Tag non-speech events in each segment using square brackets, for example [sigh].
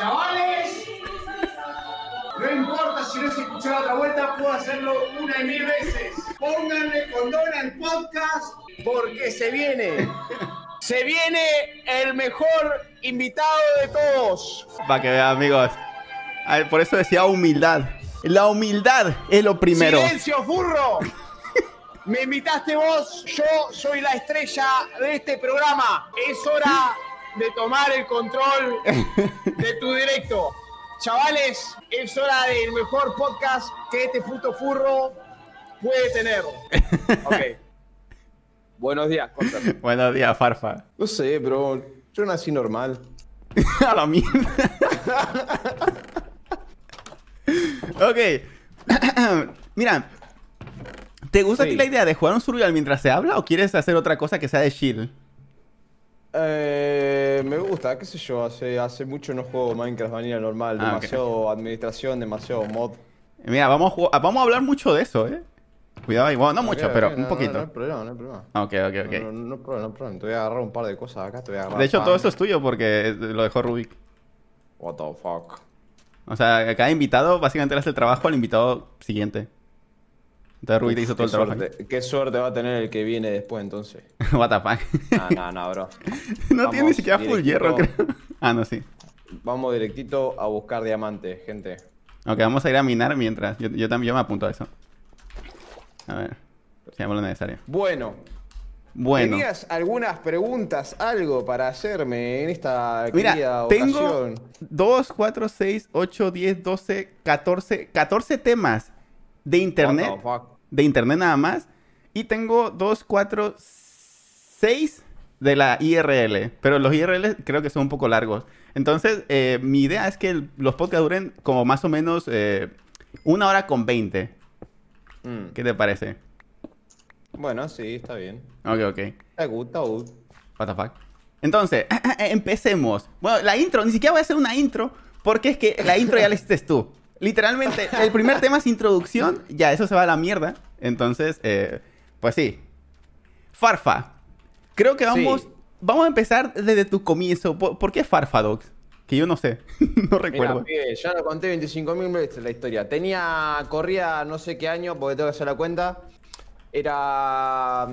Chavales, no importa si no se escuchó la otra vuelta, puedo hacerlo una y mil veces. Pónganle condón al podcast porque se viene. Se viene el mejor invitado de todos. Para que vean, amigos. A ver, por eso decía humildad. La humildad es lo primero. ¡Silencio, furro! Me invitaste vos, yo soy la estrella de este programa. Es hora de tomar el control [laughs] de tu directo. Chavales, es hora del mejor podcast que este puto furro puede tener. Ok. [laughs] Buenos días. Buenos días, Farfa. No sé, bro. Yo nací normal. [laughs] A la mierda. ok. [clears throat] Mira, ¿te gusta a ti la idea de jugar un survival mientras se habla o quieres hacer otra cosa que sea de chill? Eh, me gusta, qué sé yo. Hace, hace mucho no juego Minecraft Vanilla normal. Ah, demasiado administración, demasiado mod. Mira, vamos a, vamos a hablar mucho de eso, ¿eh? Cuidado ahí. Bueno, no mucho, Ok, pero ok, un no, poquito. No, no hay problema, no hay problema. Ok, ok, ok. No, no, no hay problema, no hay problema. Te voy a agarrar un par de cosas acá. Te voy a agarrar. De hecho, pan. todo esto es tuyo porque lo dejó Rubik. What the fuck. O sea, cada invitado básicamente le hace el trabajo al invitado siguiente. Te hizo todo el qué trabajo. suerte, qué suerte va a tener el que viene después entonces. [laughs] What the fuck. No, no, no, bro. [laughs] no tiene ni siquiera full hierro, creo. [laughs] Ah, no, sí. Vamos directito a buscar diamantes, gente. Ok, vamos a ir a minar mientras. Yo, yo también yo me apunto a eso. A ver. Hago lo necesario. Bueno, Bueno. ¿tenías algunas preguntas, algo para hacerme en esta Mira, querida tengo ocasión? 2, 4, 6, 8, 10, 12, 14, 14 temas de internet. What the fuck? De internet nada más. Y tengo 2, 4, 6 de la IRL. Pero los IRL creo que son un poco largos. Entonces, eh, mi idea es que el- los podcasts duren como más o menos eh, una hora con 20. Mm. ¿Qué te parece? Bueno, sí, está bien. Ok, ok. Está good, está good. What the fuck. Entonces, [laughs] empecemos. Bueno, la intro, ni siquiera voy a hacer una intro, porque es que la intro ya la hiciste tú. Literalmente, el primer tema es introducción, ya eso se va a la mierda. Entonces, eh, pues sí. Farfa. Creo que vamos, Sí. vamos a empezar desde tu comienzo. ¿Por, por qué Farfa, Docs? Que yo no sé, [laughs] no recuerdo. Mira, pibe, ya lo conté 25.000 veces la historia. Tenía, corría no sé qué año, porque tengo que hacer la cuenta. Era, mm,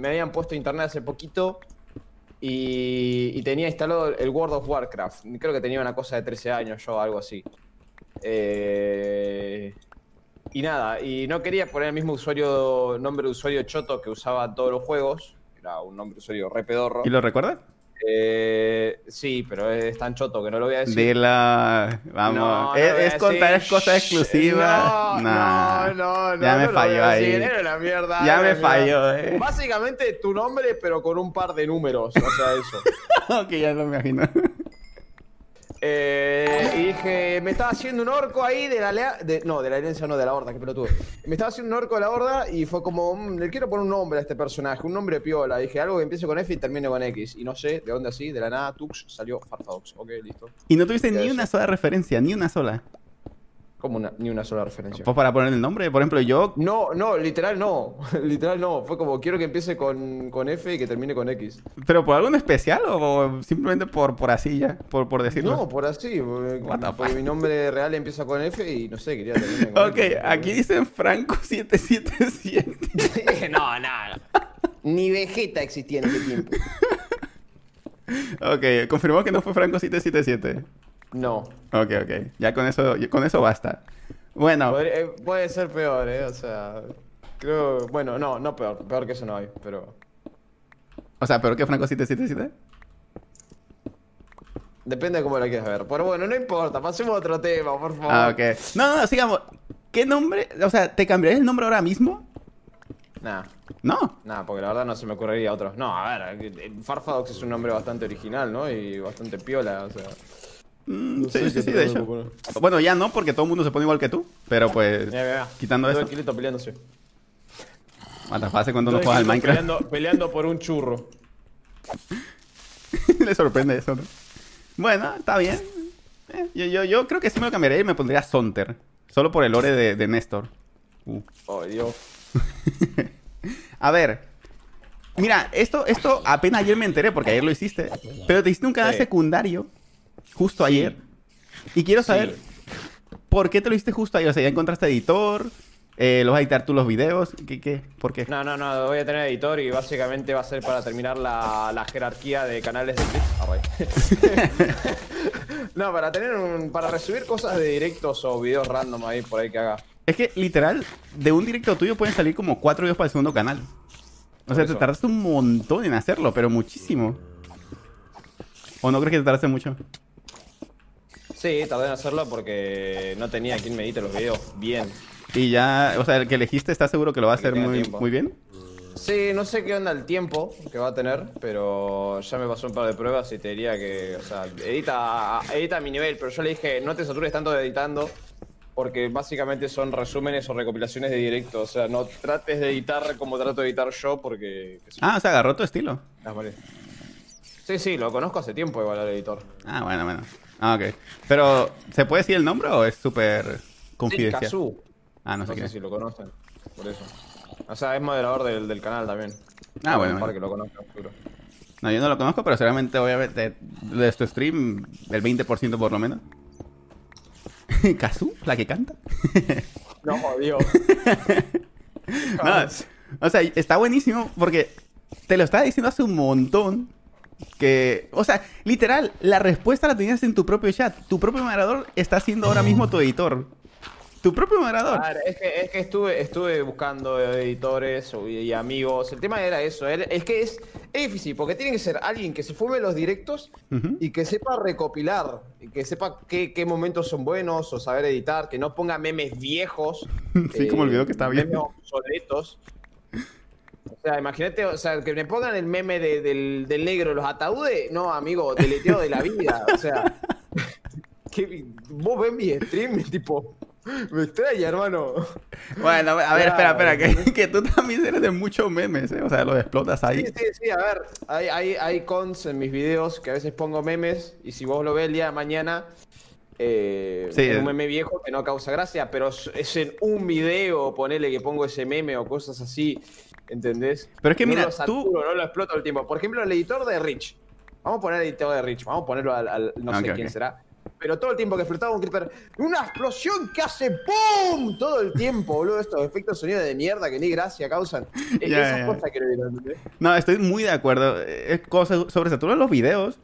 me habían puesto internet hace poquito y, y tenía instalado el World of Warcraft. Creo que tenía una cosa de 13 años yo, algo así. Eh, y nada, y no quería poner el mismo usuario, nombre de usuario choto que usaba en todos los juegos. Era un nombre de usuario re pedorro. ¿Y lo recuerdas? Eh, sí, pero es tan choto que no lo voy a decir. De la... Vamos. No, no es es contar decir. es cosa exclusiva. No, Nah. no, no, no. Ya me falló ahí. Mierda. Ya me falló, eh. Básicamente tu nombre, pero con un par de números. O sea, eso. [laughs] ok, ya lo imagino. Eh, y dije, me estaba haciendo un orco ahí de la lea- de, no, de la herencia no, de la horda, qué pelotudo. Me estaba haciendo un orco de la horda y fue como, "Mm, le quiero poner un nombre a este personaje, un nombre piola. Dije, algo que empiece con F y termine con X. Y no sé de dónde así, de la nada, Tux salió Farfadox. Ok, listo. Y no tuviste ni eso. una sola referencia, ni una sola. Como una- ni una sola referencia. Pues para poner el nombre, por ejemplo, yo. No, no, literal no. [laughs] literal no. Fue como quiero que empiece con, con F y que termine con X. ¿Pero por algo en especial o simplemente por, por así ya? Por, por decirlo. No, por así. Porque, What the porque fuck? mi nombre real empieza con F y no sé, quería terminar con Ok, X. aquí dicen Franco777. [laughs] no, no. Ni Vegeta existía en ese tiempo. ok, confirmó que no fue Franco777. No. Ok, ok. Ya con eso, con eso basta. Bueno, Podría- eh, puede ser peor, ¿eh? O sea. Creo. Bueno, no, no peor. Peor que eso no hay, pero. o sea, ¿pero qué Franco777? Depende de cómo lo quieras ver. Pero bueno, no importa. Pasemos a otro tema, por favor. Ah, ok. No, no, no, sigamos. ¿Qué nombre? O sea, ¿te cambiarías el nombre ahora mismo? Nah. No. Nah, porque la verdad no se me ocurriría otro. No, a ver, eh, Farfadox es un nombre bastante original, ¿no? Y bastante piola, o sea. Mm, No sí, sé sí, sí, de hecho. poner. Bueno, ya no, porque todo el mundo se pone igual que tú. Pero pues, Mira, mira, mira. quitando eso. esqueletos peleándose. Mata, ¿hace cuando no Dos juegas al Minecraft? Peleando, peleando por un churro. [laughs] Le sorprende eso, ¿no? Bueno, está bien. Eh, yo, yo, yo creo que sí me lo cambiaría y me pondría Sonter. Solo por el lore de, de Néstor. Uh. Oh, Dios. [laughs] A ver. Mira, esto, esto apenas ayer me enteré porque ayer lo hiciste. Pero te hiciste un canal Sí. secundario justo ayer. Y quiero Sí. saber por qué te lo hiciste justo ahí. O sea, ya encontraste editor, eh, lo vas a editar tú los videos. ¿Qué? qué? ¿Por qué? No, no, no, voy a tener editor y básicamente va a ser para terminar la, la jerarquía de canales de Twitch. Ah, [laughs] no, para tener un. para resubir cosas de directos o videos random ahí por ahí que haga. Es que literal, de un directo tuyo pueden salir como cuatro videos para el segundo canal. O Por sea, te tardaste un montón en hacerlo, pero muchísimo. ¿O no crees que te tardaste mucho? Sí, tardé en hacerlo porque no tenía quien me edite los videos bien. Y ya, o sea, el que elegiste, ¿estás seguro que lo va a hacer muy, muy bien? Sí, no sé qué onda el tiempo que va a tener, pero ya me pasó un par de pruebas y te diría que, o sea, edita, edita a mi nivel, pero yo le dije, no te satures tanto de editando, porque básicamente son resúmenes o recopilaciones de directo, o sea, no trates de editar como trato de editar yo, porque... Ah, o sea, agarró tu estilo. las vale. Sí, sí, lo conozco hace tiempo igual al editor. Ah, bueno, bueno. Ah, ok. Pero, ¿se puede decir el nombre o es súper Sí, confidencial? Kazu. ah, no No sé sé qué. si lo conocen, por eso. O sea, es moderador del, del canal también. Ah, bueno, Un par bueno. que lo conozcan, seguro. No, yo no lo conozco, pero seguramente voy a ver de, de tu stream el 20% por lo menos. [laughs] ¿Kazu? ¿La que canta? [laughs] No, Dios. [laughs] No, o sea, está buenísimo porque te lo estaba diciendo hace un montón. Que, o sea, literal, la respuesta la tenías en tu propio chat. Tu propio moderador está siendo ahora mismo tu editor. Tu propio moderador. Claro, es que, es que estuve, estuve buscando editores y, amigos. El tema era eso. Es que es, es difícil, porque tiene que ser alguien que se fume los directos Ujú. y que sepa recopilar, y que sepa qué, qué momentos son buenos o saber editar, que no ponga memes viejos. [laughs] Sí, como el video que estaba memes viendo. obsoletos. O sea, imagínate, o sea, que me pongan el meme de- del, del negro los ataúdes. No, amigo, deleteo de la vida. O sea, [laughs] que, vos ves mi stream, [laughs] tipo, me extraña, hermano. Bueno, a ver, espera, espera, que, que tú también eres de muchos memes, ¿eh? O sea, lo explotas ahí. Sí, sí, sí, a ver, hay, hay, hay cons en mis videos que a veces pongo memes y si vos lo ves el día de mañana, eh, Sí, es un meme viejo que no causa gracia, pero es- es en un video, ponele que pongo ese meme o cosas así, ¿entendés? Pero es que No mira, lo saturo, tú- No lo exploto el tiempo. Por ejemplo, el editor de Rich. Vamos a poner el editor de Rich, vamos a ponerlo al, al- no Ok, sé quién será. Pero todo el tiempo que explotaba un creeper, una explosión que hace ¡PUM! Todo el tiempo, boludo, estos efectos de sonido de mierda que ni gracia causan. [laughs] E- Ya, Esas ya. cosas ¿entendés? No, estoy muy de acuerdo. Es cosa sobresaturan los videos.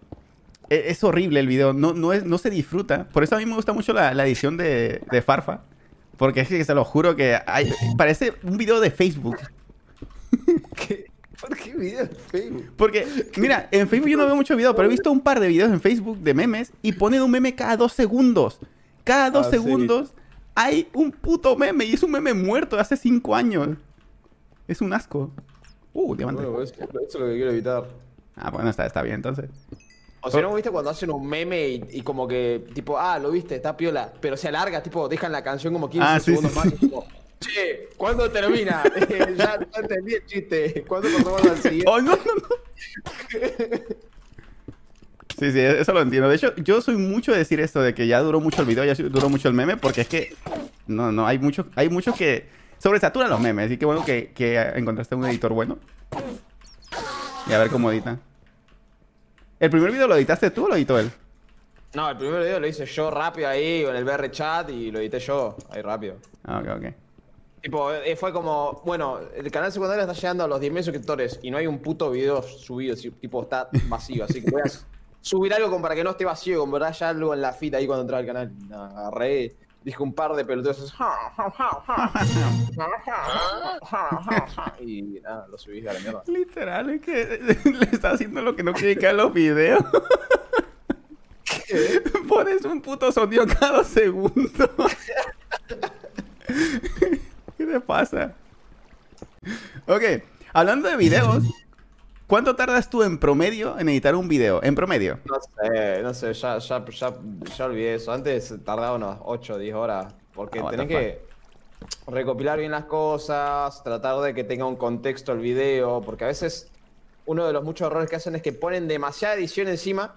e- Es horrible el video, no, no, es, no se disfruta. Por eso a mí me gusta mucho la, la edición de, de Farfa. Porque es que se lo juro que hay, parece un video de Facebook. [laughs] ¿Qué? ¿Por qué video en Facebook? Porque, mira, en Facebook yo no veo mucho video, pero he visto un par de videos en Facebook de memes y ponen un meme cada dos segundos. Cada dos Ah, sí. segundos hay un puto meme y es un meme muerto de hace cinco años. Es un asco. Uh, diamante. Bueno, eso, eso es lo que quiero evitar. Ah, bueno, está, está bien entonces. O sea, ¿no viste cuando hacen un meme y, y como que, tipo, ah, lo viste, está piola, pero se alarga, tipo, dejan la canción como 15 Ah, sí, segundos sí, más sí. y tipo, che, ¿cuándo termina? [laughs] Eh, ya, ya entendí el chiste, ¿cuándo pasamos al siguiente? ¡Oh, no, no, no! Sí, sí, eso lo entiendo. De hecho, yo soy mucho de decir esto de que ya duró mucho el video, ya duró mucho el meme, porque es que no, no, hay muchos, hay muchos que sobresaturan los memes. Y qué bueno que, que encontraste un editor bueno. Y a ver cómo edita. ¿El primer video lo editaste tú o lo editó él? No, el primer video lo hice yo rápido ahí, con el BR chat, y lo edité yo, ahí rápido. Ah, ok, ok. Tipo, eh, fue como, bueno, el canal secundario está llegando a los 10.000 suscriptores y no hay un puto video subido, tipo, está vacío, así que voy a subir algo como para que no esté vacío, como verdad ya algo en la fita ahí cuando entraba al canal. Nada, agarré, dije un par de pelotudos y nada, lo subí a la mierda. Literal, es que le está haciendo lo que no quiere que los videos. Pones un puto sonido cada segundo. ¿Qué te pasa? Ok, hablando de videos, ¿cuánto tardas tú en promedio en editar un video? En promedio. No sé, no sé, ya, ya, ya, ya olvidé eso. Antes tardaba unas 8 o 10 horas. Porque what tenés que recopilar bien las cosas, tratar de que tenga un contexto el video. Porque a veces uno de los muchos errores que hacen es que ponen demasiada edición encima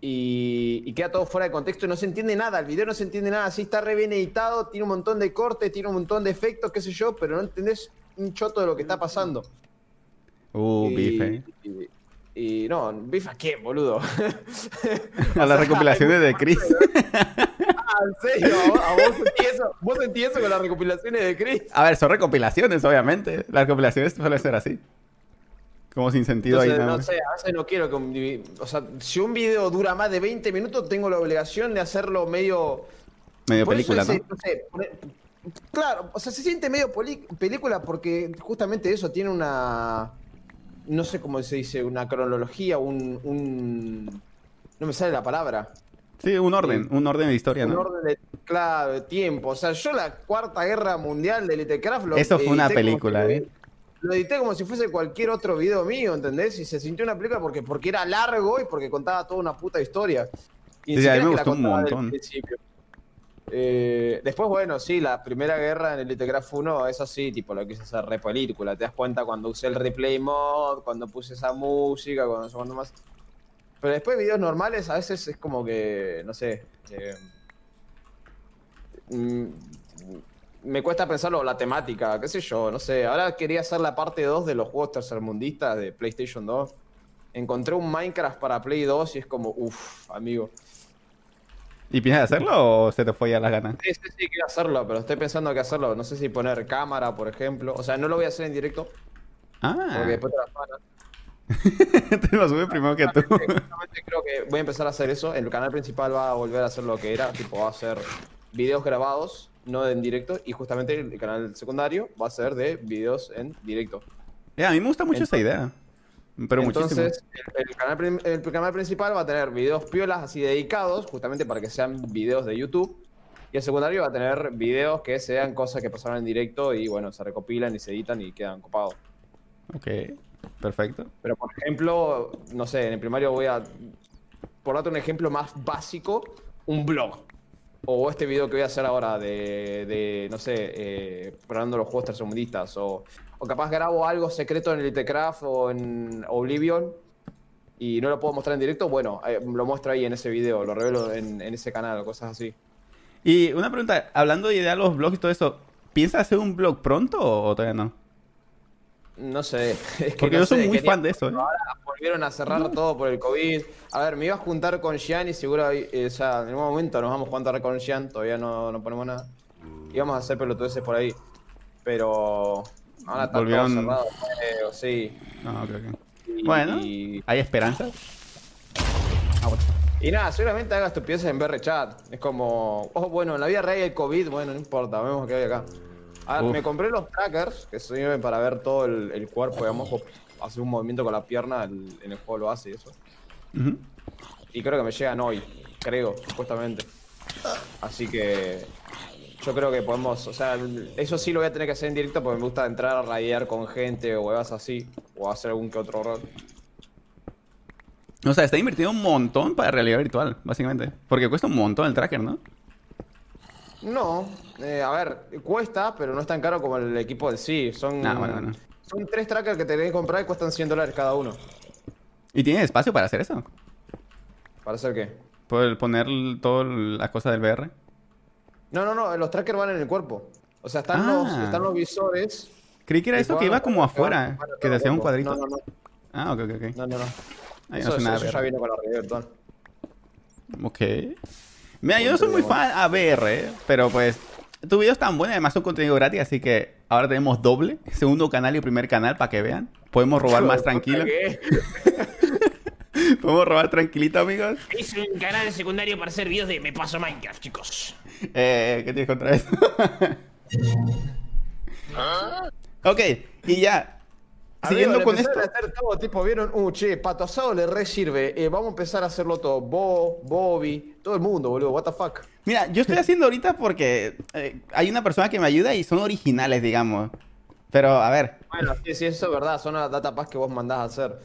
y, y queda todo fuera de contexto y no se entiende nada. El video no se entiende nada. Sí, está re bien editado, tiene un montón de cortes, tiene un montón de efectos, qué sé yo, pero no entendés un choto de lo que está pasando. Uh, Y- bife. y- Y no, beef a quién, boludo. [laughs] A las recopilaciones de [laughs] Chris. Ah, ¿En serio? ¿A vos sentí eso? ¿Vos sentí eso con las recopilaciones de Chris? A ver, son recopilaciones, obviamente. Las recopilaciones suelen ser así. Como sin sentido Entonces, ahí. nada no sé, a veces no quiero que un, o sea, si un video dura más de 20 minutos, tengo la obligación de hacerlo medio Medio Por película, ese, ¿no? sé, pone- claro, o sea, se siente medio película porque justamente eso tiene una no sé cómo se dice, una cronología, un, un no me sale la palabra. Sí, un orden, un orden de historia, Un ¿no? orden de, claro, de tiempo. O sea, yo la cuarta guerra mundial de Litecraft lo Eso fue una película, ¿eh? Lo edité como si fuese cualquier otro video mío, ¿entendés? Y se sintió una película porque, porque era largo y porque contaba toda una puta historia. Y Sí, a mí me gustó un montón. Eh, después, bueno, sí, la primera guerra en el Litecraft 1, eso sí, tipo, lo quise hacer re película. Te das cuenta cuando usé el replay mod, cuando puse esa música, cuando cuándo más. Pero después videos normales a veces es como que, no sé, eh, mm, me cuesta pensarlo la temática, qué sé yo, no sé. Ahora quería hacer la parte 2 de los juegos tercermundistas de PlayStation 2. Encontré un Minecraft para Play 2 y es como, uff, amigo. ¿Y piensas hacerlo o se te fue ya las ganas? Sí, sí, sí, quiero hacerlo, pero estoy pensando que hacerlo. No sé si poner cámara, por ejemplo. O sea, no lo voy a hacer en directo, Ah, porque después te las paran. [laughs] te lo sube primero que tú. Creo que voy a empezar a hacer eso. El canal principal va a volver a hacer lo que era, tipo va a hacer videos grabados, no en directo, y justamente el canal secundario va a ser de videos en directo. Eh, a mí me gusta mucho esa idea. Pero. Entonces, el, el canal, prim- el canal principal va a tener videos piolas así dedicados, justamente para que sean videos de YouTube. Y el secundario va a tener videos que sean cosas que pasaron en directo y bueno, se recopilan y se editan y quedan copados. Ok, perfecto. Pero por ejemplo, no sé, en el primario voy a. Por darte un ejemplo más básico, un blog. O este video que voy a hacer ahora de, de no sé, eh, probando los juegos tercermundistas. O, o capaz grabo algo secreto en Elitecraft o en Oblivion y no lo puedo mostrar en directo. Bueno, eh, lo muestro ahí en ese video, lo revelo en, en ese canal o cosas así. Y una pregunta, hablando de idear los blogs y todo eso, ¿piensas hacer un blog pronto o todavía no? No sé. [laughs] Es que Porque no yo soy sé, muy fan de eso, ¿eh? Ahora volvieron a cerrar todo por el COVID. A ver, me iba a juntar con Gian y seguro, eh, o sea, en algún momento nos vamos a juntar con Gian, todavía no, no ponemos nada. Íbamos a hacer pelotudeces por ahí. Pero ahora está Volvieron- todo cerrado, creo, sí. No, ok, ok. Y- Bueno, ¿hay esperanza? y nada, seguramente haga estupideces en BR Chat. Es como, oh, bueno, en la vida real hay COVID, bueno, no importa, vemos que hay acá. A ver, Uf. me compré los trackers que sirven para ver todo el, el cuerpo, digamos, hacer un movimiento con la pierna, el- en el juego lo hace y eso. Y creo que me llegan hoy, creo, supuestamente. Así que yo creo que podemos, o sea, eso sí lo voy a tener que hacer en directo porque me gusta entrar a raidear con gente o huevas así, o hacer algún que otro rol. O sea, está invirtiendo un montón para realidad virtual, básicamente. Porque cuesta un montón el tracker, ¿no? No, eh, a ver, cuesta, pero no es tan caro como el equipo del sí. Son, Ah, bueno, bueno. Son tres trackers que tenés que comprar y cuestan 100 dólares cada uno. ¿Y tienes espacio para hacer eso? ¿Para hacer qué? Poder poner todas las cosas del VR. No, no, no, los trackers van en el cuerpo. O sea, están, Ah. los, están los visores. Creí que era eso que iba como afuera, que te hacía un cuadrito. No, no, no. Ah, ok, ok, ok. no, no, no. Ahí no Eso, nada eso de ya viene con la realidad virtual. Ok. Mira, yo no soy muy fan a VR, pero pues tu video es tan bueno, además son contenido gratis, así que ahora tenemos doble, segundo canal y primer canal para que vean. Podemos robar más [laughs] tranquilo. [laughs] Podemos robar tranquilito, amigos. Es un canal secundario para hacer videos de Me Paso Minecraft, chicos. Eh, ¿qué tienes contra eso? [laughs] ok, y ya. Siguiendo Amigo, con esto. a hacer todo, tipo, vieron, uh, che, Pato Asado le re sirve, eh, vamos a empezar a hacerlo todo, Bo, Bobby, todo el mundo, boludo, what the fuck. Mira, yo estoy haciendo ahorita porque eh, hay una persona que me ayuda y son originales, digamos. Pero, a ver, Bueno, sí, sí, eso es verdad, son las datapads que vos mandás a hacer.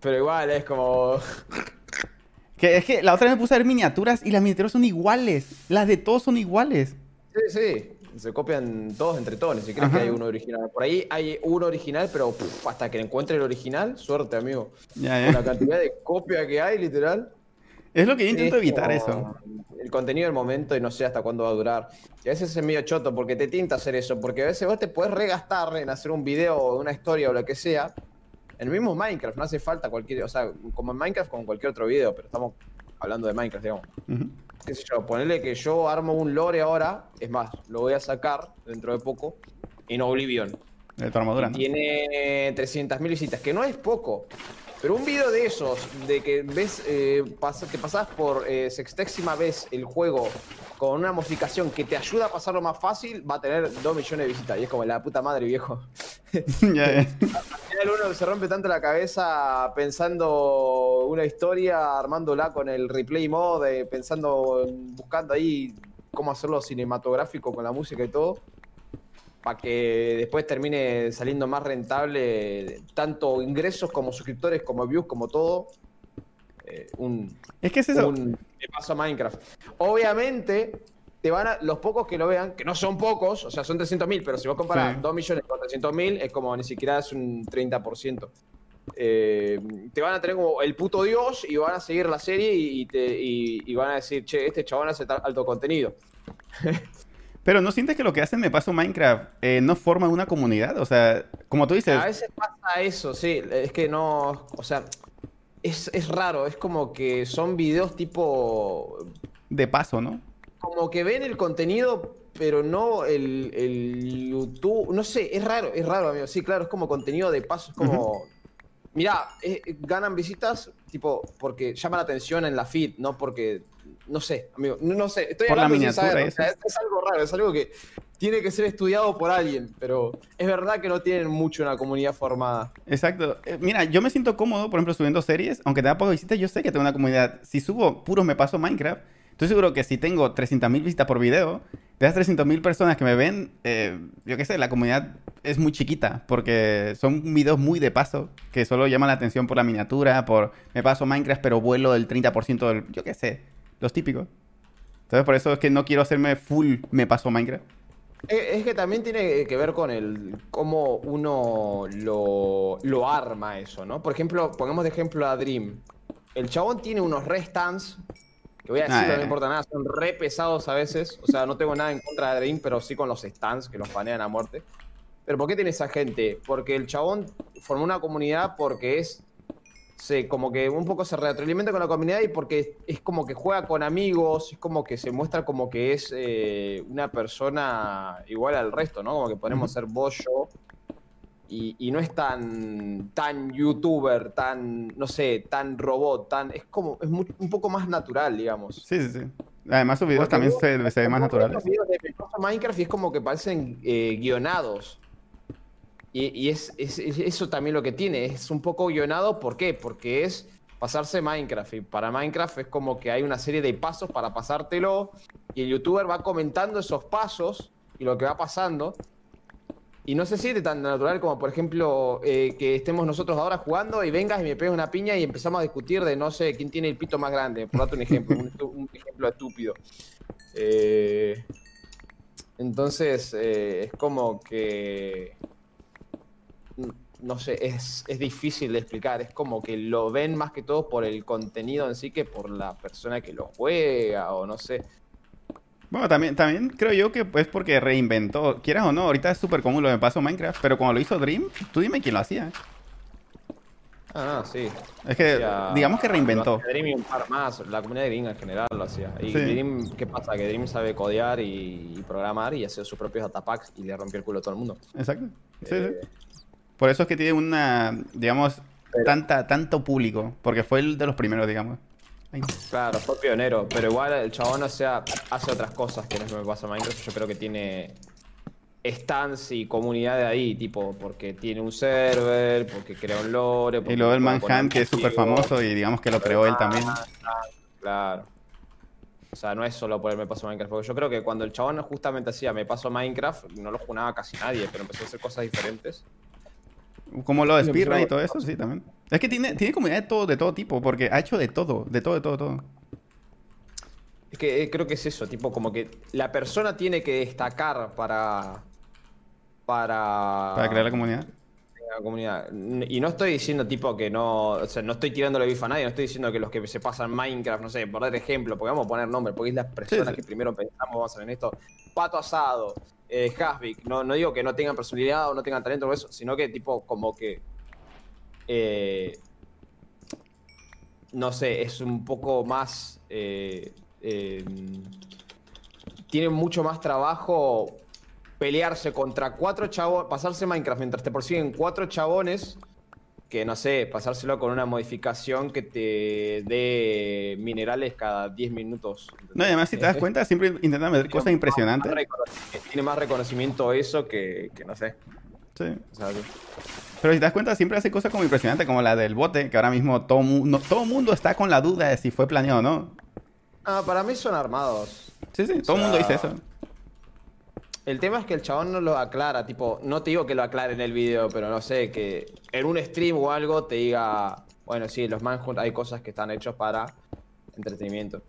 Pero igual es como... [laughs] que es que la otra vez me puse a ver miniaturas y las miniaturas son iguales. Las de todos son iguales. Sí, sí, se copian todos entre todos, si crees Ajá. que hay uno original. Por ahí hay uno original, pero puf, hasta que encuentre el original, suerte, amigo. Ya, Con la cantidad de copia que hay, literal. Es lo que yo intento Es evitar eso. El contenido del momento y no sé hasta cuándo va a durar. Y a veces es medio choto porque te tinta hacer eso. Porque a veces vos te podés regastar en hacer un video o una historia o lo que sea. En el mismo Minecraft, no hace falta cualquier. O sea, como en Minecraft, como en cualquier otro video, pero estamos hablando de Minecraft, digamos. Qué sé yo, ponerle que yo armo un lore ahora, es más, lo voy a sacar dentro de poco en Oblivion. De tu armadura, ¿no? Tiene 300.000 visitas, que no es poco. Pero un video de esos, de que ves, eh, pas- te pasás por eh, sextésima vez el juego con una modificación que te ayuda a pasarlo más fácil, va a tener 2 millones de visitas. Y es como la puta madre, viejo. [laughs] Al final uno se rompe tanto la cabeza pensando una historia, armándola con el replay mode, pensando, en- buscando ahí cómo hacerlo cinematográfico con la música y todo, para que después termine saliendo más rentable, tanto ingresos como suscriptores, como views, como todo. Eh, un, Es que es eso. un paso a Minecraft. Obviamente, te van a, los pocos que lo vean, que no son pocos, o sea, son 300.000, pero si vos comparas Sí. 2 millones con 300.000, es como ni siquiera es un 30%. Eh, te van a tener como el puto dios y van a seguir la serie y, te, y- y van a decir, che, este chabón hace alto contenido. [laughs] Pero ¿no sientes que lo que hacen Me Paso Minecraft eh, no forma una comunidad? O sea, como tú dices, A veces pasa eso, sí, es que no, o sea, es, es raro, es como que son videos tipo de paso, ¿no? como que ven el contenido, pero no el, el YouTube. No sé, es raro, es raro, amigo. Sí, claro, es como contenido de paso, es como. Mirá, eh, ganan visitas, tipo, porque llaman la atención en la feed, no porque. No sé, amigo, no, no sé. Estoy Por la hablando sin miniatura saber, o sea, es, es algo raro, es algo que tiene que ser estudiado por alguien, pero es verdad que no tienen mucho una comunidad formada. Exacto. Eh, mira, yo me siento cómodo, por ejemplo, subiendo series, aunque tenga poco visitas, yo sé que tengo una comunidad. Si subo puros Me Paso Minecraft, estoy seguro que si tengo 300.000 visitas por video, de esas 300.000 personas que me ven, eh, yo qué sé, la comunidad es muy chiquita, porque son videos muy de paso, que solo llaman la atención por la miniatura, por Me Paso Minecraft, pero vuelo del 30% del, yo qué sé, los típicos. Entonces, por eso es que no quiero hacerme full Me Paso Minecraft. Es es que también tiene que ver con el cómo uno lo, lo arma eso, ¿no? Por ejemplo, pongamos de ejemplo a Dream. El chabón tiene unos re stands, que voy a decir, Ah, no eh. importa nada, son re pesados a veces. O sea, no tengo nada en contra de Dream, pero sí con los stands, que los panean a muerte. Pero ¿por qué tiene esa gente? Porque el chabón formó una comunidad porque es. Se, como que un poco se retroalimenta con la comunidad y porque es como que juega con amigos, es como que se muestra como que es eh, una persona igual al resto, ¿no? Como que podemos ser vos, yo. Y, y no es tan, tan youtuber, tan, no sé, tan robot, tan. Es como, es un poco más natural, digamos. Sí, sí, sí. Además, sus videos Porque también vos- se, se ven más naturales. los videos de Minecraft y es como que parecen eh, guionados. Y, es, es- es eso también lo que tiene, es un poco guionado, ¿por qué? Porque es pasarse Minecraft. Y para Minecraft es como que hay una serie de pasos para pasártelo. Y el youtuber va comentando esos pasos y lo que va pasando. Y no se siente tan natural como, por ejemplo, eh, que estemos nosotros ahora jugando y vengas y me pegas una piña y empezamos a discutir de no sé quién tiene el pito más grande. Por darte un ejemplo, un [laughs] ejemplo estúpido. Eh, entonces, eh, es como que. No sé, es, es difícil de explicar. Es como que lo ven más que todo por el contenido en sí que por la persona que lo juega, o no sé. Bueno, también, también creo yo que es porque reinventó, quieras o no, ahorita es súper común lo de paso Minecraft, pero cuando lo hizo Dream, tú dime quién lo hacía. Ah, no, sí. Es que, hacía- digamos que reinventó. hacía Dream y un par más. La comunidad de Dream en general lo hacía. Y Sí. Dream, ¿qué pasa? Que Dream sabe codear y, y programar y hacer sus propios datapacks y le rompió el culo a todo el mundo. Exacto. Sí, Eh, sí. Por eso es que tiene una, digamos, Pero- tanta, tanto público, porque fue el de los primeros, digamos. Ay, Claro, fue pionero, pero igual el chabón o sea, hace otras cosas que no es lo que pasa en Minecraft. Yo creo que tiene stands y comunidad de ahí, tipo, porque tiene un server, porque crea un lore. Y luego el Manhunt, que es súper famoso y digamos que lo creó él también. Claro. O sea, no es solo por el me paso Minecraft, porque yo creo que cuando el chabón justamente hacía me paso Minecraft, no lo jugaba casi nadie, pero empezó a hacer cosas diferentes. Como lo de Speedrun y todo eso, sí, también. Es que tiene, tiene comunidad de todo, de todo tipo, porque ha hecho de todo, de todo, de todo, todo. Es que eh, creo que es eso, tipo, como que la persona tiene que destacar para. Para. Para crear la comunidad. la comunidad. Y no estoy diciendo, tipo, que no. O sea, no estoy tirándole bifa a nadie, no estoy diciendo que los que se pasan Minecraft, no sé, por dar ejemplo, porque vamos a poner nombre, porque es la persona sí. que primero pensamos, vamos a hacer en esto. Pato Asado, eh, no, no digo que no tengan personalidad o no tengan talento o eso, sino que, tipo, como que. eh, no sé, es un poco más... eh, eh, tiene mucho más trabajo pelearse contra cuatro chabones, pasarse Minecraft mientras te persiguen cuatro chabones, que no sé, pasárselo con una modificación que te dé minerales cada 10 minutos. No, y además, si te das cuenta, siempre intentan meter cosas impresionantes. Más Tiene más reconocimiento eso que, que no sé. Sí. o sea, Pero si te das cuenta, siempre hace cosas como impresionantes, como la del bote, que ahora mismo todo mundo, todo mundo está con la duda de si fue planeado o no. Ah, para mí son armados. Sí, sí, todo el mundo dice eso. El tema es que el chabón no lo aclara, tipo, no te digo que lo aclare en el video, pero no sé, que en un stream o algo te diga, bueno, sí, los manhunt hay cosas que están hechos para entretenimiento.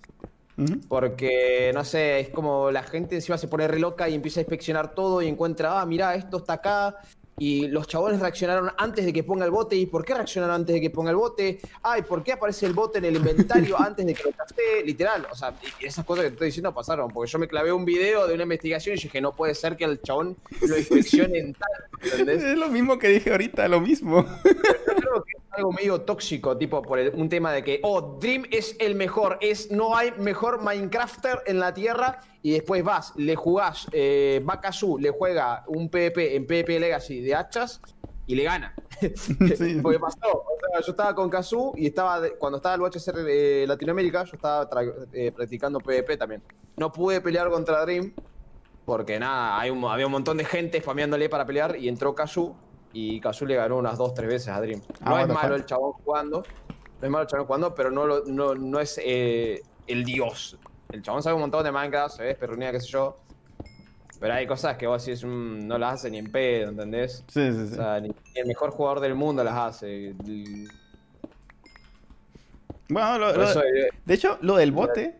Porque, no sé, es como la gente encima se pone re loca y empieza a inspeccionar todo y encuentra, ah, mira, esto está acá. Y los chabones reaccionaron antes de que ponga el bote. ¿Y por qué reaccionaron antes de que ponga el bote? Ay, ¿por qué aparece el bote en el inventario [laughs] antes de que lo café? Literal. O sea, y esas cosas que te estoy diciendo pasaron. Porque yo me clavé un video de una investigación y dije, no puede ser que el chabón lo [laughs] inspeccione en tal. ¿Entendés? Es lo mismo que dije ahorita, lo mismo. Yo creo que algo medio tóxico, tipo por el- un tema de que, oh, Dream es el mejor, es no hay mejor Minecrafter en la tierra. Y después vas, le jugás, eh, Bakazu le juega un PvP en PvP Legacy de hachas y le gana. [laughs] Sí. [laughs] Porque pasó, o sea, yo estaba con Kazu y estaba cuando estaba el UHCR de Latinoamérica, yo estaba eh, practicando PvP también. No pude pelear contra Dream porque nada, hay un- había un montón de gente spameándole para pelear y entró Kazu y Kazu le ganó unas dos, tres veces a Dream. Ah, No es malo fuck. el chabón jugando, no es malo el chabón jugando, pero no, lo- no, no es eh, el dios. El chabón sabe un montón de Minecraft, se ve perrunía, qué sé yo. Pero hay cosas que vos decís, "Mm, no las hace ni en pedo, ¿entendés? Sí, sí, O sí. sea, ni el mejor jugador del mundo las hace. Bueno, lo- lo- eh, de hecho, lo del bote,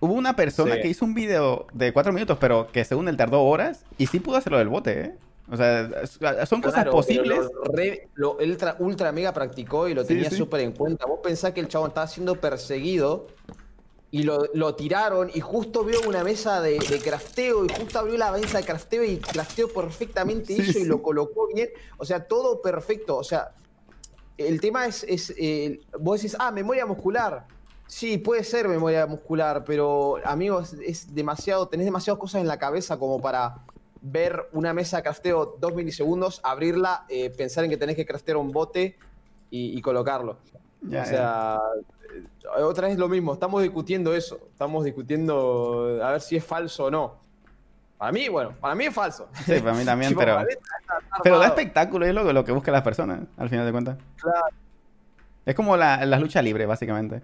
hubo una persona Sí. que hizo un video de cuatro minutos, pero que según él tardó horas, y sí pudo hacerlo del bote, ¿eh? O sea, son cosas claro, posibles. Lo, re- lo ultra, ultra mega practicó y lo Sí, tenía sí. súper en cuenta. Vos pensás que el chabón estaba siendo perseguido y lo, lo tiraron y justo vio una mesa de, de crafteo y justo abrió la mesa de crafteo y crafteó perfectamente Sí, eso y lo colocó bien. O sea, todo perfecto. O sea, el tema es, es eh, vos decís, ah, memoria muscular. Sí, puede ser memoria muscular, pero amigos, es demasiado, tenés demasiadas cosas en la cabeza como para ver una mesa de crafteo dos milisegundos, abrirla, eh, pensar en que tenés que craftear un bote y, y colocarlo. Ya, o sea, eh, otra vez lo mismo, estamos discutiendo eso, estamos discutiendo a ver si es falso o no. Para mí, bueno, para mí es falso. Sí, para mí [laughs] también, pero... mí Pero da espectáculo, es lo, lo que buscan las personas, al final de cuentas. Claro. Es como la, la lucha libre, básicamente.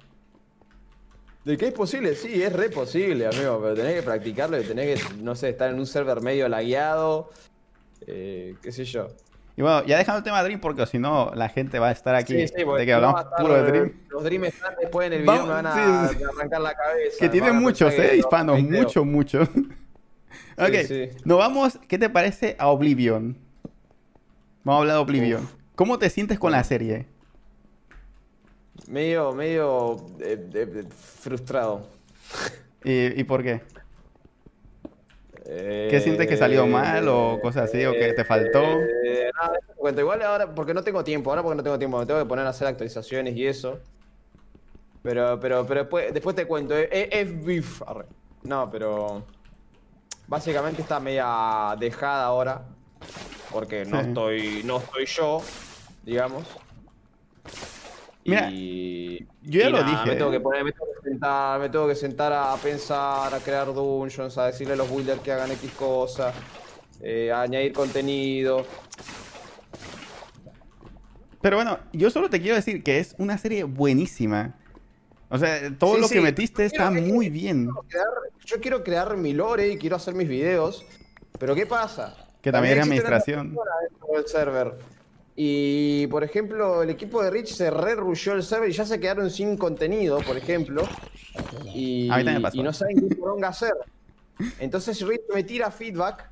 De que es posible, sí, es re posible, amigo, pero tenés que practicarlo y tenés que, no sé, estar en un server medio lagueado, eh, qué sé yo. Y bueno, ya dejando el tema de Dream, porque si no, la gente va a estar aquí Sí, sí, de que hablamos estar, puro de eh, Dream. Los Dream están después en el video me van a sí, arrancar la cabeza. Que tiene van a muchos, ¿eh? no, Hispanos, mucho, mucho. [laughs] ok, nos vamos, ¿qué te parece a Oblivion? Vamos a hablar de Oblivion. ¿Cómo te sientes con la serie? Medio, medio eh, eh, frustrado. ¿Y, y por qué? Eh, ¿Qué sientes que salió mal o cosas así, o que te faltó? Eh, nada. Igual ahora, porque no tengo tiempo, ahora porque no tengo tiempo, me tengo que poner a hacer actualizaciones y eso. Pero, pero, pero después, después te cuento. Es beef. No, pero. Básicamente está media dejada ahora. Porque no Sí. estoy. No estoy yo, digamos. Mira, y, yo ya y lo nada, dije, Me tengo eh. que poner, me tengo que sentar, me tengo que sentar a pensar, a crear dungeons, a decirle a los builders que hagan X cosas, eh, a añadir contenido. Pero bueno, yo solo te quiero decir que es una serie buenísima. O sea, todo Sí, lo sí. que metiste está Quiero- muy bien. Crear- yo quiero crear mi lore y quiero hacer mis videos, pero ¿qué pasa? Que también existe una administración. del server. Y, por ejemplo, el equipo de Rich se re rushó el server y ya se quedaron sin contenido, por ejemplo. Y, A mí también pasó. y no saben qué poronga hacer. Entonces Rich me tira feedback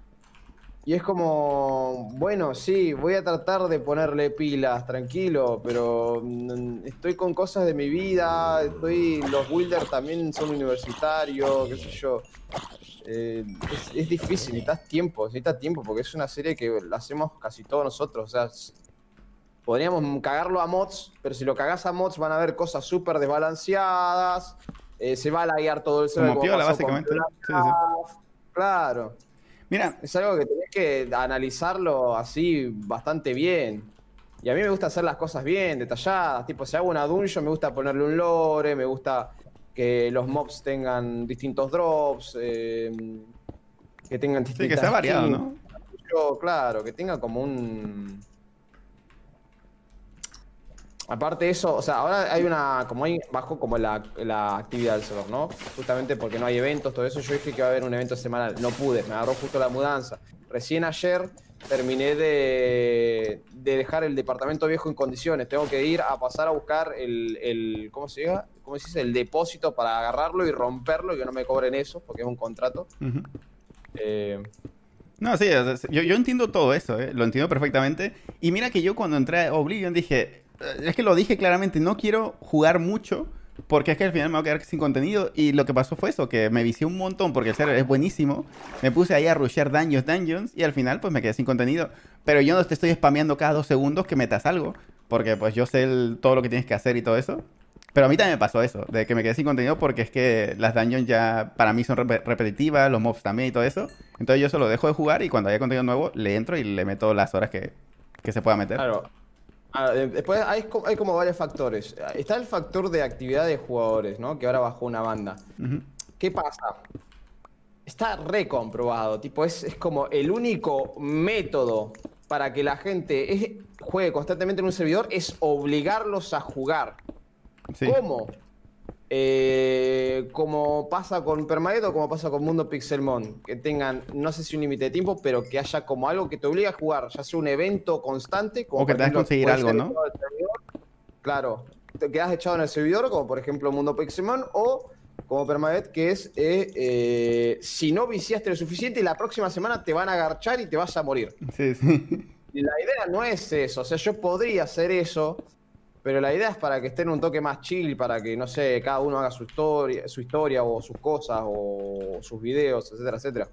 y es como, bueno, sí, voy a tratar de ponerle pilas, tranquilo, pero mm, estoy con cosas de mi vida, estoy, los builders también son universitarios, qué sé yo. Eh, es, es difícil, necesitas tiempo, necesitas tiempo, porque es una serie que la hacemos casi todos nosotros, o sea, Podríamos cagarlo a mods, pero si lo cagás a mods van a haber cosas súper desbalanceadas, eh, se va a laguear todo el server. Como piola, básicamente. Sí, sí. Claro. Mira, Es algo que tenés que analizarlo así bastante bien. Y a mí me gusta hacer las cosas bien, detalladas. Tipo, si hago una dungeon, me gusta ponerle un lore, me gusta que los mobs tengan distintos drops, eh, que tengan sí, distintas que sea variado, skins. ¿no? Yo, claro, que tenga como un. Aparte de eso, o sea, ahora hay una. Como hay bajo como la, la actividad del server, ¿no? Justamente porque no hay eventos, todo eso. Yo dije que iba a haber un evento semanal. No pude, me agarró justo la mudanza. Recién ayer terminé de, de dejar el departamento viejo en condiciones. Tengo que ir a pasar a buscar el. el ¿Cómo se diga? ¿Cómo se dice? El depósito para agarrarlo y romperlo y que no me cobren eso, porque es un contrato. Eh, No, sí, yo, yo entiendo todo eso, ¿eh? lo entiendo perfectamente. Y mira que yo cuando entré a Oblivion dije, es que lo dije claramente, no quiero jugar mucho porque es que al final me voy a quedar sin contenido. Y lo que pasó fue eso, que me vicié un montón porque el server es buenísimo. Me puse ahí a rushear daños, dungeons y al final pues me quedé sin contenido. Pero yo no te estoy spameando cada dos segundos que metas algo, porque pues yo sé todo lo que tienes que hacer y todo eso. Pero a mí también me pasó eso, de que me quedé sin contenido porque es que las dungeons ya para mí son rep- repetitivas, los mobs también y todo eso. Entonces yo solo dejo de jugar y cuando haya contenido nuevo le entro y le meto las horas que, que se pueda meter. Claro. Ah, Después hay, co- hay como varios factores. Está el factor de actividad de jugadores, ¿no? Que ahora bajó una banda. ¿Qué pasa? Está recomprobado. Tipo, es, es como el único método para que la gente es- juegue constantemente en un servidor es obligarlos a jugar. Sí. ¿Cómo? Eh, como pasa con Permadeath o como pasa con Mundo Pixelmon, que tengan, no sé si un límite de tiempo, pero que haya como algo que te obligue a jugar, ya sea un evento constante, como O que tengas que conseguir algo, ¿no? Claro, te quedas echado en el servidor, como por ejemplo Mundo Pixelmon, o como Permadeath, que es eh, eh, si no viciaste lo suficiente, la próxima semana te van a agarchar y te vas a morir. Sí, sí. La idea no es eso, o sea, yo podría hacer eso, pero la idea es para que estén un toque más chill, para que, no sé, cada uno haga su historia, su historia o sus cosas o sus videos, etcétera, etcétera.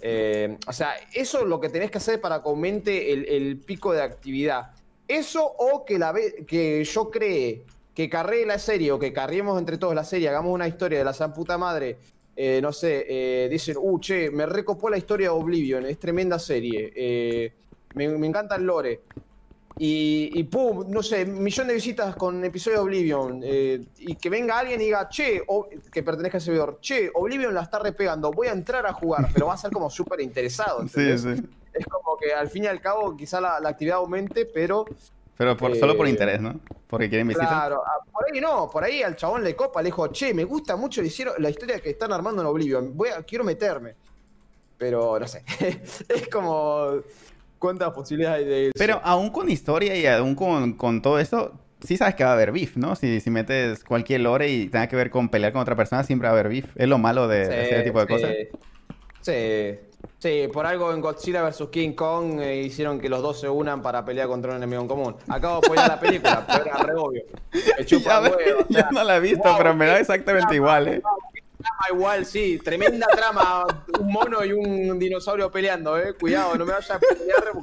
Eh, o sea, eso es lo que tenés que hacer para que aumente el, pico de actividad. Eso o que, la que yo cree que carree la serie o que carriemos entre todos la serie, hagamos una historia de la san puta madre. eh, no sé, eh, dicen, uh, che, me recopó la historia de Oblivion, es tremenda serie. eh, me, me encanta lore. Y, y pum, no sé, millón de visitas con episodio Oblivion. eh, y que venga alguien y diga, che, o- que pertenezca al servidor, che, Oblivion la está repegando, voy a entrar a jugar, pero va a ser como súper interesado. [laughs] Sí, sí. Es como que al fin y al cabo quizá la, la actividad aumente, pero Pero por, solo por Eh, interés, ¿no? Porque quieren visitar. claro, ah, por ahí no, por ahí al chabón le copa, le dijo, che, me gusta mucho le hicieron, la historia que están armando en Oblivion, voy a, quiero meterme. Pero no sé, [laughs] es como cuántas posibilidades hay de eso. Pero aún con historia y aún con, con todo eso, sí sabes que va a haber beef, ¿no? Si, si metes cualquier lore y tenga que ver con pelear con otra persona, siempre va a haber beef. Es lo malo de, de ese tipo de Sí, cosas. Sí. Sí, por algo en Godzilla vs. King Kong eh, hicieron que los dos se unan para pelear contra un enemigo en común. Acabo de poner la película, pero era re obvio. Me [laughs] chupa Ya ves, huevo, o yo sea, no la he visto, wow, pero me da exactamente igual, ¿eh? Trama igual, sí. Tremenda trama. Un mono y un dinosaurio peleando, eh. Cuidado, no me vayas a pelear con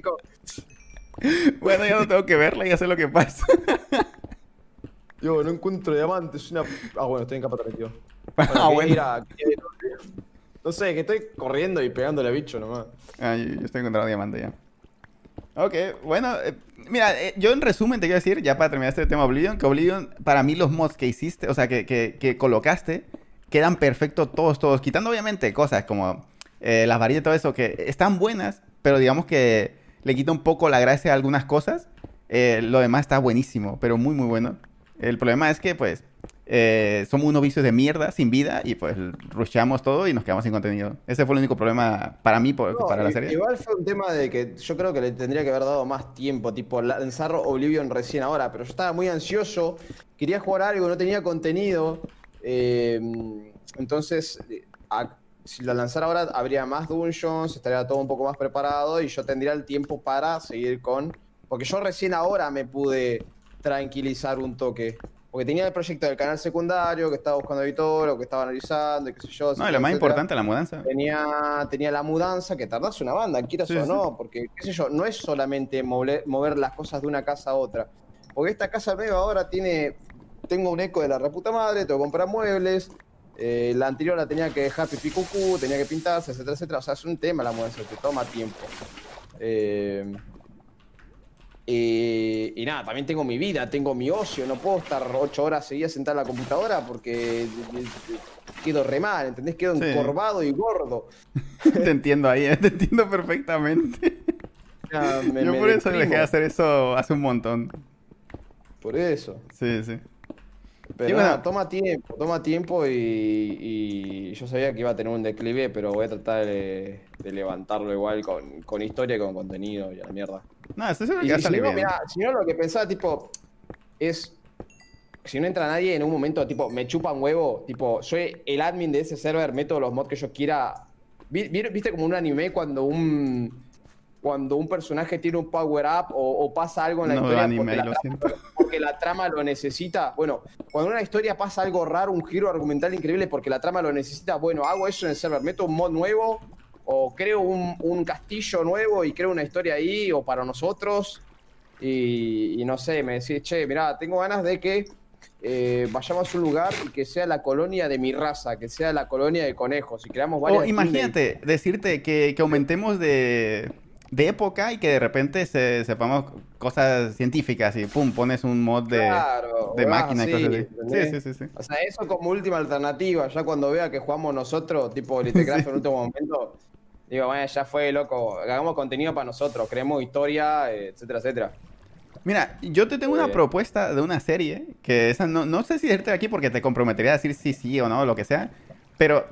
Kong. Bueno, ya no tengo que verla, ya sé lo que pasa. Yo no encuentro diamantes, una. Ah, bueno, estoy en capa 32. Ah, Bueno, que bueno. ir a- que- No sé, que estoy corriendo y pegándole a bicho nomás. Ah, yo, yo estoy encontrando diamante ya. Ok, bueno, eh, mira, eh, yo en resumen te quiero decir, ya para terminar este tema Oblivion, que Oblivion, para mí los mods que hiciste, o sea, que, que, colocaste, quedan perfectos todos, todos, quitando obviamente cosas como eh, las varitas y todo eso, que están buenas, pero digamos que le quita un poco la gracia a algunas cosas. Lo demás está buenísimo, pero muy, muy bueno. El problema es que, pues, eh, somos unos vicios de mierda, sin vida, y pues rushamos todo y nos quedamos sin contenido. Ese fue el único problema para mí, por- No, para la serie. Igual fue un tema de que yo creo que le tendría que haber dado más tiempo, tipo lanzar Oblivion recién ahora, pero yo estaba muy ansioso, quería jugar algo, no tenía contenido, eh, entonces eh, a- si la lanzara ahora habría más dungeons, estaría todo un poco más preparado y yo tendría el tiempo para seguir con... Porque yo recién ahora me pude tranquilizar un toque. Porque tenía el proyecto del canal secundario, que estaba buscando editor, o que estaba analizando, y qué sé yo. No, etcétera, lo más etcétera. importante, la mudanza. Tenía, tenía la mudanza, que tardás una banda, quieras Sí, o sí. no, porque, qué sé yo, no es solamente mover, mover las cosas de una casa a otra. Porque esta casa nueva ahora tiene. Tengo un eco de la reputa madre, tengo que comprar muebles. eh, la anterior la tenía que dejar pipí cucú, tenía que pintarse, etcétera, etcétera. O sea, es un tema la mudanza, te toma tiempo. Eh, y, y nada, también tengo mi vida, tengo mi ocio, no puedo estar ocho horas seguidas sentado en la computadora porque eh, eh, quedo re mal, ¿entendés? Quedo Sí. encorvado y gordo. [laughs] te entiendo ahí, te entiendo perfectamente. Ya, me- Yo me por eso dejé deprimo. de hacer eso hace un montón. Por eso. Sí, sí. Pero Sí, bueno. nada, toma tiempo, toma tiempo y, y yo sabía que iba a tener un declive, pero voy a tratar de, de levantarlo igual con, con historia y con contenido y a la mierda. No, eso seguro Y que va a si, no, bien. mirá, si no, lo que pensaba, tipo, es. Si no entra nadie en un momento, tipo, me chupan huevo, tipo, soy el admin de ese server, meto los mods que yo quiera. Vi- vi- ¿Viste como un anime cuando un. Cuando un personaje tiene un power up o, o pasa algo en la No historia anime, porque, la lo trama, [laughs] porque la trama lo necesita. Bueno, cuando una historia pasa algo raro, un giro argumental increíble porque la trama lo necesita, bueno, hago eso en el server, meto un mod nuevo o creo un, un castillo nuevo y creo una historia ahí o para nosotros. Y, y no sé, me decís, che, mirá, tengo ganas de que eh, vayamos a un lugar y que sea la colonia de mi raza, que sea la colonia de conejos y creamos varias. O imagínate, decirte que, que aumentemos de, de época y que de repente se, sepamos cosas científicas y pum, pones un mod de, Claro, de ah, máquina y sí, cosas así. sí, sí, sí. O sea, eso como última alternativa, ya cuando vea que jugamos nosotros, tipo Litecraft [laughs] en último momento, digo, bueno, ya fue, loco, hagamos contenido para nosotros, creemos historia, etcétera, etcétera. Mira, yo te tengo una Eh. propuesta de una serie que esa no, no sé si decirte aquí porque te comprometería a decir sí, sí o no, lo que sea, pero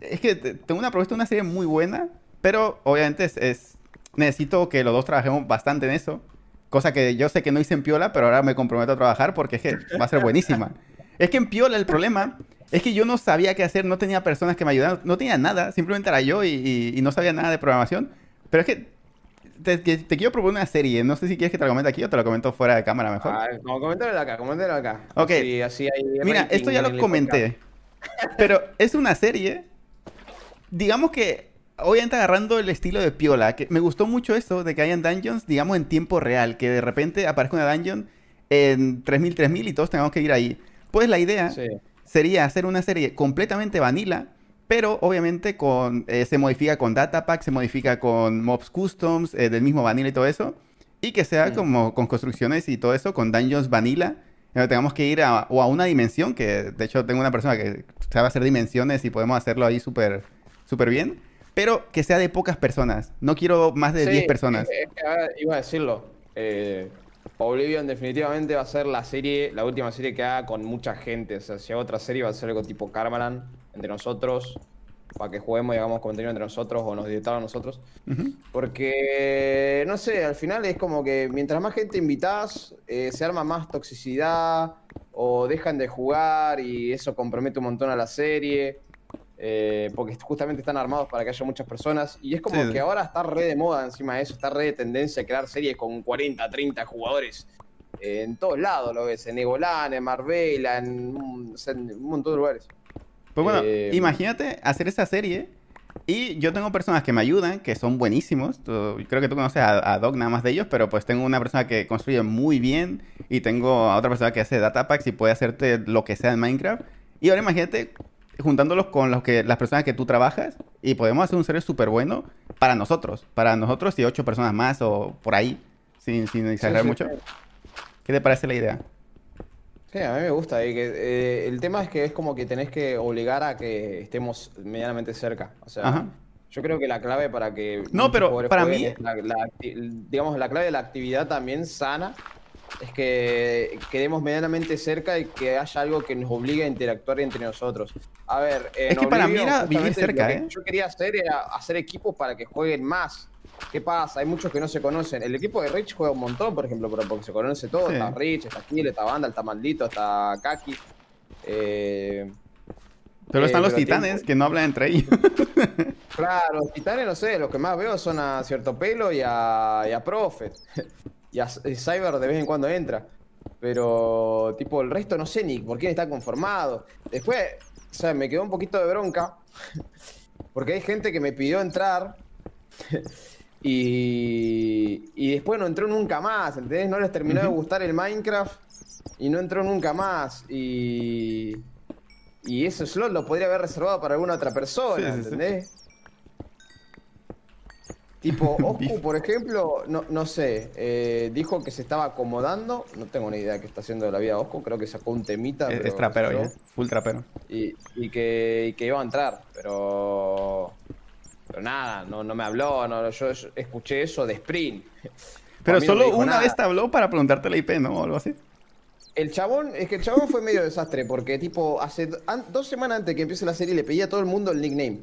es que te- tengo una propuesta de una serie muy buena, pero obviamente es, es- necesito que los dos trabajemos bastante en eso, cosa que yo sé que no hice en Piola, pero ahora me comprometo a trabajar porque es que va a ser buenísima. [laughs] es que en Piola el problema es que yo no sabía qué hacer, no tenía personas que me ayudaran, no tenía nada, simplemente era yo y, y- y no sabía nada de programación, pero es que te, te- te quiero proponer una serie. No sé si quieres que te lo comente aquí o te lo comento fuera de cámara mejor. Ah, como comentarios acá, comentarios acá. Ok. Así, así hay Mira, esto ya lo comenté. Pero es una serie. Digamos que. Obviamente agarrando el estilo de Piola. Que me gustó mucho eso de que hayan dungeons, digamos, en tiempo real. Que de repente aparezca una dungeon en 3000, 3000 y todos tengamos que ir ahí. Pues la idea. Sí. sería hacer una serie completamente vanilla, pero obviamente con eh, se modifica con datapack, se modifica con mobs customs eh, del mismo vanilla y todo eso, y que sea Mm. como con construcciones y todo eso, con dungeons vanilla, donde tengamos que ir a, o a una dimensión, que de hecho tengo una persona que sabe hacer dimensiones y podemos hacerlo ahí súper súper bien, pero que sea de pocas personas. No quiero más de Sí, 10 personas. es que, a ver, iba a decirlo. Eh, Oblivion definitivamente va a ser la serie, la última serie que haga con mucha gente. O sea, si hago otra serie va a ser algo tipo Karmaland, entre nosotros, para que juguemos y hagamos contenido entre nosotros o nos divirtamos a nosotros. Porque, no sé, al final es como que mientras más gente invitás, eh, se arma más toxicidad o dejan de jugar y eso compromete un montón a la serie. Eh, porque justamente están armados para que haya muchas personas. Y es como Sí. que ahora está re de moda encima de eso, está re de tendencia a crear series con 40, 30 jugadores. eh, en todos lados lo ves, en Egolan, en Marbella, en, un- o sea, en un montón de lugares. Pues bueno, Eh, imagínate hacer esa serie y yo tengo personas que me ayudan, que son buenísimos. Tú- creo que tú conoces a, a Doc nada más de ellos, pero pues tengo una persona que construye muy bien y tengo a otra persona que hace datapacks y puede hacerte lo que sea en Minecraft. Y ahora imagínate juntándolos con los que, las personas que tú trabajas y podemos hacer un serie súper bueno para nosotros, para nosotros y ocho personas más o por ahí, sin, sin exagerar sí, mucho. sí. ¿Qué te parece la idea? Sí, a mí me gusta. y que, eh, el tema es que es como que tenés que obligar a que estemos medianamente cerca. O sea, Ajá. yo creo que la clave para que No, pero para mí- la, la digamos, la clave de la actividad también sana es que quedemos medianamente cerca y que haya algo que nos obligue a interactuar entre nosotros. A ver, Es que para mí era vivir cerca, que ¿eh? Yo quería hacer era hacer equipos para que jueguen más. ¿Qué pasa? Hay muchos que no se conocen. El equipo de Rich juega un montón, por ejemplo, pero porque se conoce todo. Sí. Está Rich, está Kill, está Banda, está Maldito, está Kaki. Eh, Pero Eh, están los pero titanes tiempo- que no hablan entre ellos. claro, los titanes, no sé, los que más veo son a Cierto Pelo y a, y a Prophet. Y a y Cyber de vez en cuando entra. Pero, tipo, el resto no sé ni por quién está conformado. Después, o sea, me quedó un poquito de bronca. [laughs] Porque hay gente que me pidió entrar. [laughs] Y, y después no entró nunca más, ¿entendés? No les terminó de gustar el Minecraft y no entró nunca más. Y, y ese slot lo podría haber reservado para alguna otra persona, Sí, sí, sí. Tipo, [laughs] Oscu, por ejemplo, no, no sé, eh, dijo que se estaba acomodando, no tengo ni idea de qué está haciendo de la vida Oscu, creo que sacó un temita. Es, pero es trapero ya, yo, full trapero. Y, y que, y que iba a entrar, pero... Pero nada, no, no me habló, no, yo escuché eso de Sprint. [laughs] Pero solo una nada. vez te habló para preguntarte la IP, ¿no? O algo así. El chabón, es que el chabón fue medio desastre, porque tipo, hace dos semanas antes que empiece la serie le pedí a todo el mundo el nickname.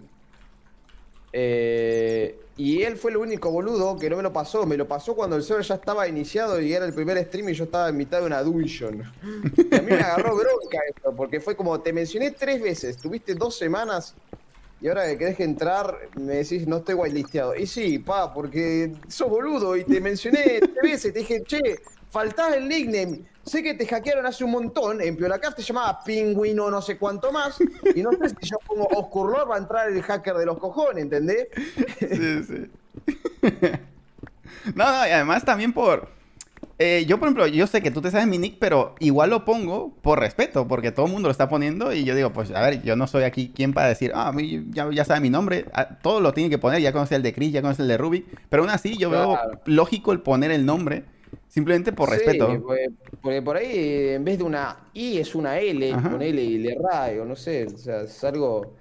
Eh, y él fue el único boludo que no me lo pasó. Me lo pasó cuando el server ya estaba iniciado y era el primer stream y yo estaba en mitad de una dungeon. [laughs] Y a mí me agarró bronca esto, porque fue como, te mencioné tres veces, tuviste dos semanas y ahora que querés que entrar me decís no estoy whitelisteado. Y sí, pa, porque sos boludo y te mencioné [laughs] tres veces, te dije, che, faltás el nickname. Sé que te hackearon hace un montón, en Piolacaf te llamaba Pingüino no sé cuánto más, y no sé si yo pongo Oscurlor va a entrar el hacker de los cojones, ¿entendés? Sí, sí. no, no, y además también por... eh, yo, por ejemplo, yo sé que tú te sabes mi nick, pero igual lo pongo por respeto, porque todo el mundo lo está poniendo y yo digo, pues, a ver, yo no soy aquí quien para decir, ah, mí ya, ya sabe mi nombre, a- todo lo tiene que poner, ya conoce el de Chris, ya conoce el de Rubik, pero aún así yo veo Claro. lógico el poner el nombre, simplemente por Sí, respeto. porque, porque por ahí en vez de una I es una L, Ajá. con L y le ray, o no sé, o sea, es algo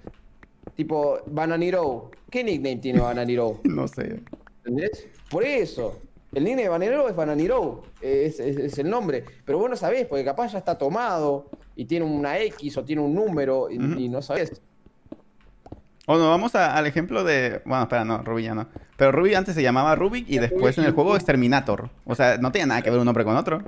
tipo Bananiro. ¿Qué nickname tiene Bananiro? [laughs] No sé. ¿Entendés? Por eso. El nickname de Bananiro es Bananiro, es, es- es el nombre. Pero vos no sabés, porque capaz ya está tomado y tiene una X o tiene un número y, y no sabés. O nos vamos a- al ejemplo de. Bueno, espera, no, Ruby ya no. Pero Ruby antes se llamaba Rubik y después en el juego Exterminator. O sea, no tiene nada que ver un nombre con otro.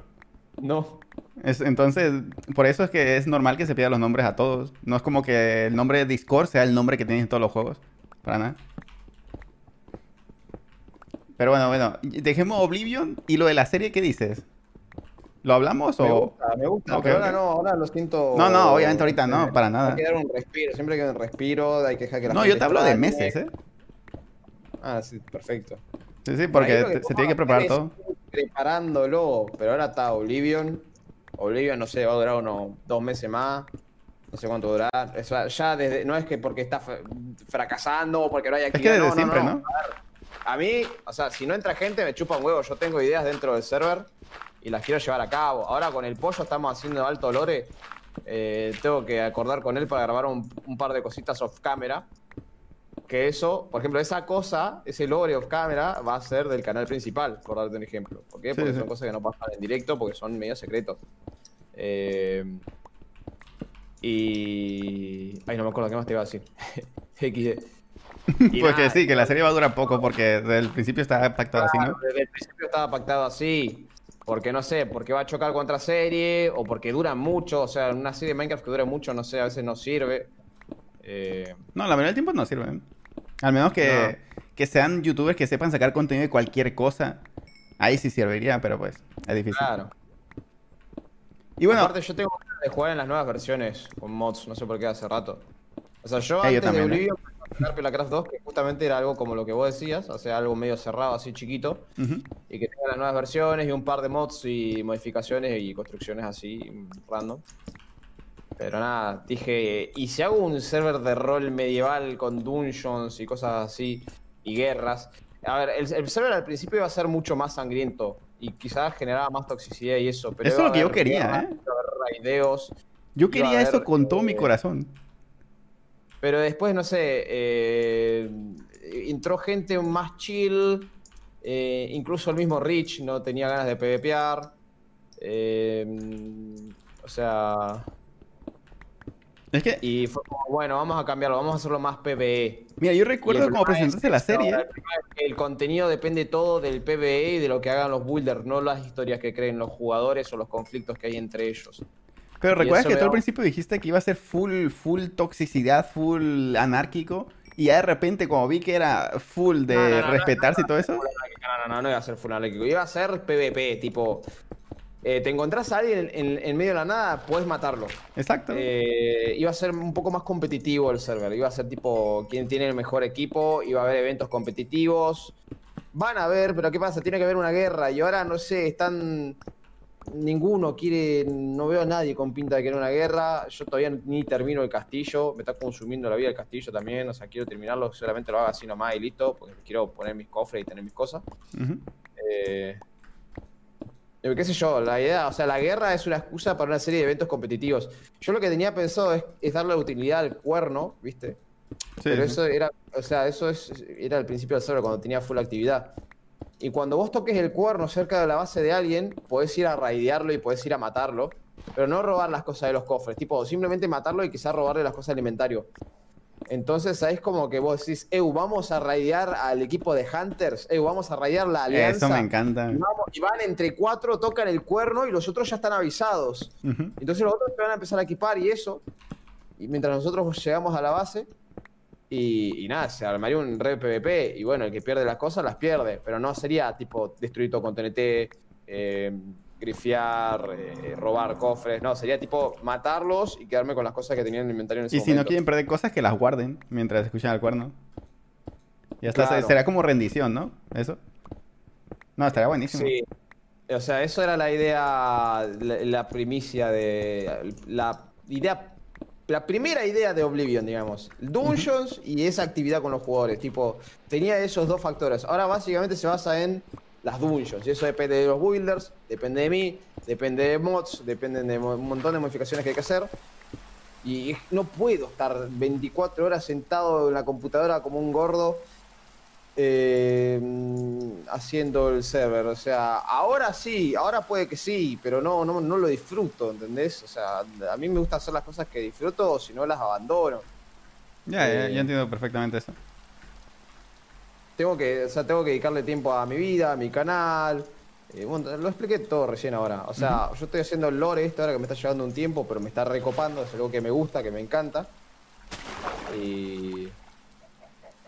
No. Es- entonces, por eso es que es normal que se pidan los nombres a todos. No es como que el nombre de Discord sea el nombre que tienen en todos los juegos. Para nada. Pero bueno, bueno. Dejemos Oblivion y lo de la serie, ¿qué dices? ¿Lo hablamos Me o.? gusta, me gusta, pero ahora no, ahora lo siento. No, no, obviamente ahorita no, para nada. Hay que dar un respiro, siempre hay que dar un respiro, hay que dejar que la No, gente yo te hablo de meses, ¿eh? Ah, sí, perfecto. Sí, sí, porque te- se tiene que preparar es todo. Preparándolo, pero ahora está Oblivion. Oblivion, no sé, va a durar unos dos meses más. No sé cuánto durará. Eso ya desde, no es que porque está fra- fracasando o porque no hay Es actividad. que desde no, no, siempre, no. ¿no? A mí, o sea, si no entra gente, me chupa un huevo. Yo tengo ideas dentro del server y las quiero llevar a cabo. Ahora con el pollo estamos haciendo alto lore. Eh, tengo que acordar con él para grabar un, un par de cositas off camera. Que eso, por ejemplo, esa cosa, ese lore off camera, va a ser del canal principal, por darte un ejemplo. ¿Por qué? Porque sí. son cosas que no pasan en directo, porque son medio secretos. Eh, y. Ay, no me acuerdo qué más te iba a decir. [laughs] XD. Y [laughs] Pues que sí, que la serie va a durar poco porque desde el principio está pactado así, ¿no? Desde el principio estaba pactado así. Porque no sé, porque va a chocar con otra serie, o porque dura mucho. O sea, una serie de Minecraft que dura mucho, no sé, a veces no sirve. Eh, No, la mayoría del tiempo no sirven. Al menos que, que sean youtubers que sepan sacar contenido de cualquier cosa. Ahí sí serviría, pero pues es difícil. claro. Y bueno, Aparte, yo tengo ganas de jugar en las nuevas versiones con mods, no sé por qué hace rato. O sea, yo Eh, yo antes también, de eh. Oblivion sacar Pelacraft 2, que justamente era algo como lo que vos decías, o sea, algo medio cerrado, así chiquito. ujú. Y que tenga las nuevas versiones y un par de mods y modificaciones y construcciones así random. Pero nada, dije, ¿y si hago un server de rol medieval con dungeons y cosas así y guerras? A ver, el, el server al principio iba a ser mucho más sangriento y quizás generaba más toxicidad y eso. Pero Eso es lo que yo quería, guerras, ¿eh? yo quería eso con todo mi eh, corazón. Pero después, no sé, eh, entró gente más chill. eh, incluso el mismo Rich no tenía ganas de PvPear. eh, o sea, Es que, y fue como, bueno, vamos a cambiarlo, vamos a hacerlo más PvE. mira, yo recuerdo como es presentaste la serie. El, el contenido depende todo del PvE y de lo que hagan los builders, no las historias que creen los jugadores o los conflictos que hay entre ellos. Pero recuerdas que tú al veo- principio dijiste que iba a ser full, full toxicidad, full anárquico. Y ya de repente, como vi que era full de No, no, no, no, respetarse y todo eso. No, no, no, no iba a ser full anárquico, iba a ser PvP, tipo. eh, te encontrás a alguien en, en- en medio de la nada, puedes matarlo. Exacto. Eh, iba a ser un poco más competitivo el server. Iba a ser tipo quién tiene el mejor equipo. Iba a haber eventos competitivos. Van a haber, pero ¿qué pasa? Tiene que haber una guerra. Y ahora no sé, están. Ninguno quiere. No veo a nadie con pinta de querer una guerra. Yo todavía ni termino el castillo. Me está consumiendo la vida el castillo también. O sea, quiero terminarlo. Solamente lo hago así nomás y listo. Porque quiero poner mis cofres y tener mis cosas. Eh, eh, qué sé yo, la idea, o sea, la guerra es una excusa para una serie de eventos competitivos. Yo lo que tenía pensado es, es darle utilidad al cuerno, ¿viste? Sí, Pero eso era, o sea, eso es, era al principio del server cuando tenía full actividad. Y cuando vos toques el cuerno cerca de la base de alguien, podés ir a raidearlo y podés ir a matarlo. Pero no robar las cosas de los cofres, tipo, simplemente matarlo y quizás robarle las cosas del inventario. Entonces, ahí es como que vos decís, Eu, vamos a raidear al equipo de Hunters, Eu, vamos a raidear la alianza. Eso me encanta. Y, vamos- y van entre cuatro, tocan el cuerno y los otros ya están avisados. Entonces los otros se van a empezar a equipar y eso. Y mientras nosotros llegamos a la base. Y, y nada, se armaría un red PvP. Y bueno, el que pierde las cosas las pierde. Pero no sería tipo destruir todo con TNT, eh, grifear, eh, robar cofres. No, sería tipo matarlos y quedarme con las cosas que tenían en el inventario en ese Y si no quieren perder cosas, que las guarden mientras escuchan al cuerno. Está, Claro. será como rendición, ¿no? Eso. No, estaría buenísimo. Sí. O sea, eso era la idea, la, la primicia de. La idea. La primera idea de Oblivion, digamos. Dungeons y esa actividad con los jugadores. Tipo, tenía esos dos factores. Ahora básicamente se basa en las dungeons. Y eso depende de los builders, depende de mí, depende de mods, depende de un montón de modificaciones que hay que hacer. Y no puedo estar 24 horas sentado en la computadora como un gordo eh, haciendo el server. O sea, ahora sí, ahora puede que sí, pero no, no, no lo disfruto, ¿entendés? O sea, a mí me gusta hacer las cosas que disfruto si no las abandono. Ya, ya, Eh, ya entiendo perfectamente eso. Tengo que, o sea, tengo que dedicarle tiempo a mi vida, a mi canal. eh, bueno, lo expliqué todo recién ahora. O sea, yo estoy haciendo el lore esto ahora que me está llevando un tiempo, pero me está recopando, es algo que me gusta, que me encanta. Y.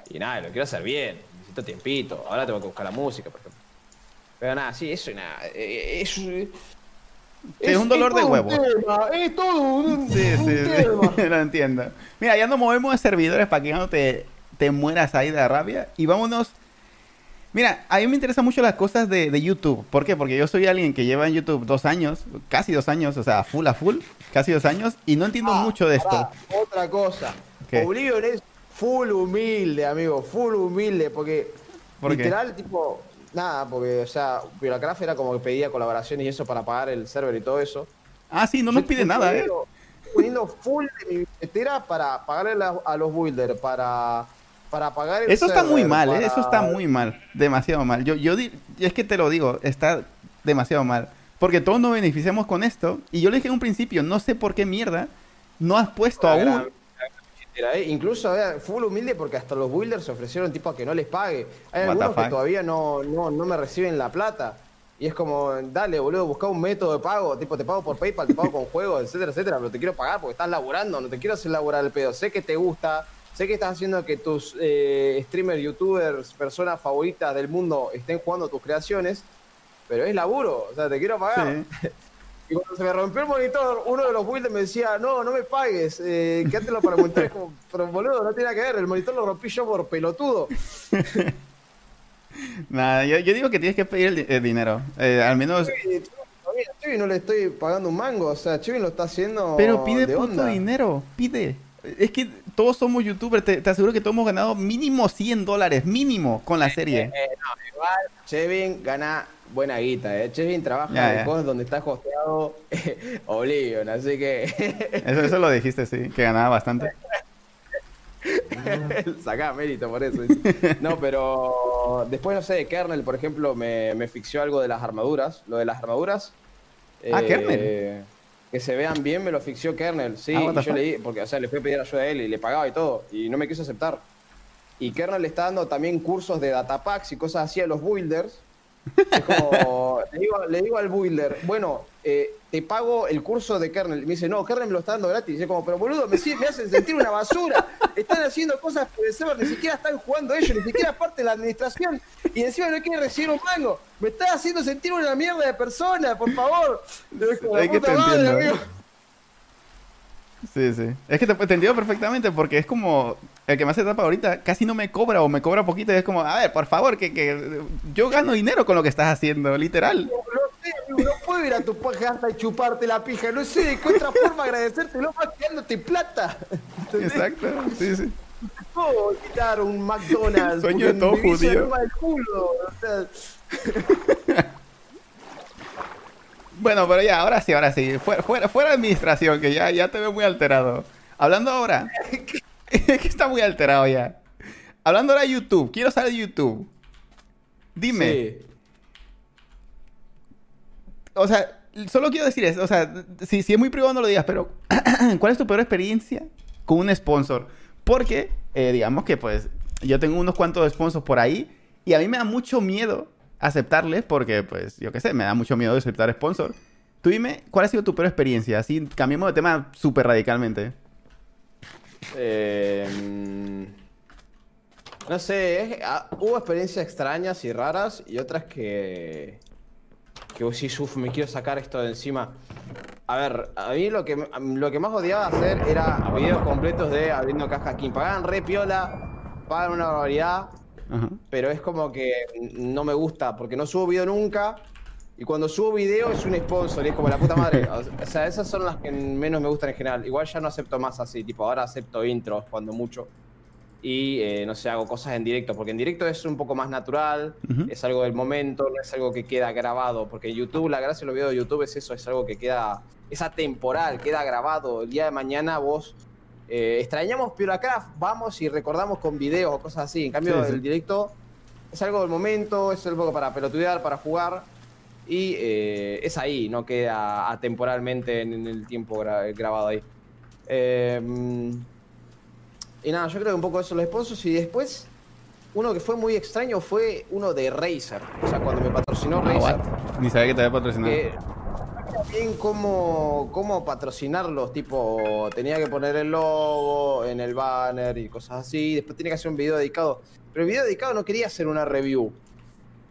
Y nada, lo quiero hacer bien. Necesito tiempito. Ahora tengo que buscar la música, por ejemplo. Pero nada, sí, eso y nada. eh, Es, es un dolor de tema, es todo un, [laughs] Sí, un sí, tema. sí. [laughs] Lo entiendo. Mira, ya nos movemos de servidores para que ya no te, te mueras ahí de rabia. Y vámonos. Mira, a mí me interesan mucho las cosas de, de YouTube. ¿Por qué? Porque yo soy alguien que lleva en YouTube dos años, casi dos años, o sea, full a full, casi dos años, y no entiendo Ah, mucho de esto. pará, otra cosa. ¿Qué? Oblivion es full humilde, amigo. Full humilde. Porque ¿Por qué? literal, tipo. Nada, porque, o sea, Piracraft era como que pedía colaboraciones y eso para pagar el server y todo eso. Ah, sí, no nos pide nada, ¿eh? poniendo- full de mi billetera para pagarle a, a los builders, para, para pagar el Eso está muy mal, ¿eh? Eso está muy mal. Demasiado mal. Yo, yo di- es que te lo digo, está demasiado mal. Porque todos nos beneficiamos con esto. Y yo le dije en un principio, no sé por qué mierda no has puesto aún. gran ¿eh? Incluso eh, full humilde porque hasta los builders se ofrecieron tipo a que no les pague. Hay What algunos que todavía no, no, no me reciben la plata. Y es como, dale, boludo, busca un método de pago. Tipo, te pago por PayPal, te pago con [laughs] juegos, etcétera, etcétera. Pero te quiero pagar porque estás laburando, no te quiero hacer laburar el pedo. Sé que te gusta, sé que estás haciendo que tus eh, streamers, youtubers, personas favoritas del mundo estén jugando tus creaciones. Pero es laburo, o sea, te quiero pagar. Sí. [laughs] Y cuando se me rompió el monitor, uno de los builders me decía, no, no me pagues, eh, quédatelo para. Es como, pero boludo, no tiene nada que ver, el monitor lo rompí yo por pelotudo. [laughs] Nada, yo, yo digo que tienes que pedir el, di- el dinero. Eh, al menos. Eh, a Chevy no le estoy pagando un mango, o sea, Chevy lo está haciendo Pero pide de puto onda. dinero, pide. Es que todos somos youtubers, te, te aseguro que todos hemos ganado mínimo 100 dólares, mínimo, con la serie. Eh, no, igual, Chevin gana buena guita, eh. Chevin trabaja Ya, en ya. cosas donde está hosteado [laughs] Oblivion, así que [laughs] Eso, eso lo dijiste, sí, que ganaba bastante. [laughs] Sacá mérito por eso. No, pero después, no sé, de Kernel, por ejemplo, me, me fixió algo de las armaduras. Lo de las armaduras. Ah, eh, Kernel. Que se vean bien, me lo fixió Kernel, sí. Ah, y yo le di, porque, o sea, le fui a pedir ayuda a él y le pagaba y todo. Y no me quiso aceptar. Y Kernel le está dando también cursos de datapacks y cosas así a los builders. Es como, le digo, le digo al builder, bueno, eh, te pago el curso de kernel. Y me dice, no, kernel me lo está dando gratis. Y dice, como, pero boludo, me, me hacen sentir una basura. Están haciendo cosas por el server, ni siquiera están jugando ellos, ni siquiera parte de la administración. Y encima no quieren recibir un mango. Me estás haciendo sentir una mierda de persona, por favor. Es como, Es que puta te madre, entiendo. amigo. Sí, sí. Es que te, te entiendo perfectamente porque es como el que me hace tapa ahorita casi no me cobra o me cobra poquito y es como, a ver, por favor, que, que yo gano dinero con lo que estás haciendo, literal. No sé, amigo, no puedo ir a tu hasta y chuparte la pija. No sé de qué otra forma agradecértelo más dándote plata. ¿Entendés? Exacto, sí, sí. puedo quitar un McDonald's. [laughs] Sueño de todo judío. culo. O sea, [laughs] Bueno, pero ya, ahora sí, ahora sí. Fuera, fuera, fuera administración, que ya, ya te veo muy alterado. Hablando ahora. [laughs] [laughs] es que está muy alterado ya. Hablando ahora de YouTube. Quiero saber de YouTube. Dime. sí. O sea, solo quiero decir eso. O sea, si, si es muy privado no lo digas, pero [clears throat] ¿cuál es tu peor experiencia con un sponsor? Porque, eh, digamos que pues, yo tengo unos cuantos sponsors por ahí y a mí me da mucho miedo aceptarles porque, pues, yo qué sé, me da mucho miedo aceptar sponsor. Tú dime, ¿cuál ha sido tu peor experiencia? Así, cambiemos de tema súper radicalmente. Eh, mm, no sé, es- ah, hubo experiencias extrañas y raras y otras que. que vos decís, uff, me quiero sacar esto de encima. A ver, a mí lo que, lo que más odiaba hacer era videos completos de abriendo cajas King. Pagaban re piola, pagan una barbaridad, Ajá. pero es como que no me gusta porque no subo video nunca. Y cuando subo video es un sponsor y es como la puta madre. [laughs] O sea, esas son las que menos me gustan en general. Igual ya no acepto más así, tipo, ahora acepto intros cuando mucho. Y eh, no sé, hago cosas en directo, porque en directo es un poco más natural, Ujú. es algo del momento, no es algo que queda grabado. Porque en YouTube, la gracia de los videos de YouTube es eso, es algo que queda, es atemporal, queda grabado. El día de mañana vos eh, extrañamos Pioracraft, vamos y recordamos con videos o cosas así. En cambio, Sí, sí. el directo es algo del momento, es algo para pelotudear, para jugar. Y eh, es ahí, no queda atemporalmente en, en el tiempo gra- grabado ahí. Eh, mm, y nada, yo creo que un poco eso los sponsors. Y después, uno que fue muy extraño fue uno de Razer. O sea, cuando me patrocinó Ah, Razer. what? Ni sabía que te había patrocinado. Que no sabía bien cómo, cómo patrocinarlos, tipo, tenía que poner el logo en el banner y cosas así, después tenía que hacer un video dedicado. Pero el video dedicado no quería hacer una review.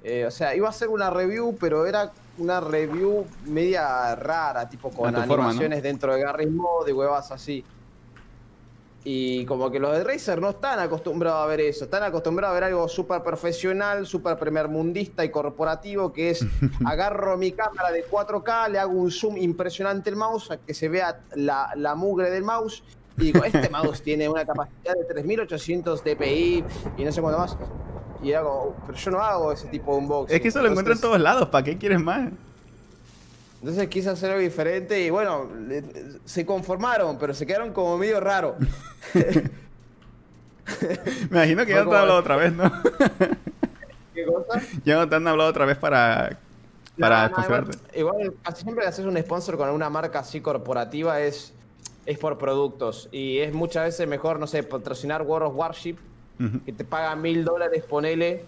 Eh, o sea, iba a hacer una review, pero era una review media rara, tipo con animaciones dentro de Garry's Mod y huevas así. Y como que los de Razer no están acostumbrados a ver eso, están acostumbrados a ver algo súper profesional, súper primermundista y corporativo, que es [laughs] agarro mi cámara de 4K, le hago un zoom impresionante al mouse, a que se vea la, la mugre del mouse, y digo, este mouse tiene una capacidad de 3800 dpi y no sé cuánto más. Y hago, pero yo no hago ese tipo de unboxing. Es que eso lo encuentro en todos lados. ¿Para qué quieres más? entonces quise hacer algo diferente y bueno, se conformaron, pero se quedaron como medio raro. [laughs] Me imagino que ya no te como- han hablado otra vez, ¿no? [laughs] ¿Qué cosa? ya no te han hablado otra vez para, para No, no, igual, igual, casi siempre que haces un sponsor con una marca así corporativa es, es por productos. Y es muchas veces mejor, no sé, patrocinar World of Warship, Que te pagan mil dólares, ponele,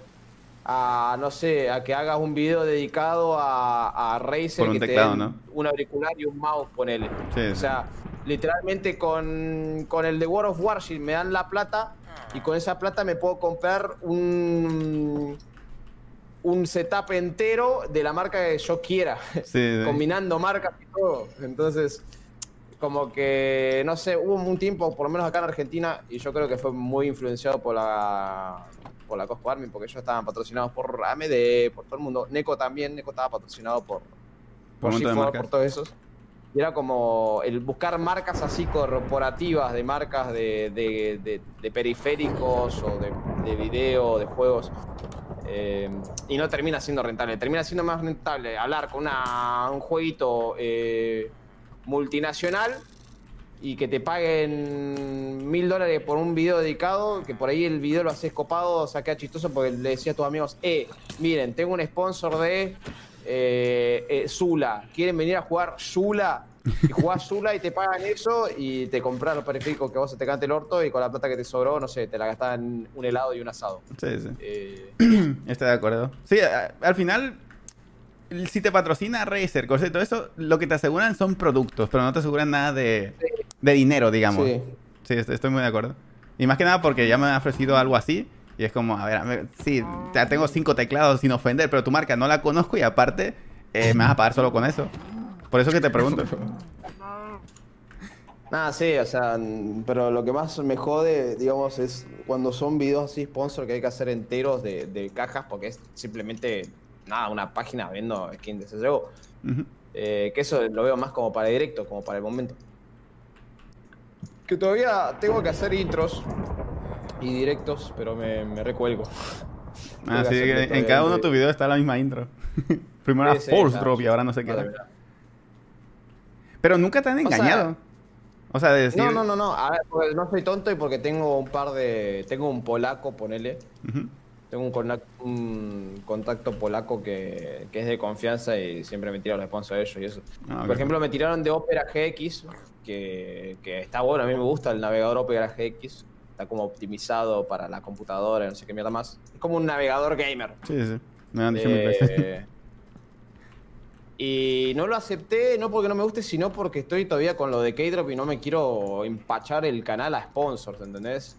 a, no sé, a que hagas un video dedicado a, a Razer, que te teclado, den ¿no? un auricular y un mouse, ponele. Sí, o sí. sea, literalmente con, con el de World of Warship me dan la plata y con esa plata me puedo comprar un un setup entero de la marca que yo quiera, sí. combinando marcas y todo. Entonces, como que, no sé, hubo un tiempo, por lo menos acá en Argentina, y yo creo que fue muy influenciado por la por la Cosco Army, porque ellos estaban patrocinados por AMD, por todo el mundo. Neko también, Neko estaba patrocinado por, Por un montón de G4, marcas. por todos esos. Y era como el buscar marcas así corporativas, de marcas de, de- de- de periféricos o de, de video, de juegos. Eh, y no termina siendo rentable. Termina siendo más rentable hablar con una- un jueguito eh, multinacional y que te paguen mil dólares por un video dedicado, que por ahí el video lo haces copado, o sea, queda chistoso porque le decía a tus amigos, eh, miren, tengo un sponsor de eh, eh, Zula, ¿quieren venir a jugar Zula? Y jugás Zula y te pagan eso y te compras los periféricos que vos se te cante el orto y con la plata que te sobró, no sé, te la gastás en un helado y un asado. Sí, sí. Eh, [clears throat] Estoy de acuerdo. Sí, al final, si te patrocina Razer, cosas y todo eso, lo que te aseguran son productos, pero no te aseguran nada de, de dinero, digamos. sí. Sí, est- estoy muy de acuerdo. Y más que nada porque ya me han ofrecido algo así. Y es como, a ver, a ver, sí, ya tengo cinco teclados sin ofender, pero tu marca no la conozco y aparte eh, me vas a pagar solo con eso. Por eso que te pregunto. [laughs] Nada, sí, o sea, pero lo que más me jode, digamos, es cuando son videos así sponsor que hay que hacer enteros de, de cajas porque es simplemente, nada, una página viendo skin de CSGO. Ujú. Eh, que eso lo veo más como para directo, como para el momento. Que todavía tengo que hacer intros y directos, pero me, me recuelgo. [laughs] Ah, sí, que en cada uno de tus videos está la misma intro. [laughs] Primero era Sí, sí, Force Drop y ahora no sé qué. Era. Pero nunca te han O sea- engañado. O sea, de decir... No, no, no, no. A ver, porque no soy tonto y porque tengo un par de. Tengo un polaco, ponele. Ujú. Tengo un, conac- un contacto polaco que, que es de confianza y siempre me tira los sponsors de ellos y eso. Ah. Por ejemplo, me tiraron de Opera GX, que, que está bueno, a mí me gusta el navegador Opera GX. Está como optimizado para la computadora, no sé qué mierda más. Es como un navegador gamer. Sí, sí. Me han dicho. Eh, [laughs] y no lo acepté, no porque no me guste, sino porque estoy todavía con lo de K-Drop y no me quiero empachar el canal a sponsors, ¿entendés?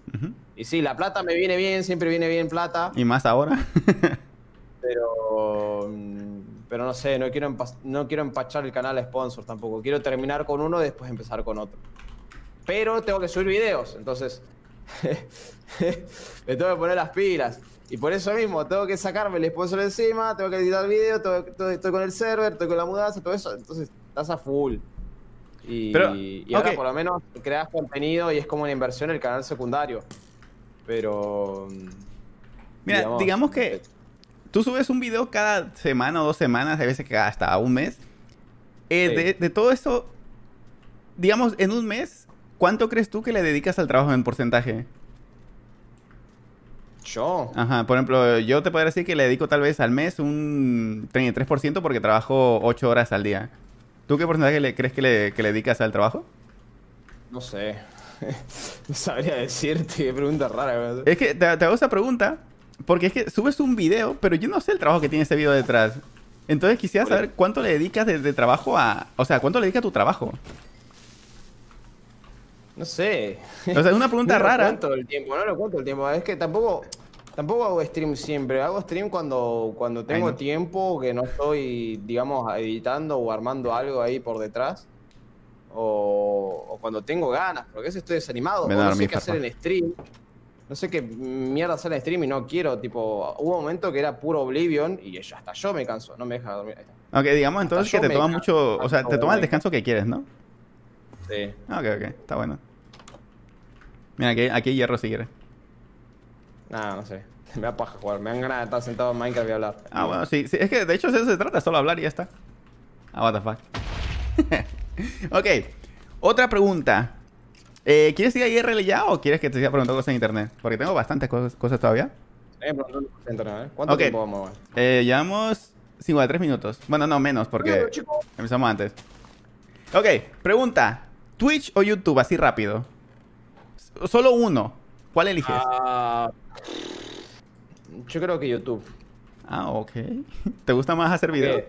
Y sí, la plata me viene bien, siempre viene bien plata, Y más ahora. [laughs] pero mm, pero no sé, no quiero, no quiero empachar el canal a sponsors tampoco. Quiero terminar con uno y después empezar con otro. Pero tengo que subir videos, entonces [laughs] me tengo que poner las pilas. Y por eso mismo, tengo que sacarme el sponsor encima, tengo que editar video, tengo- tengo- estoy con el server, estoy con la mudanza, todo eso. Entonces, estás a full. Y, Pero, y ahora ok. por lo menos creas contenido y es como una inversión el canal secundario. Pero... mm, Mira, digamos que tú subes un video cada semana o dos semanas, hay veces que hasta un mes. Eh, Sí. de, de todo eso, digamos, en un mes, ¿cuánto crees tú que le dedicas al trabajo en porcentaje? Yo... Ajá, por ejemplo, yo te podría decir que le dedico tal vez al mes un 33% porque trabajo 8 horas al día. ¿Tú qué porcentaje le crees que le, que le dedicas al trabajo? No sé. [laughs] no sabría decirte, qué pregunta rara. ¿verdad? Es que te, te hago esa pregunta porque es que subes un video, pero yo no sé el trabajo que tiene ese video detrás. Entonces quisiera saber cuánto le dedicas de, de trabajo a... O sea, cuánto le dedicas a tu trabajo. No sé. O sea, es una pregunta [laughs] no lo rara. cuento el tiempo, no lo cuento el tiempo. Es que tampoco, tampoco hago stream siempre. Hago stream cuando, cuando tengo no. tiempo, que no estoy, digamos, editando o armando algo ahí por detrás. O, o cuando tengo ganas, porque a veces estoy desanimado. O no sé qué hacer en stream. No sé qué mierda hacer en stream y no quiero. Tipo, hubo un momento que era puro Oblivion y hasta yo me canso. No me deja dormir. Ok, digamos entonces que te toma mucho... O sea, te toma el descanso que quieres, ¿no? Sí. Ah, Ok, ok, está bueno. Mira, aquí, aquí hierro si quieres. Nada, no sé. [laughs] Me da paja jugar. Me dan ganas de estar sentado en Minecraft y hablar. Ah, bueno, sí, sí, es que de hecho de eso se trata, solo hablar y ya está. Ah, what the fuck. [laughs] ok, otra pregunta. Eh, ¿Quieres ir a IRL ya o quieres que te siga preguntando cosas en internet? Porque tengo bastantes cosas, cosas todavía. Eh. ¿Eh? ¿Cuánto tiempo vamos a ver? Eh, llevamos 53 minutos. Bueno, no, menos porque empezamos antes. Ok, pregunta. ¿Twitch o YouTube? Así rápido. Solo uno. ¿Cuál eliges? Ah, yo creo que YouTube. Ah, ok. [laughs] ¿Te gusta más hacer videos?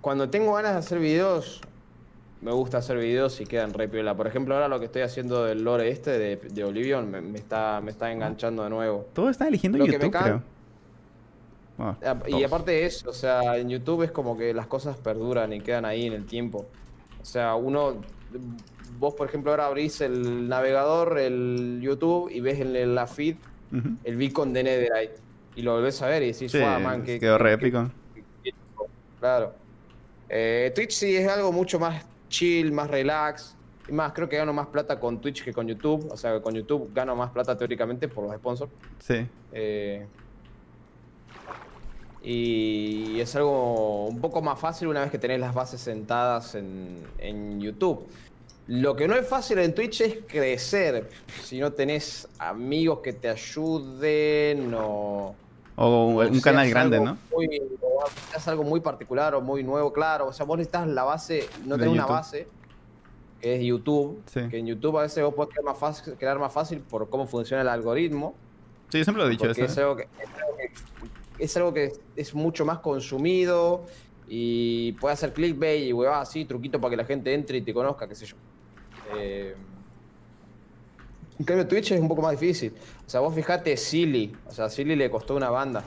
Cuando tengo ganas de hacer videos, me gusta hacer videos y quedan re piola. Por ejemplo, ahora lo que estoy haciendo del lore este de, de Oblivion me, me está, me está enganchando de nuevo. Todos están eligiendo Lo YouTube, can- creo. Bueno, Ah, Y todos. aparte de eso, o sea, en YouTube es como que las cosas perduran y quedan ahí en el tiempo. O sea, uno, vos por ejemplo ahora abrís el navegador, el YouTube y ves en la feed el beacon de Netherite y lo volvés a ver y decís, Sí, "Fua, man, qué- quedó re épico. qué- qué chico". Claro. Eh, Twitch sí es algo mucho más chill, más relax. Y más, creo que gano más plata con Twitch que con YouTube. O sea, con YouTube gano más plata teóricamente por los sponsors. Sí. Eh, y es algo un poco más fácil una vez que tenés las bases sentadas en, en YouTube. Lo que no es fácil en Twitch es crecer. Si no tenés amigos que te ayuden o... O un, o canal grande, ¿no? muy- o necesitas algo muy particular o muy nuevo, claro. O sea, vos necesitas la base, no tenés una base, que es YouTube. Sí. Que en YouTube a veces vos podés crear más fácil, crear más fácil por cómo funciona el algoritmo. Sí, yo siempre lo he dicho eso. es ¿eh? algo, que, es, algo que, es algo que es mucho más consumido y puede hacer clickbait y huevadas así, truquito para que la gente entre y te conozca, qué sé yo. Eh, cambio, Twitch es un poco más difícil. O sea, vos fijate Silly. O sea, Silly le costó una banda.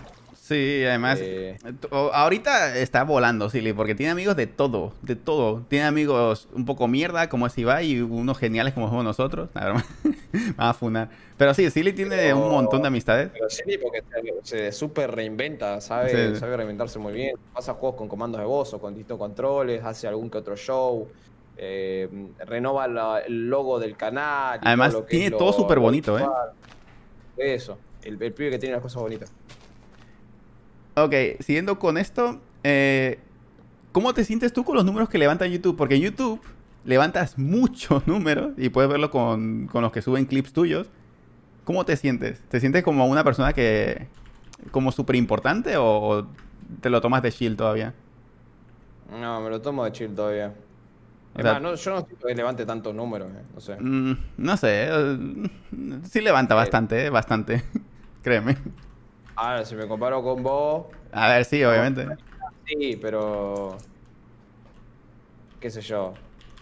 Sí, además, Eh. o- ahorita está volando Silly, porque tiene amigos de todo, de todo. Tiene amigos un poco mierda, como es Ibai, y unos geniales como somos nosotros. La verdad, me [laughs] va a funar. Pero sí, Silly tiene Pero- un montón de amistades. Pero Silly porque se, súper reinventa, sabe, Sí. sabe reinventarse muy bien. Pasa juegos con comandos de voz o con distintos controles, hace algún que otro show. eh, renova la- el logo del canal. Además, todo tiene todo súper bonito, ¿eh? Eso, el, el pibe que tiene las cosas bonitas. Ok, siguiendo con esto, eh, ¿cómo te sientes tú con los números que levanta YouTube? Porque en YouTube levantas [laughs] muchos números y puedes verlo con, con los que suben clips tuyos. ¿Cómo te sientes? ¿Te sientes como una persona que... como súper importante o, o te lo tomas de chill todavía? No, me lo tomo de chill todavía. O sea- no, yo no siento que levante tantos números, eh, no sé. Mm, no sé, eh, sí levanta bastante, eh, bastante, [laughs] créeme. Ahora, si me comparo con vos, A ver, sí, obviamente. sí, pero. qué sé yo.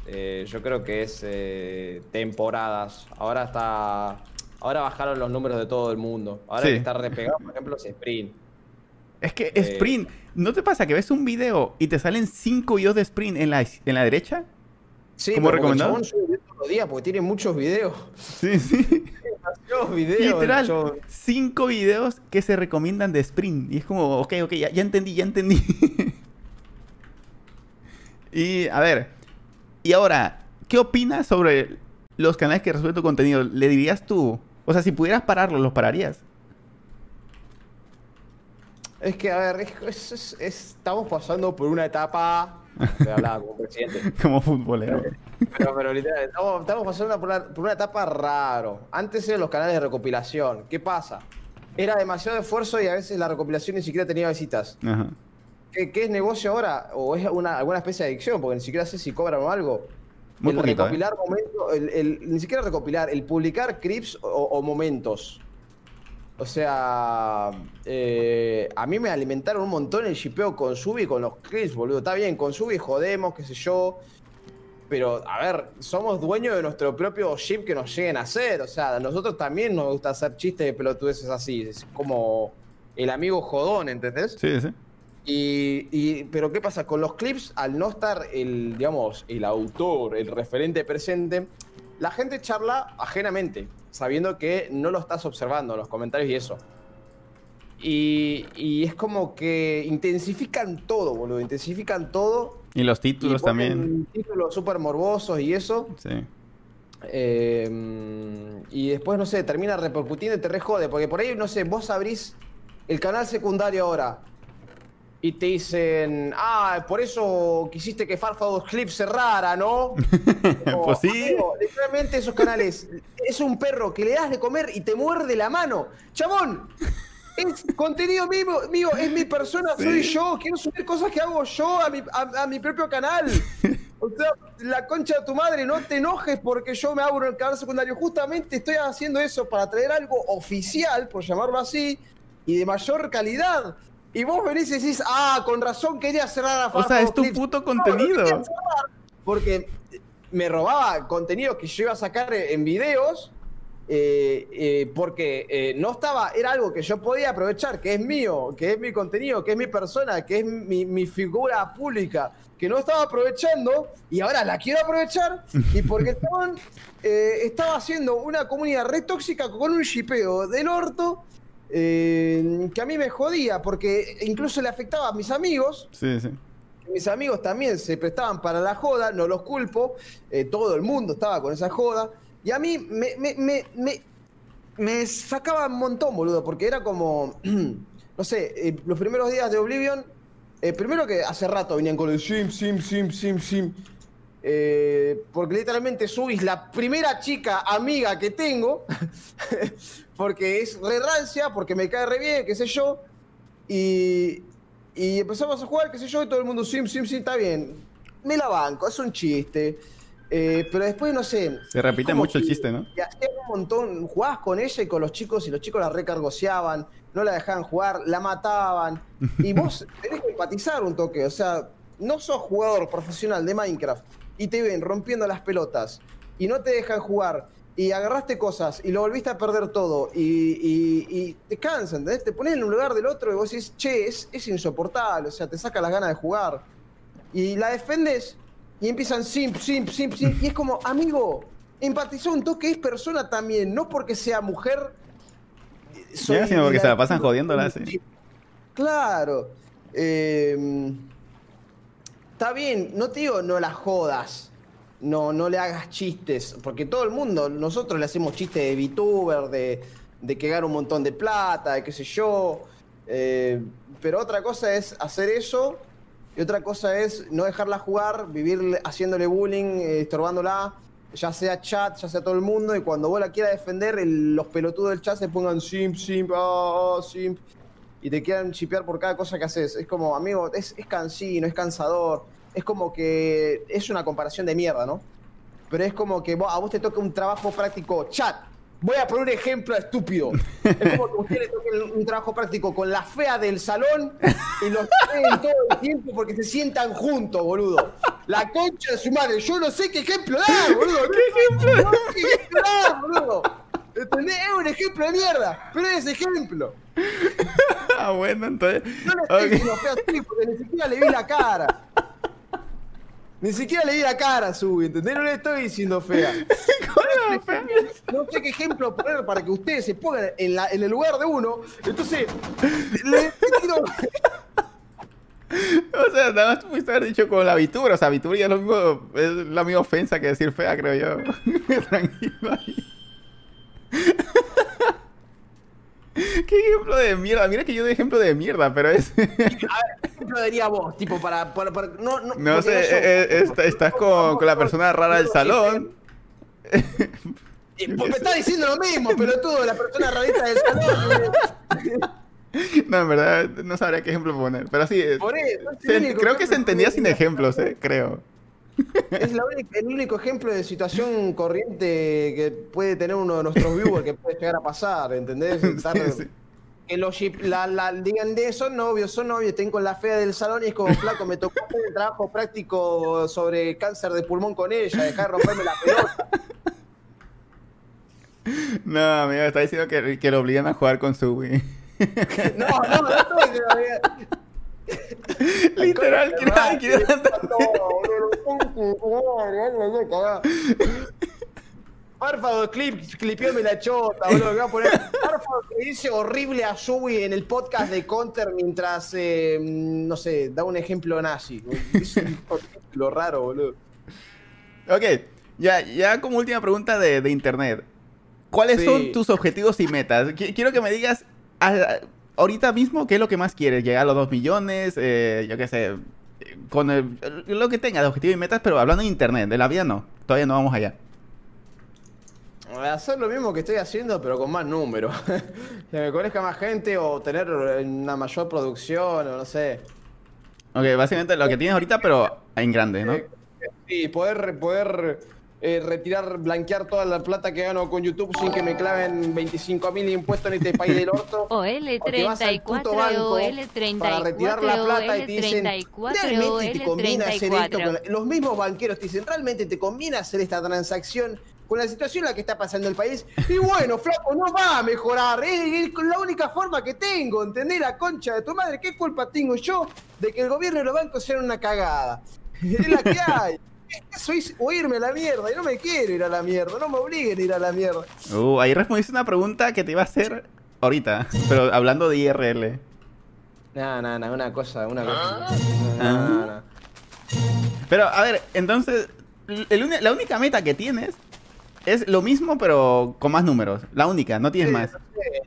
Eh, yo creo que es eh, temporadas. Ahora está. Ahora bajaron los números de todo el mundo. Ahora Sí. que está repegado, por ejemplo, es Sprint. Es que Eh, Sprint, ¿no te pasa que ves un video y te salen cinco videos de Sprint en la, en la derecha? Sí, ¿Cómo pero porque el recomendado? videos todos los días porque tiene muchos videos. Sí, sí. Literal, chabón. cinco videos que se recomiendan de Sprint. Y es como, ok, ok, ya, ya entendí, ya entendí. [laughs] y a ver, y ahora, ¿qué opinas sobre los canales que resuelven tu contenido? ¿Le dirías tú? O sea, si pudieras pararlos, ¿los pararías? Es que, a ver, es- es- es- es- estamos pasando por una etapa. Me hablaba como presidente. [laughs] Como futbolero. Pero, pero literal, estamos, estamos pasando por una, por una etapa raro. Antes eran los canales de recopilación. ¿Qué pasa? Era demasiado esfuerzo y a veces la recopilación ni siquiera tenía visitas. Ajá. ¿Qué, qué es negocio ahora? ¿O es una, alguna especie de adicción? Porque ni siquiera sé si cobran o algo. Muy el poquito, ¿eh? recopilar momentos, el, el- ni siquiera recopilar, el publicar clips o, o momentos. O sea, eh, a mí me alimentaron un montón el shipeo con Subi y con los clips, boludo. Está bien, con Subi jodemos, qué sé yo. Pero, a ver, somos dueños de nuestro propio ship que nos lleguen a hacer. O sea, a nosotros también nos gusta hacer chistes de pelotudeces así. Es como el amigo jodón, ¿entendés? Sí, sí. Y, y- pero ¿qué pasa? Con los clips, al no estar el, digamos, el autor, el referente presente, la gente charla ajenamente, sabiendo que no lo estás observando los comentarios y eso. Y, y es como que intensifican todo, boludo, intensifican todo. Y los y títulos ponen también. Títulos súper morbosos y eso. Sí. Eh, y después, no sé, termina repercutiendo y te rejode. Porque por ahí, no sé, vos abrís el canal secundario ahora. Y te dicen, ah, por eso quisiste que Farfados Clips cerrara, ¿no? Como, [laughs] Pues sí. amigo, literalmente esos canales. Es un perro que le das de comer y te muerde la mano. ¡Chabón! Es contenido mío, mío, es mi persona, soy yo. Quiero subir cosas que hago yo a mi, a- a mi propio canal. O sea, la concha de tu madre, no te enojes porque yo me abro el canal secundario. Justamente estoy haciendo eso para traer algo oficial, por llamarlo así, y de mayor calidad. Y vos venís y decís, ah, con razón quería cerrar a O sea, es tu Clips". puto No, no contenido. quería cerrar porque me robaba contenido que yo iba a sacar en videos. eh, eh, porque eh, no estaba, era algo que yo podía aprovechar, que es mío, que es mi contenido, que es mi persona, que es mi, mi figura pública, que no estaba aprovechando y ahora la quiero aprovechar y porque estaban, eh, estaba haciendo una comunidad re tóxica con un shipeo del orto eh, que a mí me jodía porque incluso le afectaba a mis amigos. Sí, sí. mis amigos también se prestaban para la joda, no los culpo, eh, todo el mundo estaba con esa joda, y a mí me, me, me, me, me sacaba un montón, boludo, porque era como, [clears throat] no sé, eh, los primeros días de Oblivion, eh, primero que hace rato venían con el sim, sim, sim, sim, sim, eh, porque literalmente subís la primera chica amiga que tengo, [laughs] porque es re rancia, porque me cae re bien, qué sé yo, y, y empezamos a jugar, qué sé yo, y todo el mundo, sim, sim, sim, está bien. Me la banco, es un chiste. Eh, pero después, no sé. Se repite mucho el chiste, ¿no? que hacían un montón, jugabas con ella y con los chicos y los chicos la recargoseaban, no la dejaban jugar, la mataban. Y [laughs] vos tenés que empatizar un toque, o sea, no sos jugador profesional de Minecraft y te ven rompiendo las pelotas y no te dejan jugar y agarraste cosas y lo volviste a perder todo y, y- y te cansa, ¿entendés? Te pones en un lugar del otro y vos decís, che, es, es insoportable, o sea, te saca las ganas de jugar. Y la defendes y empiezan simp, simp, simp, simp. Y es como, amigo, empatizó un toque, es persona también, no porque sea mujer. eh, Ya, sino porque se la pasan jodiéndola, sí. Claro. eh, está bien, no te digo no la jodas. No, no le hagas chistes. Porque todo el mundo, nosotros le hacemos chistes de VTuber, de, de que gana un montón de plata, de qué sé yo. eh, pero otra cosa es hacer eso. Y otra cosa es no dejarla jugar, vivir haciéndole bullying, eh, estorbándola, ya sea chat, ya sea todo el mundo, y cuando vos la quieras defender, los pelotudos del chat se pongan simp, simp, ah, simp, y te quieran chipear por cada cosa que haces. Es como, amigo, es, es cansino, es cansador, es como que es una comparación de mierda, ¿no? Pero es como que a vos te toca un trabajo práctico, chat. Voy a poner un ejemplo estúpido. Es como que a usted le toque un trabajo práctico con la fea del salón y los ven todo el tiempo porque se sientan juntos, boludo. La concha de su madre. Yo no sé qué ejemplo dar, boludo. ¿Qué ejemplo? No sé qué ejemplo dar, boludo. ¿Entendés? Es un ejemplo de mierda, pero es ejemplo. Ah, bueno, entonces. No le estoy ok. diciendo fea así porque ni siquiera le vi la cara. Ni siquiera le vi la cara a Subi, ¿entendés? No le estoy diciendo [laughs] fea. No sé qué ejemplo poner para que ustedes se pongan en, la- en el lugar de uno. Entonces, le tiro. O sea, nada más pudiste haber dicho con la Vitura. O sea, Vitura ya es lo mismo, es la misma ofensa que decir fea, creo yo. [laughs] Tranquilo ahí. [laughs] ¿Qué ejemplo de mierda? Mira que yo doy ejemplo de mierda, pero es. [laughs] A ver, ¿qué ejemplo daría vos? Tipo, para. para, para- no, no, sé, eh, está- estás con, con la persona rara del salón. Pues me está diciendo lo mismo, pelotudo, la persona rarita del salón. [laughs] No, en verdad, no sabría qué ejemplo poner. Pero sí, Por eso. se- creo que se entendía sin ejemplos, eh, creo. [laughs] Es la única- el único ejemplo de situación corriente que puede tener uno de nuestros viewers que puede llegar a pasar, ¿entendés? [laughs] Estar- Sí, sí. Que los la, la- digan de son novios, son novios, con la fea del salón y es como flaco, me tocó hacer el trabajo práctico sobre cáncer de pulmón con ella, dejar de romperme la pelota. No, amigo, está diciendo que, que lo obligan a jugar con su Wii. No, no, no estoy diciendo, Literal, quiere Párfado, clip, clipeame la chota, boludo. que va a poner. Párfado que dice horrible a Yui en el podcast de Counter mientras, eh, no sé, da un ejemplo nazi. Es un ejemplo raro, boludo. Ok, ya, ya como última pregunta de, de internet. ¿Cuáles Sí. son tus objetivos y metas? Qui- Quiero que me digas ahorita mismo qué es lo que más quieres. ¿Llegar a los 2 millones? Eh, yo qué sé. Con el- lo que tengas de objetivos y metas, pero hablando en internet. De la vida no. Todavía no vamos allá. Hacer lo mismo que estoy haciendo, pero con más números. [laughs] que me conozca más gente o tener una mayor producción, o no sé. Ok, básicamente lo que tienes ahorita, pero en grande, ¿no? Sí, poder, poder eh, retirar, blanquear toda la plata que gano con YouTube sin que me claven 25 mil impuestos en este país del orto. [laughs] O Porque vas al puto L34 banco o L34 para retirar la plata y te dicen, L34 ¿realmente te conviene hacer esto? con L34. la-?" Los mismos banqueros te dicen, ¿realmente te conviene hacer esta transacción con la situación en la que está pasando el país? Y bueno, [laughs] flaco, no va a mejorar, es, es la única forma que tengo, ¿entendés? La concha de tu madre, ¿qué culpa tengo yo de que el gobierno y los bancos sean una cagada? [laughs] Es la que hay. Eso es o irme a la mierda, y no me quiero ir a la mierda, no me obliguen a ir a la mierda. Uh, ahí respondiste una pregunta que te iba a hacer ahorita, pero hablando de IRL. No, no, no, una cosa, una cosa. Ah. No, no, no. Pero, a ver, entonces, el la única meta que tienes es lo mismo, pero con más números. La única, no tienes más. Sí,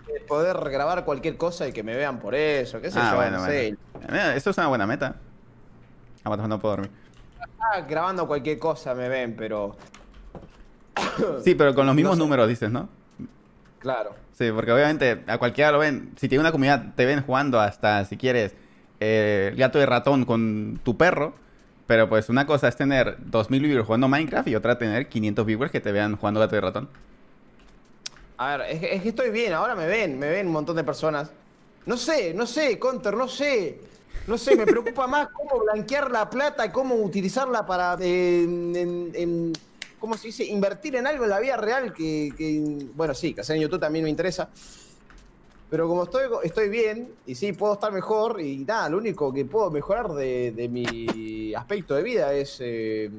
sé, poder grabar cualquier cosa y que me vean por eso, qué sé Ah, yo, bueno, no bueno. sé. Mira, Eso es una buena meta. Aguanta, no puedo dormir. Ah, grabando cualquier cosa me ven, pero [coughs] Sí, pero con los mismos No sé. números dices, ¿no? claro. Sí, porque obviamente a cualquiera lo ven. Si tiene una comunidad, te ven jugando hasta, si quieres, eh, gato de ratón con tu perro. Pero pues una cosa es tener 2000 viewers jugando Minecraft y otra tener 500 viewers que te vean jugando gato de ratón. A ver, es que, es que estoy bien, ahora me ven, me ven un montón de personas. No sé, no sé, Counter, no sé. No sé, me preocupa más cómo blanquear la plata y cómo utilizarla para, eh, ¿cómo se dice? Invertir en algo en la vida real que, bueno, sí, que hacer en YouTube también me interesa. Pero como estoy, estoy bien, y sí, puedo estar mejor, y nada, lo único que puedo mejorar de, de mi aspecto de vida es eh,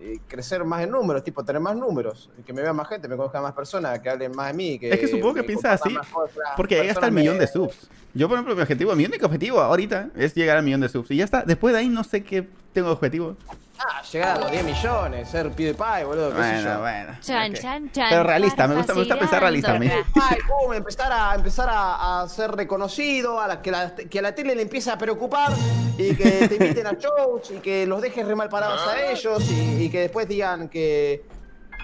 eh, crecer más en números, tipo tener más números, que me vean más gente, me conozcan más personas, que hablen más de mí. Que Es que supongo que piensas así, cosas, Porque llega hasta el millón me- de subs. Yo, por ejemplo, mi objetivo, mi único objetivo ahorita es llegar al millón de subs. Y ya está. Después de ahí no sé qué tengo de objetivo. Ah, llegar a los 10 millones, ser PewDiePie, boludo, qué sé Bueno, yo. bueno. Chan, chan, chan. Pero realista, me gusta- me gusta pensar realista a mí. Ay, boom, empezar a empezar a, a ser reconocido, a la, que, la, que a la tele le empiece a preocupar y que te inviten a shows y que los dejes re mal parados a ellos y, y que después digan que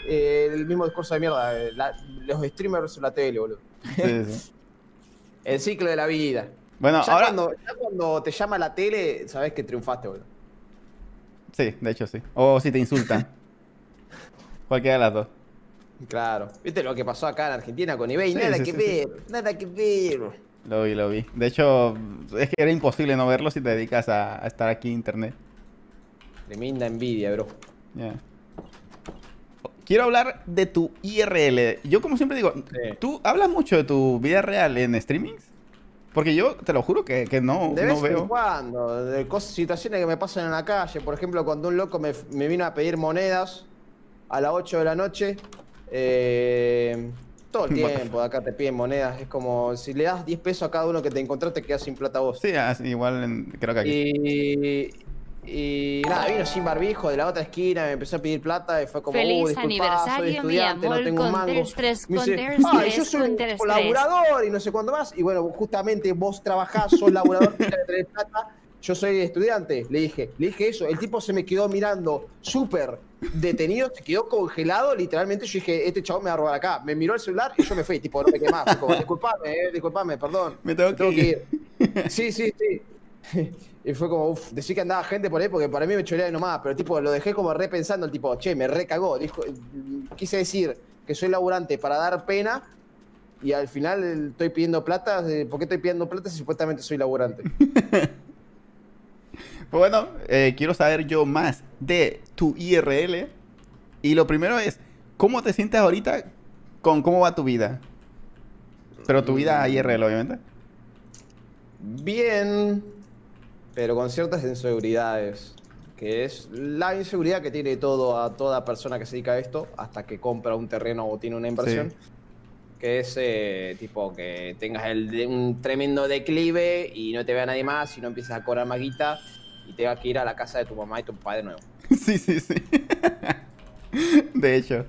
eh, el mismo discurso de mierda, eh, la- los streamers en la tele, boludo. Sí, sí. [laughs] El ciclo de la vida. Bueno, ya, ahora. cuando, ya cuando te llama la tele, sabes que triunfaste, boludo. Sí, de hecho sí. O si te insultan. [laughs] Cualquiera de las dos. Claro. ¿Viste lo que pasó acá en Argentina con eBay? Sí, nada sí, que sí, ver, nada que ver. Lo vi, lo vi. De hecho, es que era imposible no verlo si te dedicas a, a estar aquí en internet. Tremenda envidia, bro. Ya. Quiero hablar de tu IRL. Yo, como siempre digo. ¿tú hablas mucho de tu vida real en streamings? Porque yo te lo juro que, que no, De no vez en cuando, de cosas, situaciones que me pasan en la calle. Por ejemplo, cuando un loco me, me vino a pedir monedas a las 8 de la noche. eh, todo el [laughs] tiempo de acá te piden monedas. Es como si le das 10 pesos a cada uno que te encontraste, quedas sin plata vos. Sí, así, igual en- creo que aquí. Y, y nada, vino sin barbijo de la otra esquina, me empezó a pedir plata y fue como, uh, Feliz disculpa, soy aniversario, estudiante, no tengo un mango. Me dice, "Ah, Stress, yo soy un Counter Stress". colaborador y no sé cuándo más. Y bueno, justamente vos trabajás, sos laburador, [laughs] tenés que tener plata. Yo soy estudiante, le dije, le dije eso. El tipo se me quedó mirando súper detenido, se quedó congelado, literalmente. Yo dije, este chabón me va a robar acá. Me miró el celular y yo me fui, tipo, no me quedé más. Fue como, disculpame, eh, disculpame, perdón. [laughs] Me tengo que ir". ir. Sí, sí, sí. Y fue como, uff, decir que andaba gente por ahí porque para mí me choreaba nomás, pero tipo, lo dejé como repensando, el tipo, che, me recagó. Dijo, quise decir que soy laburante para dar pena y al final estoy pidiendo plata. eh, ¿Por qué estoy pidiendo plata si supuestamente soy laburante? [laughs] Pues bueno, eh, quiero saber yo más de tu IRL. Y lo primero es, ¿cómo te sientes ahorita con cómo va tu vida? Pero tu vida IRL, obviamente. Bien, pero con ciertas inseguridades. Que es la inseguridad que tiene todo a toda persona que se dedica a esto, hasta que compra un terreno o tiene una inversión. Sí. Que es eh, tipo que tengas el un tremendo declive y no te vea nadie más y no empiezas a cobrar más guita y tengas que ir a la casa de tu mamá y tu papá de nuevo. [laughs] sí, sí, sí. [laughs] de hecho.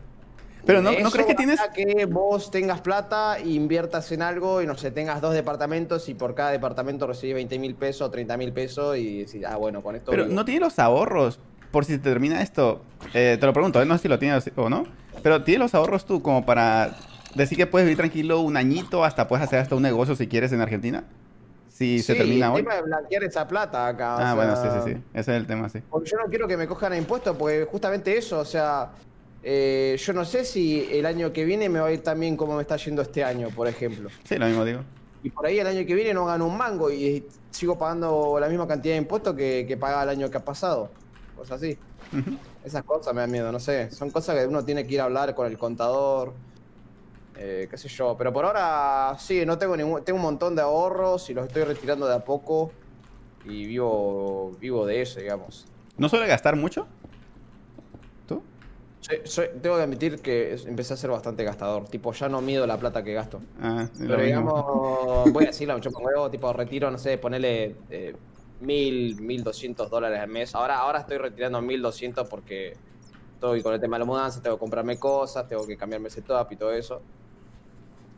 Pero no, ¿no crees que tienes... que vos tengas plata inviertas en algo y no sé, tengas dos departamentos y por cada departamento recibes 20 mil pesos, 30 mil pesos y decís, ah, bueno, con esto. Pero vivo". no tienes los ahorros por si se termina esto. Eh, te lo pregunto, eh, no sé si lo tienes o no. Pero tienes los ahorros tú como para decir que puedes vivir tranquilo un añito, hasta puedes hacer hasta un negocio si quieres en Argentina. Si se termina el hoy. tema de blanquear esa plata acá. o Ah, bueno, sí, sí, sí. Ese es el tema, sí. Porque yo no quiero que me cojan a impuestos, porque justamente eso, o sea, eh, yo no sé si el año que viene me va a ir tan bien como me está yendo este año, por ejemplo. Sí, lo mismo digo. Y por ahí el año que viene no gano un mango y sigo pagando la misma cantidad de impuestos que, que pagaba el año que ha pasado. Cosas así. Ujú. Esas cosas me dan miedo, no sé. Son cosas que uno tiene que ir a hablar con el contador. eh, qué sé yo. Pero por ahora, sí, no tengo ningún. Tengo un montón de ahorros y los estoy retirando de a poco. Y vivo, vivo de eso, digamos. ¿No suele gastar mucho? Soy- soy- tengo que admitir que es- empecé a ser bastante gastador. Tipo, ya no mido la plata que gasto. Ah, lo Pero mismo. digamos, voy a decirlo, [laughs] yo pongo huevo, tipo, retiro, no sé, ponele eh, mil, mil doscientos dólares al mes. Ahora, ahora estoy retirando mil doscientos porque estoy con el tema de la mudanza, tengo que comprarme cosas, tengo que cambiarme el setup y todo eso.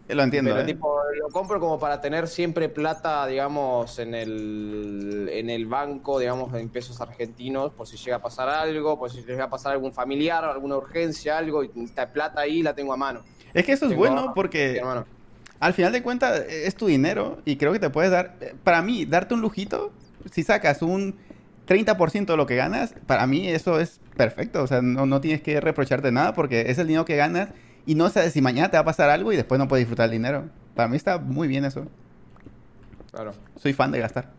Lo entiendo, Pero eh. tipo, lo compro como para tener siempre plata, digamos, en el, en el banco, digamos, en pesos argentinos, por si llega a pasar algo, por si llega a pasar algún familiar, alguna urgencia, algo, y está plata ahí, la tengo a mano. Es que eso es Tengo bueno porque al final de cuentas es tu dinero y creo que te puedes dar, para mí, darte un lujito, si sacas un 30% de lo que ganas, para mí eso es perfecto, o sea, no, no tienes que reprocharte nada porque es el dinero que ganas y no sabes si mañana te va a pasar algo y después no puedes disfrutar el dinero. Para mí está muy bien eso. Claro. Soy fan de gastar.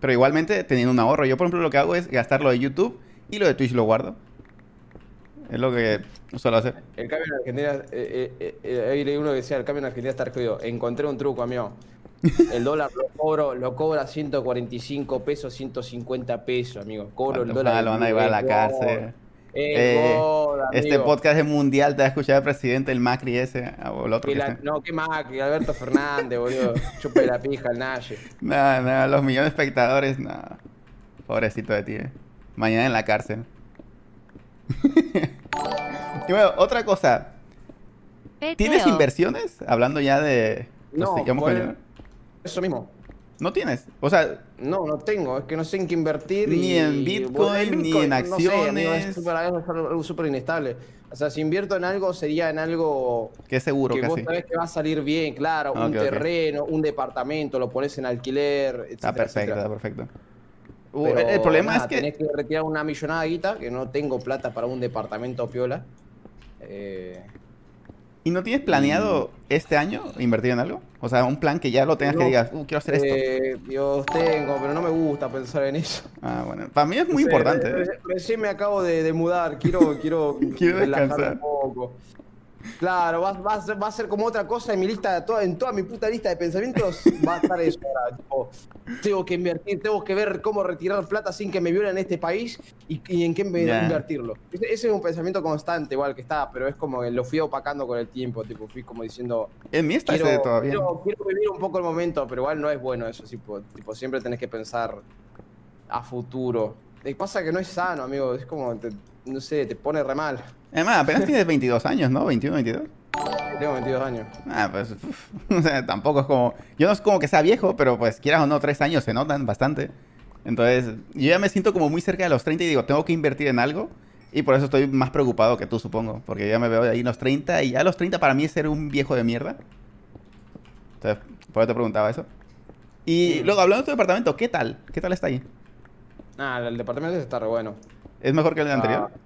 Pero igualmente teniendo un ahorro. Yo, por ejemplo, lo que hago es gastar lo de YouTube y lo de Twitch lo guardo. Es lo que suelo hacer. El cambio en Argentina, eh, eh, eh, ahí leí uno que decía, el cambio en Argentina está jodido. Encontré un truco, amigo. El dólar lo cobro, lo cobra 145 pesos, 150 pesos, amigo. Cobro el dólar. malo, van a llevar a la cárcel. Eh, God, este podcast es mundial, te va a escuchar el presidente, el Macri ese, o el otro Que la- no, qué que Alberto Fernández, boludo. Chupe la pija el Naye. No, no, los millones de espectadores, no. Pobrecito de ti, eh. Mañana en la cárcel. [laughs] y bueno, otra cosa. ¿Tienes inversiones? Hablando ya de... No, pues, por el- eso mismo. No tienes. O sea, No, no tengo, es que no sé en qué invertir. Ni y- en Bitcoin, bueno, el ni en no sé, amigo, acciones. es algo súper inestable. O sea, si invierto en algo, sería en algo que seguro que vos sabés que va a salir bien, claro. Ok, un terreno, un departamento, lo pones en alquiler, etcétera, Está perfecto, etcétera. está perfecto. Pero el, el problema nada, es que... Tenés que retirar una millonada guita, que no tengo plata para un departamento piola. Eh, ¿Y no tienes planeado este año invertir en algo? O sea, un plan que ya lo tengas que No. digas, uh, quiero hacer esto. eh, Dios tengo, pero no me gusta pensar en eso. Ah, bueno. Para mí es muy importante. ¿eh? re- Recién me acabo de, de mudar, quiero, quiero, [laughs] Quiero descansar. un poco. Claro, va, va a ser, va a ser como otra cosa en mi lista, toda, en toda mi puta lista de pensamientos va a estar eso. ahora, tipo, tengo que invertir, tengo que ver cómo retirar plata sin que me violen en este país y, y en qué me- Ya. invertirlo. Ese, ese es un pensamiento constante igual que está, pero es como que lo fui opacando con el tiempo, tipo, fui como diciendo, En mí está ese todavía. quiero, quiero vivir un poco el momento, pero igual no es bueno eso, tipo, tipo siempre tenés que pensar a futuro. Lo que pasa que no es sano, amigo, es como, te- no sé, te pone re mal. Además, apenas tienes 22 años, ¿no? 21, 22. Tengo 22 años. Ah, pues, uf, [laughs] o sea, tampoco es como... Yo no es como que sea viejo, pero pues quieras o no, tres años se notan bastante. Entonces, yo ya me siento como muy cerca de los 30 y digo, tengo que invertir en algo. Y por eso estoy más preocupado que tú, supongo. Porque ya me veo ahí en los 30 y ya los 30 para mí es ser un viejo de mierda. Entonces, por eso te preguntaba eso. Y luego, hablando de tu departamento, ¿qué tal? ¿Qué tal está ahí? Ah, el departamento está re bueno. ¿Es mejor que el anterior? Ah,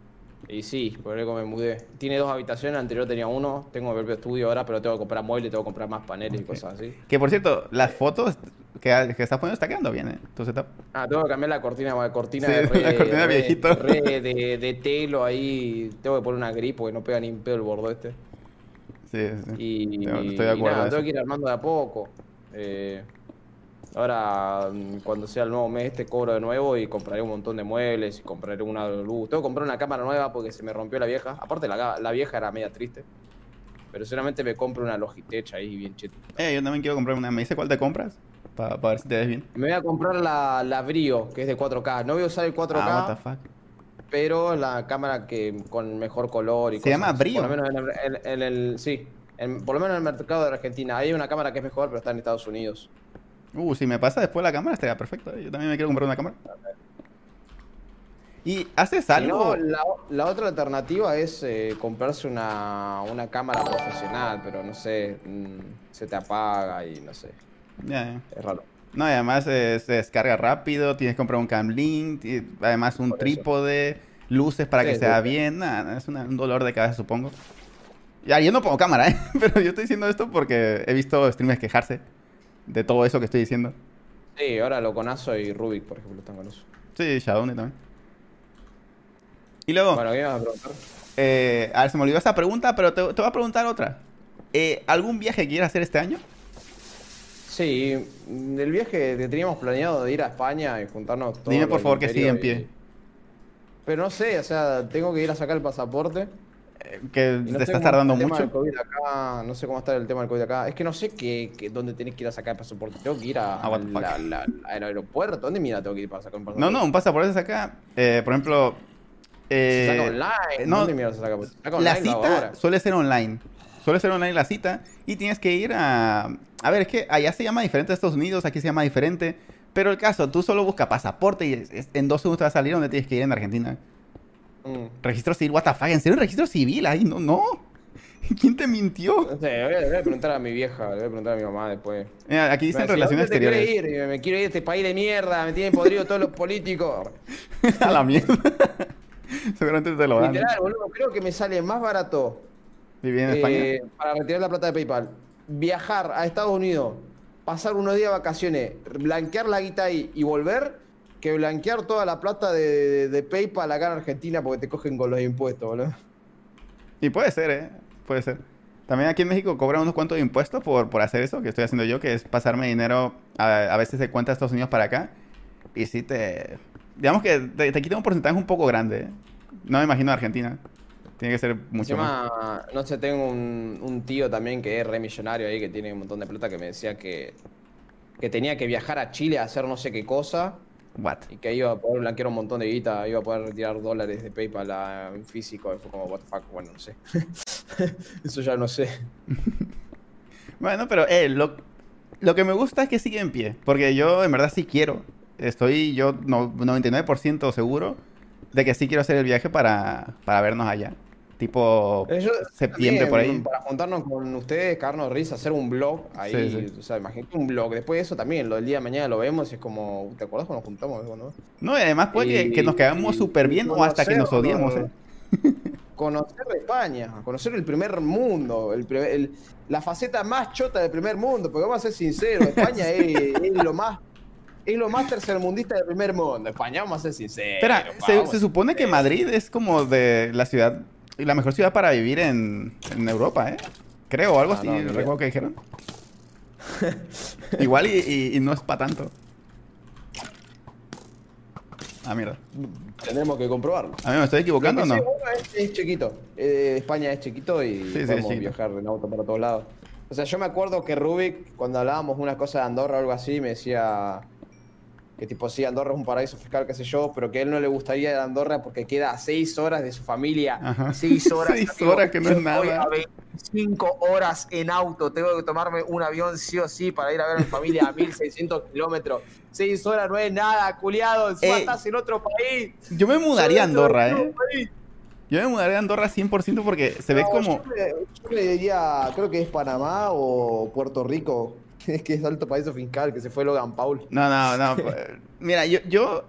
y sí, por eso me mudé. Tiene dos habitaciones, el anterior tenía uno. Tengo mi propio estudio ahora, pero tengo que comprar muebles, tengo que comprar más paneles y cosas así. Que por cierto, las fotos que, que estás poniendo está quedando bien, ¿eh? Tu setup. Ah, tengo que cambiar la cortina, la cortina Sí, de [laughs] re, la cortina re- viejito. re de, de telo ahí. Tengo que poner una grip porque no pega ni un pedo el bordo este. Sí, sí. Y, Estoy- estoy de y acuerdo nada, tengo que ir armando de a poco. Eh, ahora, mm, cuando sea el nuevo mes, este cobro de nuevo y compraré un montón de muebles y compraré una luz. Tengo que comprar una cámara nueva porque se me rompió la vieja. Aparte, la, la vieja era media triste. Pero seguramente me compro una Logitech ahí bien cheta. Eh, yo también quiero comprar una. ¿Me dice cuál te compras? Para ver si te ves bien. Me voy a comprar la, la Brio, que es de 4K. No voy a usar el 4K, Ah, what the fuck. pero la cámara que con mejor color y ¿Se cosas llama así. Brio? Por lo menos en el, en- en el- sí, en- por lo menos en el mercado de Argentina. Hay una cámara que es mejor, pero está en Estados Unidos. Uh, si me pasa después la cámara, estaría perfecto. eh. Yo también me quiero comprar una cámara. ¿Y haces algo? no, la, la otra alternativa es eh, comprarse una, una cámara profesional, pero no sé, mm, se te apaga y no sé, Ya, ya. es raro. No, y además eh, se descarga rápido, tienes que comprar un cam link, y además un Por eso. trípode, luces para que Sí, sea sí. bien. Nada, es una- un dolor de cabeza, supongo. Ya, yo no pongo cámara, [laughs] ¿eh? Pero yo estoy diciendo esto porque he visto streamers quejarse de todo eso que estoy diciendo. Sí, ahora lo conazo y Rubik, por ejemplo, están con eso. Sí, Shadowne también. Y luego, Bueno, ¿qué vas a preguntar? eh, a ver, se me olvidó esa pregunta, pero te, te voy a preguntar otra. Eh, ¿Algún viaje que quieras hacer este año? Sí, el viaje que teníamos planeado de ir a España y juntarnos todos. Dime por favor que sigue en pie. y- Pero no sé, o sea, tengo que ir a sacar el pasaporte. Que no te estás tardando está mucho. del COVID acá, no sé cómo está el tema del COVID acá. Es que no sé qué, qué- dónde tenés que ir a sacar el pasaporte. Tengo que ir a, Ah, la- la- al aeropuerto. ¿Dónde mira tengo que ir para sacar un pasaporte? No, no, un pasaporte es acá. Eh, por ejemplo, Se saca eh, online. no, ¿Dónde mira se saca? Se saca la cita suele ser online. Suele ser online la cita y tienes que ir a... A ver, es que allá se llama diferente a Estados Unidos, aquí se llama diferente. Pero el caso, tú solo buscas pasaporte y en dos segundos te va a salir donde tienes que ir en Argentina. Mm. Registro civil, what the fuck, ¿en serio un registro civil ahí? No, no. [laughs] ¿Quién te mintió? No sé, voy a, voy a preguntar a mi vieja, le voy a preguntar a mi mamá después. Mira, aquí dicen relaciones "¿Dónde te exteriores. querés ir? Me quiero ir a este país de mierda, me tienen podrido todos los políticos. [laughs] A la mierda. [laughs] Seguramente te lo dan. Literal, boludo, creo que me sale más barato Vivir en eh, España. para retirar la plata de PayPal. Viajar a Estados Unidos, pasar unos días de vacaciones, blanquear la guita ahí y volver, que blanquear toda la plata de, de- de PayPal acá en Argentina porque te cogen con los impuestos, boludo. Y puede ser, ¿eh? Puede ser. También aquí en México cobran unos cuantos impuestos por, por hacer eso que estoy haciendo yo, que es pasarme dinero a, a veces de cuenta de Estados Unidos para acá. Y sí te... Digamos que te, te quita un porcentaje un poco grande. ¿eh? No me imagino Argentina. Tiene que ser mucho más. Encima, no sé, tengo un, un tío también que es re millonario ahí, que tiene un montón de plata, que me decía que, que tenía que viajar a Chile a hacer no sé qué cosa What? y que iba a poder blanquear un montón de guita, iba a poder retirar dólares de PayPal a- en físico. Y fue como, what the fuck, bueno, no sé. [laughs] Eso ya no sé. [laughs] Bueno, pero eh, lo, lo que me gusta es que sigue en pie. Porque yo en verdad sí quiero. Estoy yo no, 99% seguro de que sí quiero hacer el viaje para, para vernos allá. Tipo septiembre por ahí. Para juntarnos con ustedes, cagarnos de risa, hacer un blog ahí. Sí, sí. O sea, imagínate un blog. Después de eso también, lo del día de mañana lo vemos y es como, ¿te acuerdas cuando nos juntamos? No? No, y además puede que, Y- que nos quedamos súper bien o hasta que nos odiemos, ¿no? ¿eh? [laughs] Conocer España, conocer el primer mundo, el, primer- el- la faceta más chota del primer mundo, porque vamos a ser sinceros, España es, es lo más es lo más tercermundista del primer mundo. España, vamos a ser sinceros. Espera, se, supone que Madrid es como de la ciudad, la mejor ciudad para vivir en, en Europa, ¿eh? Creo, algo Ah, así, no, recuerdo que dijeron. [laughs] Igual y, y- y no es para tanto. Ah, mierda. Tendremos que comprobarlo. A mí me estoy equivocando o no. sí, es, es chiquito. Eh, España es chiquito y Sí, sí, podemos chiquito. viajar en auto para todos lados. O sea, yo me acuerdo que Rubik, cuando hablábamos una cosa de Andorra o algo así, me decía que tipo, sí, Andorra es un paraíso fiscal, qué sé yo, pero que a él no le gustaría ir a Andorra porque queda a seis horas de su familia. Ajá. Seis [laughs] horas. Seis amigo. horas que no es nada. a 25 horas en auto. Tengo que tomarme un avión sí o sí para ir a ver a mi familia a 1600 kilómetros. Seis horas no es nada, culiado. Encima Ey. estás en otro país. Yo me mudaría a Andorra, ¿eh? país. Yo me mudaría a Andorra 100% porque se ve como... Yo le, yo le diría, creo que es Panamá o Puerto Rico, es [laughs] que es alto paraíso fiscal, que se fue Logan Paul. No, no, no. [laughs] pues, Mira, yo, yo...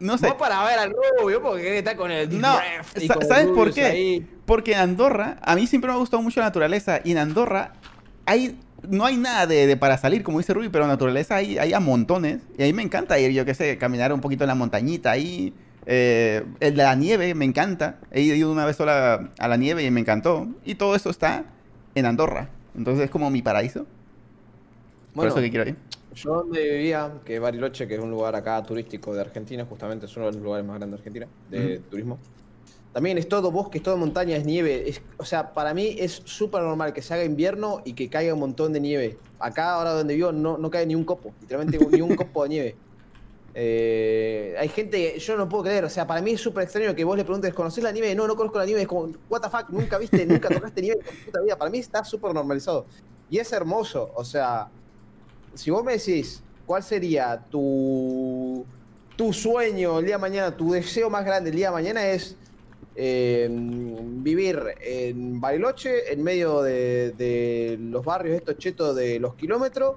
No sé. Vos para ver al rubio, porque estar con el No, draft y sa- con el ¿sabes por qué? ahí. Porque en Andorra, a mí siempre me ha gustado mucho la naturaleza. Y en Andorra hay, no hay nada de, de para salir, como dice Ruby, pero naturaleza hay, hay a montones. Y a mí me encanta ir, yo qué sé, caminar un poquito en la montañita ahí. Eh, el de la nieve me encanta. He ido una vez sola a la nieve y me encantó. Y todo eso está en Andorra. Entonces es como mi paraíso. Por Bueno, eso que quiero ir. yo donde vivía, que es Bariloche, que es un lugar acá turístico de Argentina, justamente es uno de los lugares más grandes de Argentina, de turismo. También es todo bosque, es todo montaña, es nieve. es- o sea, para mí es súper normal que se haga invierno y que caiga un montón de nieve. Acá, ahora donde vivo, no, no cae ni un copo, literalmente ni un copo de nieve. [laughs] Eh, hay gente, yo no puedo creer, o sea, para mí es súper extraño que vos le preguntes, ¿conocés la nieve? No, no conozco la nieve, es como, what the fuck, nunca viste, nunca tocaste nieve en tu puta vida. Para mí está súper normalizado. Y es hermoso, o sea, si vos me decís, ¿cuál sería tu, tu sueño el día de mañana, tu deseo más grande el día de mañana es eh, vivir en Bariloche, en medio de, de los barrios estos chetos de los kilómetros,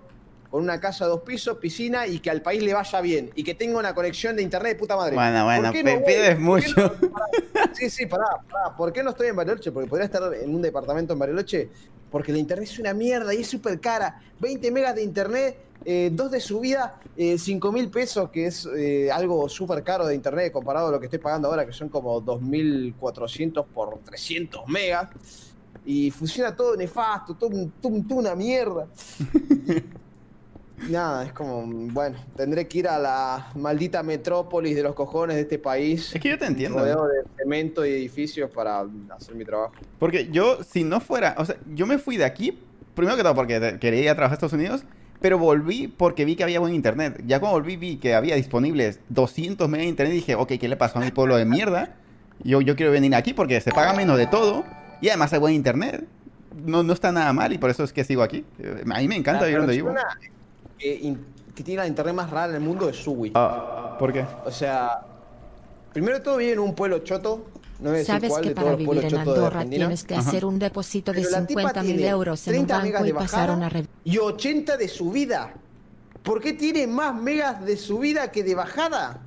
con una casa dos pisos, piscina y que al país le vaya bien y que tenga una conexión de internet de puta madre. Bueno, bueno, ¿Por qué pe- voy? pides ¿Por qué mucho. no- pará, Sí, sí, pará, pará. ¿Por qué no estoy en Bariloche? Porque podría estar en un departamento en Bariloche. Porque la internet es una mierda y es súper cara. 20 megas de internet, eh, dos de subida, eh, 5 mil pesos, que es eh, algo súper caro de internet comparado a lo que estoy pagando ahora, que son como 2.400 por 300 megas. Y funciona todo nefasto, todo, todo una mierda. [laughs] Nada, es como, bueno, tendré que ir a la maldita metrópolis de los cojones de este país. Es que yo te entiendo. Rodeado de cemento y edificios para hacer mi trabajo. Porque yo, si no fuera, o sea, yo me fui de aquí, primero que todo porque quería ir a trabajar a Estados Unidos, pero volví porque vi que había buen internet. Ya cuando volví vi que había disponibles 200 megas de internet y dije, ok, ¿qué le pasó a mi pueblo de mierda? Yo, yo quiero venir aquí porque se paga menos de todo y además hay buen internet. No, no está nada mal y por eso es que sigo aquí. Eh, A mí me encanta La vivir donde vivo. Que, in- que tiene la internet más rara en el mundo es Suwi. Ah, ¿Por qué? O sea, primero de todo vive en un pueblo choto No voy a decir Sabes cuál que de para todos los vivir pueblos en chotos de Andorra Argentina. tienes que Ajá. hacer un depósito de Pero la tipa 50 mil tiene euros en un 30 megas banco de y pasar bajada una y 80 de subida. ¿Por qué tiene más megas de subida que de bajada?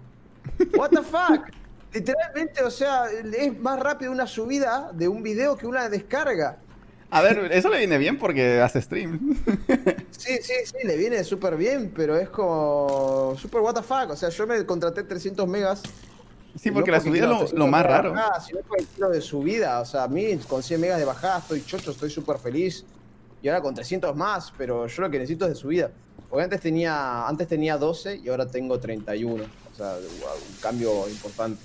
What the fuck? [laughs] Literalmente, o sea, es más rápido una subida de un video que una descarga. A ver, eso le viene bien porque hace stream. [laughs] Sí, sí, sí, le viene súper bien, pero es como súper what the fuck. O sea, yo me contraté 300 megas. Sí, porque no la subida es lo, 300 lo más raro. bajada, sino por el kilo de subida. O sea, a mí con 100 megas de bajada estoy chocho, estoy súper feliz. Y ahora con 300 más, pero yo lo que necesito es de subida. Porque antes tenía, antes tenía 12 y ahora tengo 31. O sea, un cambio importante.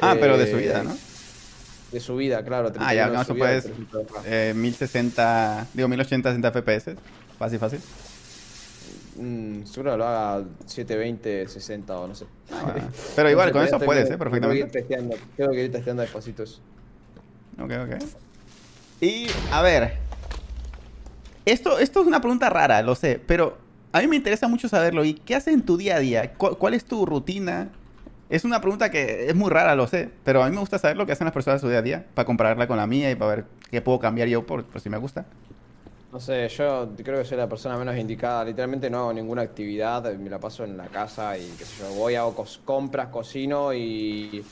Ah, pero de Eh, subida, ¿no? De subida, claro. Ah, ya, 31 de no, eso puedes. 300 de bajada. Eh, 1060, digo 1080, 60 FPS. Fácil, fácil. Mm, seguro lo haga 720, 60 o no sé. Ah. Pero igual, con eso puedes, ¿eh? Perfectamente. tengo que ir testeando despacito eso. Ok, ok. Y, a ver. Esto, esto es una pregunta rara, lo sé, pero a mí me interesa mucho saberlo. ¿Y qué haces en tu día a día? ¿Cu- ¿Cuál, es tu rutina? Es una pregunta que es muy rara, lo sé, pero a mí me gusta saber lo que hacen las personas en su día a día, para compararla con la mía y para ver qué puedo cambiar yo por, por si me gusta. No sé, yo creo que soy la persona menos indicada. Literalmente no hago ninguna actividad, me la paso en la casa y qué sé yo, voy, hago cos- compras, cocino y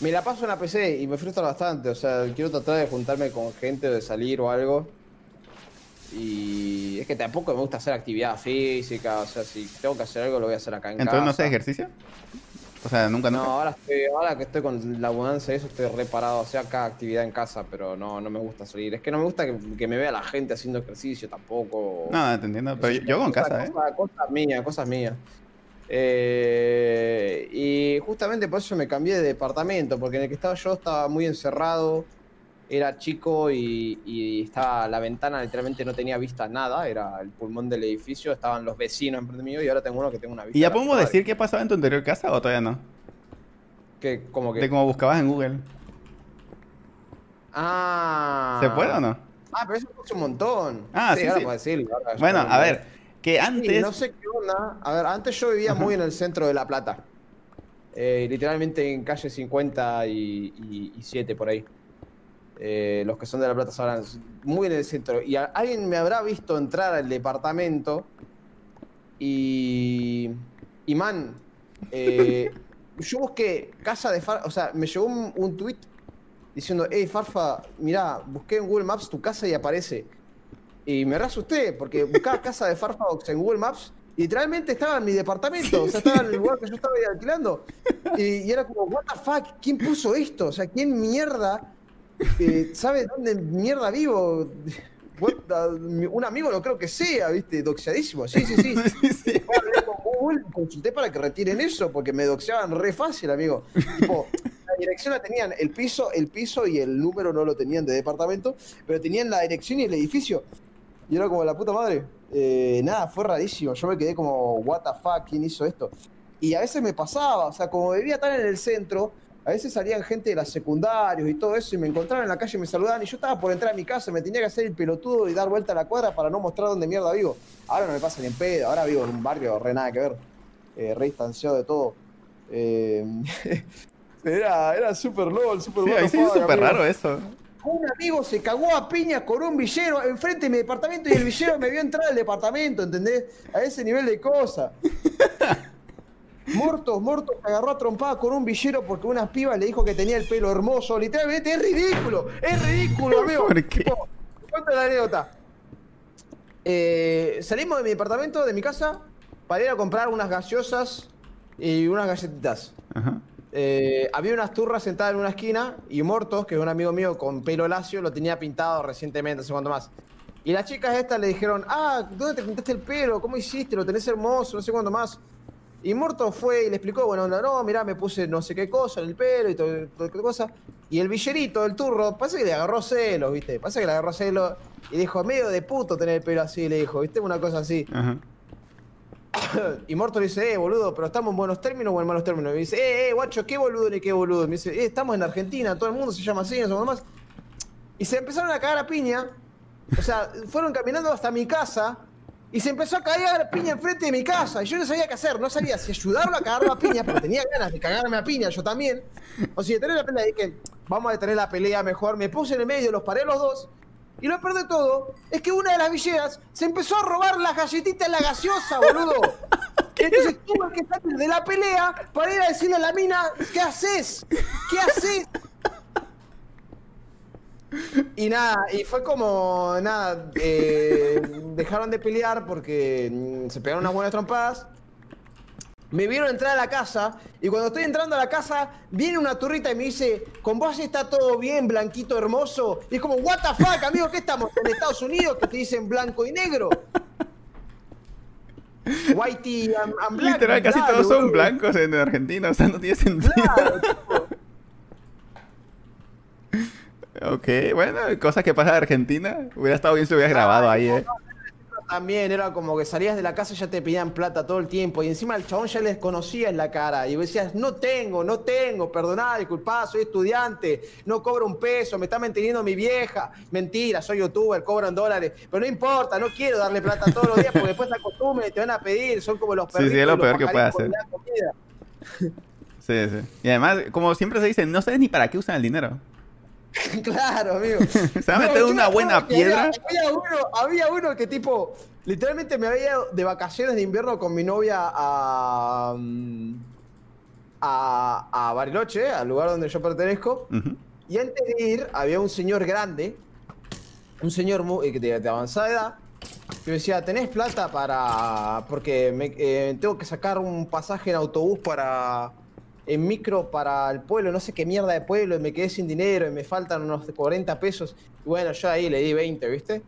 me la paso en la PC y me frustra bastante. O sea, quiero tratar de juntarme con gente o de salir o algo. Y es que tampoco me gusta hacer actividad física, o sea, si tengo que hacer algo lo voy a hacer acá en Entonces no casa. haces ejercicio. O sea, nunca, No, nunca. ahora, estoy, ahora que estoy con la abundancia de eso, estoy reparado. O sea, acá actividad en casa, pero no, no me gusta salir. Es que no me gusta que, que me vea la gente haciendo ejercicio tampoco. No, te entiendo, pero yo, yo hago en casa, ¿eh? Cosas, cosas mías, cosas mías. Eh, y justamente por eso me cambié de departamento, porque en el que estaba yo estaba muy encerrado, era chico y, y estaba la ventana literalmente no tenía vista nada, era el pulmón del edificio, estaban los vecinos enfrente mío y ahora tengo uno que tengo una vista. ¿Y ya podemos decir qué pasaba en tu anterior casa o todavía no? que como que De cómo buscabas en Google. Ah. ¿Se puede o no? Ah, pero eso es un montón. Ah, sí, ahora sí. puedo decirlo, ahora ya Bueno, a ver. que Sí, antes... no sé qué onda. A ver, antes yo vivía muy en el centro de La Plata. Eh, literalmente en calle 50 y, y- y 7 por ahí. Eh, los que son de La Plata sabrán. Muy en el centro. Y a- alguien me habrá visto entrar al departamento y. Y man, eh, [laughs] yo busqué casa de Farfa. O sea, me llegó un, un tweet diciendo: Hey Farfa, mirá, busqué en Google Maps tu casa y aparece. Y me re asusté porque buscaba [laughs] casa de Farfadox en Google Maps y literalmente estaba en mi departamento, o sea, estaba en el lugar que yo estaba alquilando. Y, y era como, what the fuck, ¿quién puso esto? O sea, ¿quién mierda eh, sabe dónde mierda vivo? Un amigo no creo que sea, ¿viste? Doxeadísimo. Sí, sí, sí. [laughs] Sí, sí. Hablé con Google, consulté para que retiren eso, porque me doxeaban re fácil, amigo. Tipo, la dirección la tenían, el piso, el piso y el número no lo tenían de departamento, pero tenían la dirección y el edificio. Y era como la puta madre. Eh, nada, fue rarísimo. Yo me quedé como, what the fuck, ¿quién hizo esto? Y a veces me pasaba, o sea, como vivía tan en el centro, a veces salían gente de las secundarios y todo eso, y me encontraban en la calle y me saludaban, y yo estaba por entrar a mi casa, me tenía que hacer el pelotudo y dar vuelta a la cuadra para no mostrar dónde mierda vivo. Ahora no me pasa ni en pedo, ahora vivo en un barrio re nada que ver, eh, re distanciado de todo. Eh, [laughs] era era súper LOL, súper Sí, the sí súper raro eso. Un amigo se cagó a piñas con un villero enfrente de mi departamento y el villero me vio entrar al departamento, ¿entendés? A ese nivel de cosa. [laughs] Mortos, mortos, se agarró a trompada con un villero porque una piba le dijo que tenía el pelo hermoso. Literalmente es ridículo, es ridículo, [laughs] amigo. ¿Por qué? Tipo, te cuento la anécdota. Eh, salimos de mi departamento, de mi casa, para ir a comprar unas gaseosas y unas galletitas. Ajá. Eh, había unas turras sentadas en una esquina y Mortos, que es un amigo mío con pelo lacio, lo tenía pintado recientemente, no sé cuánto más. Y las chicas estas le dijeron, ah, ¿dónde te pintaste el pelo? ¿Cómo hiciste? Lo tenés hermoso, no sé cuánto más. Y Mortos fue y le explicó, bueno, no, no, mirá, me puse no sé qué cosa en el pelo y todo, cosa. Y el villerito, el turro, pasa que le agarró celos, ¿viste? Pasa que le agarró celos y dijo, medio de puto tener el pelo así, le dijo, ¿viste? Una cosa así. Ajá. [coughs] Y Morto le dice, eh, boludo, pero estamos en buenos términos o en malos términos. Y me dice, eh, eh, guacho, qué boludo ni qué boludo. Y me dice, eh, estamos en Argentina, todo el mundo se llama así, no cuánto más. Y se empezaron a cagar a piña. O sea, fueron caminando hasta mi casa y se empezó a cagar a piña enfrente de mi casa. Y yo no sabía qué hacer, no sabía si ayudarlo a cagarlo a piña, porque tenía ganas de cagarme a piña yo también. O si de tener la pena dije, vamos a detener la pelea mejor. Me puse en el medio, los paré los dos. Y lo peor de todo es que una de las villeras se empezó a robar las galletitas de la gaseosa, boludo. Entonces tuve que salir de la pelea para ir a decirle a la mina, ¿qué haces? ¿Qué haces? Y nada, y fue como, nada, eh, dejaron de pelear porque mm, se pegaron unas buenas trompadas. Me vieron entrar a la casa y cuando estoy entrando a la casa viene una turrita y me dice, con vos está todo bien, blanquito hermoso. Y es como, what the fuck, amigo, ¿qué estamos? ¿En Estados Unidos que te dicen blanco y negro? Whitey and, and black. Literal, casi todos son blancos en Argentina, o sea, no tiene sentido. Claro, tipo. Ok, bueno, cosas que pasan en Argentina. Hubiera estado bien si hubieras grabado ahí, eh. También era como que salías de la casa y ya te pedían plata todo el tiempo. Y encima el chabón ya les conocía en la cara. Y decías, no tengo, no tengo, perdoná, disculpá, soy estudiante, no cobro un peso, me está manteniendo mi vieja. Mentira, soy youtuber, cobro en dólares. Pero no importa, no quiero darle plata todos los días porque después se acostumbran y te van a pedir. Son como los Sí, sí, perritos es lo peor que puede hacer. Sí, sí. Y además, como siempre se dice, no sabes ni para qué usan el dinero. [laughs] Claro, amigo. [laughs] Se va a meter yo una buena piedra. Había, había uno, había uno que tipo, literalmente me había ido de vacaciones de invierno con mi novia a, mm, a, a Bariloche, al lugar donde yo pertenezco. Y antes de ir, había un señor grande, un señor muy- eh, de, de avanzada edad, que me decía, ¿tenés plata para...? Porque me, eh, tengo que sacar un pasaje en autobús para... En micro para el pueblo, no sé qué mierda de pueblo, y me quedé sin dinero y me faltan unos 40 pesos. Y bueno, yo ahí le di 20, ¿viste?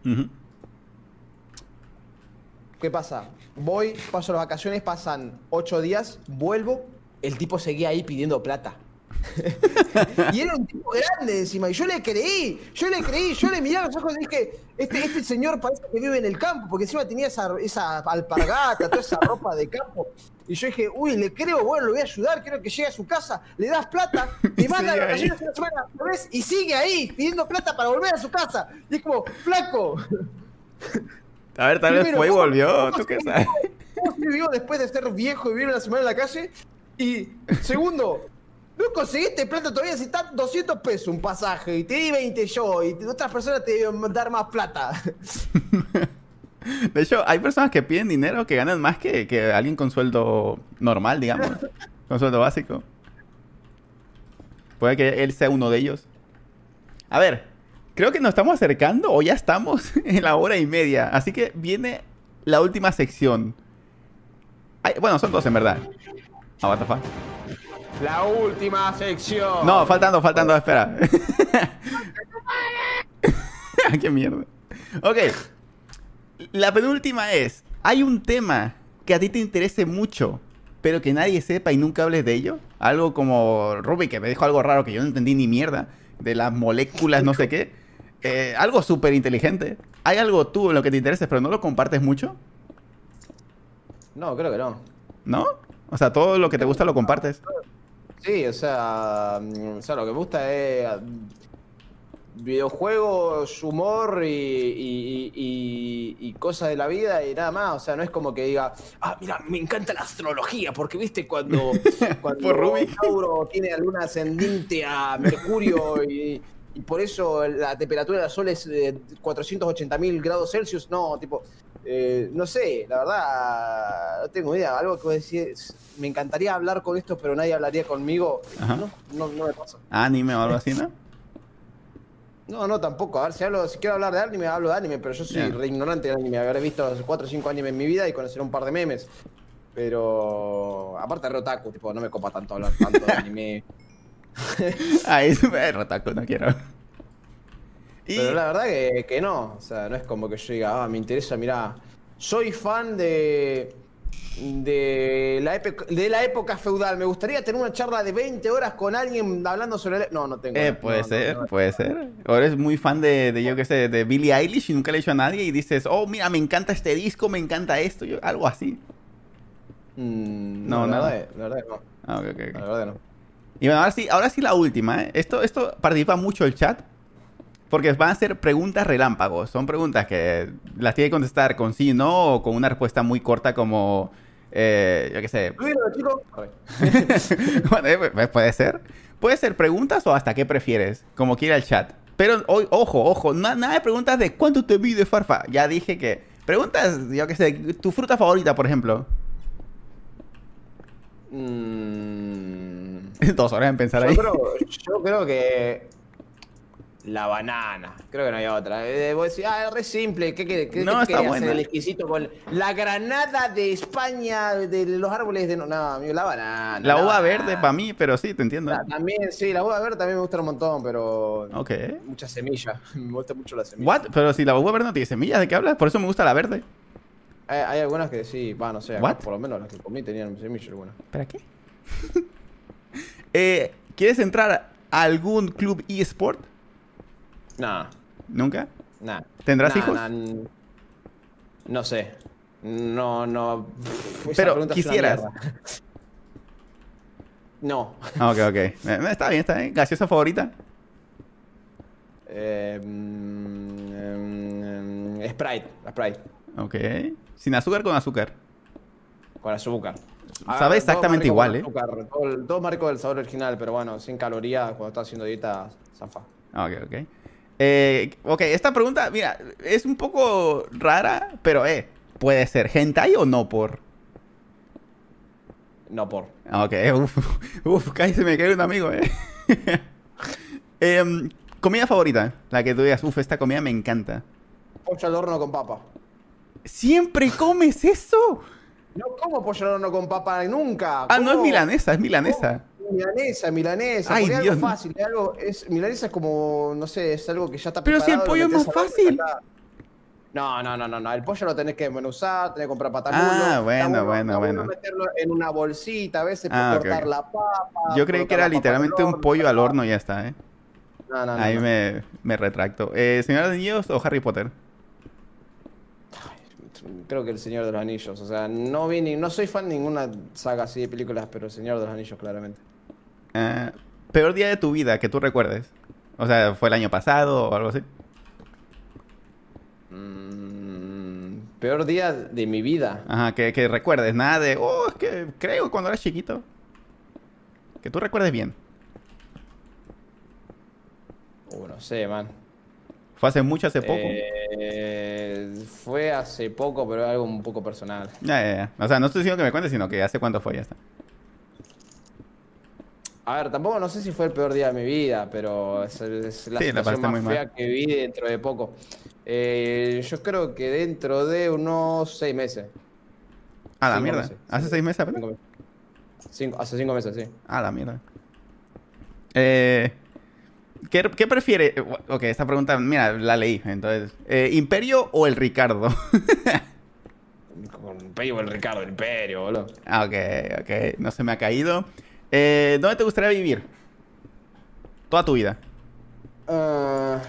¿Qué pasa? Voy, paso las vacaciones, pasan 8 días, vuelvo, el tipo seguía ahí pidiendo plata. [laughs] y era un tipo grande encima, y yo le creí, yo le creí, yo le miré a los ojos y dije, este, este señor parece que vive en el campo, porque encima tenía esa, esa alpargata, toda esa ropa de campo. Y yo dije, uy, le creo, bueno, lo voy a ayudar, quiero que llegue a su casa, le das plata, y [laughs] manda ahí. vacaciones una semana, ¿lo ves? y sigue ahí, pidiendo plata para volver a su casa. Y es como, flaco, A ver, tal vez Primero, fue y ¿cómo- volvió, cómo tú qué sabes. ¿Cómo se vivió después de ser viejo y vivir una semana en la calle? Y segundo, no conseguiste plata todavía si está 200 pesos un pasaje y te di 20 yo y otras personas te deben dar más plata. [laughs] De hecho, hay personas que piden dinero que ganan más que, que alguien con sueldo normal, digamos. [laughs] con sueldo básico. Puede que él sea uno de ellos. A ver, creo que nos estamos acercando o ya estamos [laughs] en la hora y media. Así que viene la última sección. Ay, bueno, son dos en verdad. Ah, what the fuck. La última sección. No, faltando, faltando, espera. [laughs] Qué mierda. Ok. La penúltima es, ¿hay un tema que a ti te interese mucho, pero que nadie sepa y nunca hables de ello? Algo como Ruby, que me dijo algo raro que yo no entendí ni mierda, de las moléculas, no sé qué. Eh, algo súper inteligente. ¿Hay algo tú en lo que te interese, pero no lo compartes mucho? No, creo que no. ¿No? O sea, todo lo que te gusta lo compartes. Sí, o sea, mm, o sea, lo que me gusta es mm, videojuegos, humor y, y- y- y- y cosas de la vida y nada más. O sea, no es como que diga, Ah, mira, me encanta la astrología, porque viste cuando, [laughs] cuando Por Rubik. Tauro tiene luna ascendente a Mercurio y, y por eso la temperatura del Sol es eh, 480 mil grados Celsius. No, tipo, eh, no sé, la verdad, no tengo idea. Algo que vos decís, me encantaría hablar con esto, pero nadie hablaría conmigo. No, no, no me pasa. Anime o algo así, ¿no? No, no, tampoco. A ver, si, hablo, si quiero hablar de anime, hablo de anime, pero yo soy re ignorante de anime. Habré visto 4 o 5 animes en mi vida y conocer un par de memes. Pero aparte de otaku, tipo, no me copa tanto hablar tanto de [laughs] anime. Súper [laughs] rotaco, no quiero. Y... Pero la verdad que, que no. O sea, no es como que yo diga, ah, me interesa, mirá, soy fan de. De la, época, de la época feudal. Me gustaría tener una charla de 20 horas con alguien hablando sobre el... No, no tengo. Eh, puede no, ser, no. puede ser. O eres muy fan de, de, yo qué sé, de Billie Eilish y nunca le he dicho a nadie y dices, oh, mira, me encanta este disco, me encanta esto, yo- algo así. Mm, No, no, la nada. verdad, es- la verdad no. Ah, ok, ok, ok. La verdad no. Y bueno, ahora sí, ahora sí la última, ¿eh? Esto, esto participa mucho el chat. Porque van a ser preguntas relámpagos. Son preguntas que las tiene que contestar con sí, no, o con una respuesta muy corta como Eh, yo qué sé. [laughs] Bueno, eh, pu- puede ser. Puede ser preguntas o hasta qué prefieres, como quiera el chat. Pero hoy, ojo, ojo, na- nada de preguntas de cuánto te mide Farfa. Ya dije que. Preguntas, yo qué sé, tu fruta favorita, por ejemplo. Mm, [laughs] Dos horas en pensar yo, ahí. creo, yo creo que. La banana. Creo que no hay otra. Eh, vos decís, ah, es re simple. ¿Qué, qué, qué, No, qué está hacer el exquisito con la granada de España, de los árboles de. No, no amigo, la banana. La uva banana. verde para mí, pero sí, te entiendo. La- también, sí, la uva verde también me gusta un montón, pero. Ok. Mucha semilla. [laughs] me gusta mucho la semilla. What? Pero si la uva verde no tiene semillas, ¿de qué hablas? Por eso me gusta la verde. Hay, hay algunas que sí, va, no sé. acá What? Por lo menos las que comí tenían semilla algunas. ¿Para qué? [laughs] Eh, ¿Quieres entrar a algún club eSport? Nah, ¿Nunca? nah. ¿Tendrás Nah, hijos? nah, no sé. No, no. Esa Pero quisieras. No. Ah, Ok, ok. Eh, Está bien, está bien. ¿Gaseosa favorita? Eh, mm, Sprite, Sprite. Ok. ¿Sin azúcar con azúcar? Con azúcar. Sabe todo exactamente igual, ¿eh? azúcar, Todo, todo más rico del sabor original, pero bueno, sin calorías, cuando estás haciendo dieta, zafa. Ok, ok. Eh, ok, esta pregunta, mira, es un poco rara, pero eh, puede ser hentai o no por. No por. Ok, uf, uf, casi se me cae un amigo, eh. [laughs] Em, comida favorita, la que tú digas, uf, esta comida me encanta. Pollo al horno con papa. ¿Siempre comes eso? No como pollo al horno con papa nunca. Ah, no es milanesa, es milanesa. Milanesa, milanesa. Ay, algo fácil. es Algo, es, milanesa es como, no sé, es algo que ya está Pero si el pollo lo es más fácil. No, no, no, no, no. El pollo lo tenés que desmenuzar, tenés que comprar patamulo. Ah, bueno, bueno, está bueno. meterlo en una bolsita, a veces Ah, cortar la papa. Yo creí que era literalmente al un pollo al horno y ya está, eh. No, no, no. Ahí no. me, me retracto. Eh, ¿Señor de Anillos o Harry Potter? Creo que el Señor de los Anillos. O sea, no vi ni, no soy fan de ninguna saga así de películas, pero el Señor de los Anillos, claramente. Eh, peor día de tu vida que tú recuerdes. O sea, ¿fue el año pasado o algo así? Mm, peor día de mi vida. Ajá, que, que recuerdes. Nada de, oh, es que creo cuando eras chiquito. Que tú recuerdes bien. Uh, no sé, man. Fue hace mucho, hace poco. Eh, fue hace poco, pero algo un poco personal. Ya, ya, ya. O sea, no estoy diciendo que me cuentes, sino que hace cuánto fue, ya está. A ver, tampoco no sé si fue el peor día de mi vida, pero es, es la Sí, situación más mal. que vi dentro de poco. Eh, yo creo que dentro de unos seis meses. Ah, la Cinco mierda. meses. ¿Hace seis meses apenas? Cinco hace cinco meses, sí. Ah, la mierda. Eh, ¿qué, qué prefiere? Ok, esta pregunta, mira, la leí. Entonces, eh, ¿Imperio o el Ricardo? [laughs] Imperio, el Ricardo, el Imperio, boludo. Ah, ok, ok. No se me ha caído. Eh, ¿Dónde te gustaría vivir? Toda tu vida. Ah,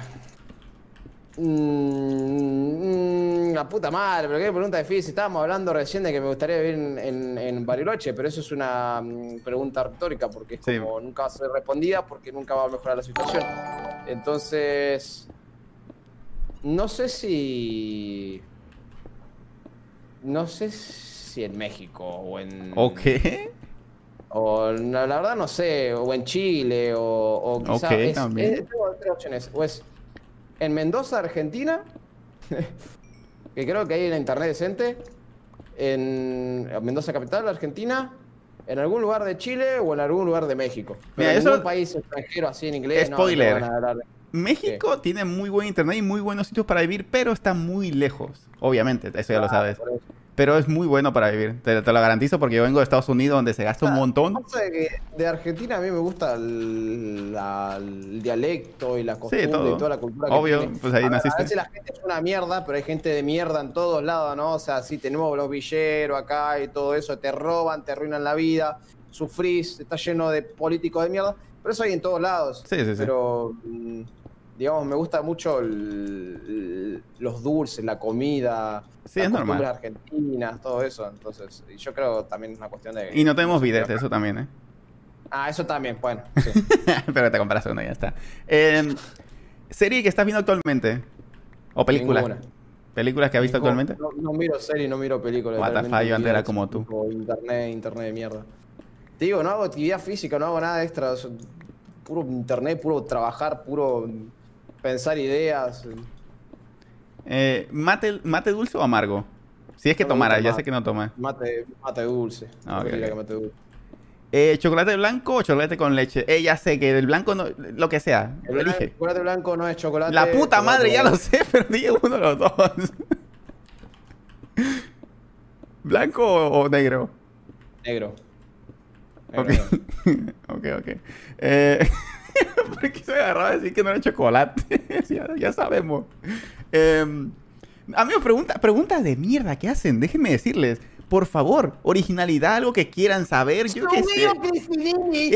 mm, la puta madre, pero qué pregunta difícil. Estábamos hablando recién de que me gustaría vivir en, en, en Bariloche, pero eso es una mm, pregunta retórica porque es Sí. como nunca va a ser respondida porque nunca va a mejorar la situación. Entonces, no sé si. No sé si en México o en. Ok. O la verdad no sé, o en Chile, o, o quizá Ok, es- también. es- tengo tres opciones. O es en Mendoza, Argentina, [laughs] que creo que hay una internet decente, en Mendoza capital, Argentina, en algún lugar de Chile o en algún lugar de México. Pero Mira, en eso- ningún país extranjero así en inglés. no, no Spoiler. de- México tiene muy buen internet y muy buenos sitios para vivir, pero está muy lejos. Obviamente, eso ya lo Ah, sabes. por eso. Pero es muy bueno para vivir. Te, te lo garantizo porque yo vengo de Estados Unidos donde se gasta un Ah, montón. De que de Argentina a mí me gusta el, la- el dialecto y la costumbre todo. y toda la cultura que Obvio, tiene. pues ahí a, ver, naciste. A veces la gente es una mierda, pero hay gente de mierda en todos lados, ¿no? O sea, sí tenemos los villeros acá y todo eso, te roban, te arruinan la vida, sufrís, está lleno de políticos de mierda, pero eso hay en todos lados. Sí, sí, sí. Pero, mm, digamos, me gusta mucho el- el- los dulces, la comida, Sí, las es normal. argentinas, todo eso. Entonces, y yo creo también es una cuestión de... Y no tenemos bidet, eso también, ¿eh? Ah, eso también, bueno. [laughs] sí. pero te compras uno y ya está. Eh, ¿Serie que estás viendo actualmente? ¿O película? Ninguna. ¿Películas que has visto actualmente? No, no miro series, no miro películas. What the yo antes era como tú. Internet, internet de mierda. Te digo, no hago actividad física, no hago nada extra. Puro internet, puro trabajar, puro pensar ideas. Eh, ¿mate, ¿Mate dulce o amargo? Si es que No tomara, ya sé que no tomas. Mate, mate dulce. Ah, que mate dulce. Eh, ¿Chocolate blanco o chocolate con leche? Eh, ya sé que el blanco no... Lo que sea. El Elige. chocolate blanco no es chocolate. La puta madre, ya lo sé, [laughs] pero dije uno de los dos. [laughs] ¿Blanco o, o negro? Negro. Ok. Negro, negro. [laughs] ok, ok. Eh, [laughs] ¿Por qué se agarraba a decir que no era chocolate? [laughs] ya, ya sabemos. Eh, amigos, pregunta, preguntas de mierda, ¿qué hacen? Déjenme decirles. Por favor, originalidad, algo que quieran saber. Yo qué sé.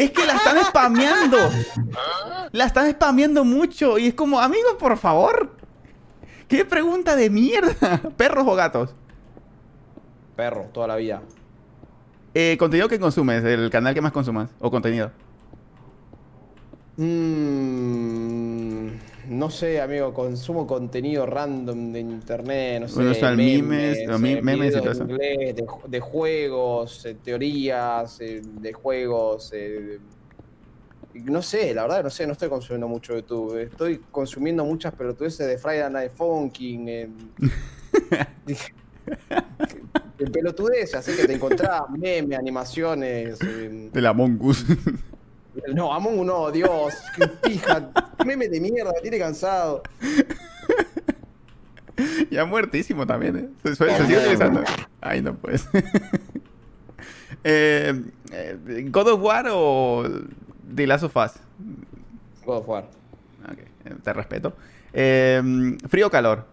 Es que la están spameando. La están spameando mucho. Y es como, amigos, por favor. ¿Qué pregunta de mierda? [laughs] ¿Perros o gatos? Perro, toda la vida. Eh, contenido que consumes, el canal que más consumas. O contenido. Mm, no sé, amigo, consumo contenido random de internet, no sé. Bueno, o sea, memes, y todo eso. en inglés, de, de juegos, eh, teorías eh, de juegos. eh, no sé, la verdad, no sé, no estoy consumiendo mucho YouTube. Estoy consumiendo muchas pelotudeces de Friday Night Funkin'. eh, [laughs] de pelotudeces, así que te encontrás memes, animaciones. eh, De la Mongus. No, Among no, Dios, qué pija, meme de mierda, tiene cansado. ya muertísimo también, ¿eh? Se, suele- se sigue utilizando. Ay, no pues. [laughs] eh, eh, ¿God of War o The Last of Us? God of War. Ok, eh, te respeto. Eh, ¿Frío o calor?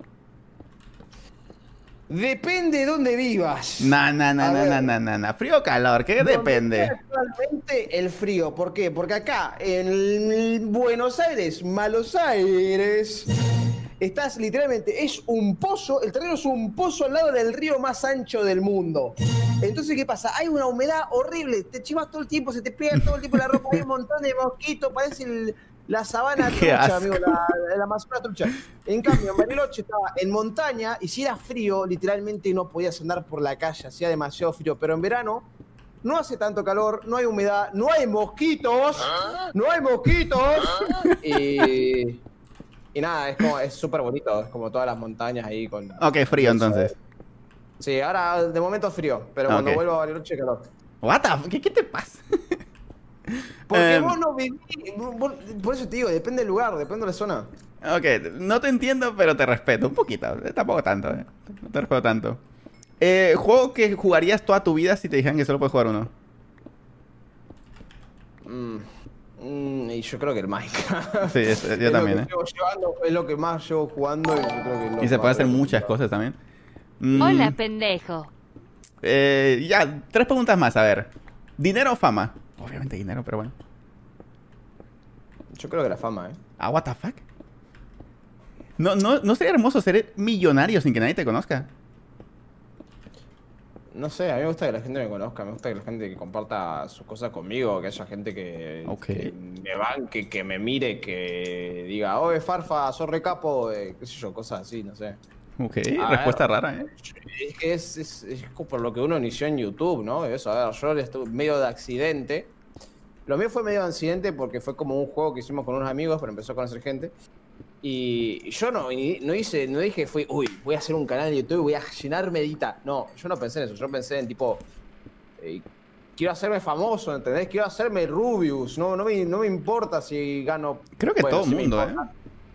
Depende de dónde vivas. A na, ver. na, na, na, na. ¿Frío o calor? ¿Qué depende? Actualmente el frío, ¿por qué? Porque acá en Buenos Aires, Malos Aires, estás literalmente, es un pozo, el terreno es un pozo al lado del río más ancho del mundo. Entonces, ¿qué pasa? Hay una humedad horrible, te chivas todo el tiempo, se te pega todo el tiempo la ropa, hay un montón de mosquitos, parece el- la sabana [laughs] trucha, asco. amigo, la, la Amazonas trucha. En cambio, en Bariloche estaba en montaña y si era frío, literalmente no podías andar por la calle, hacía demasiado frío. Pero en verano no hace tanto calor, no hay humedad, no hay mosquitos, no hay mosquitos. [laughs] Y, y nada, es como es súper bonito, es como todas las montañas ahí con. Ok, frío entonces. Sí, ahora de momento frío, pero cuando Ok. vuelvo a Bariloche calor. What the ¿Qué, qué te pasa? [laughs] Porque Em. vos no vivís, vos- por eso te digo, depende del lugar, depende de la zona. Ok, no te entiendo, pero te respeto. Un poquito. eh, Tampoco tanto, eh. No te respeto tanto. Eh, ¿Juego que jugarías toda tu vida si te dijeran que solo puedes jugar uno? Mm, mm, y yo creo que el Minecraft. Sí, es- yo [laughs] Es lo también, que eh. llevando, es lo que más llevo jugando y yo creo que es lo Y que se puede hacer muchas jugar. cosas también. Mm, Hola, pendejo. eh, ya, tres preguntas más, a ver. ¿Dinero o fama? Obviamente dinero, pero bueno. Yo creo que la fama, ¿eh? Ah, what the fuck? No, no, ¿No sería hermoso ser millonario sin que nadie te conozca? No sé, a mí me gusta que la gente me conozca, me gusta que la gente que comparta sus cosas conmigo, que haya gente que, me banque, que me mire, que diga, oye, Farfa, sos recapo, eh, qué sé yo, cosas así, no sé. Ok, A respuesta ver. rara, ¿eh? Es que es, es, es por lo que uno inició en YouTube, ¿no? Eso, a ver, yo estuve medio de accidente. Lo mío fue medio de accidente porque fue como un juego que hicimos con unos amigos, pero empezó a conocer gente. Y yo no, no hice, no dije, fui, uy, voy a hacer un canal de YouTube, voy a llenarme de guita. No, yo no pensé en eso, yo pensé en tipo, eh, quiero hacerme famoso, ¿entendés? Quiero hacerme Rubius, no, no, me, no me importa si gano. Creo que todo el sí mundo, ¿eh?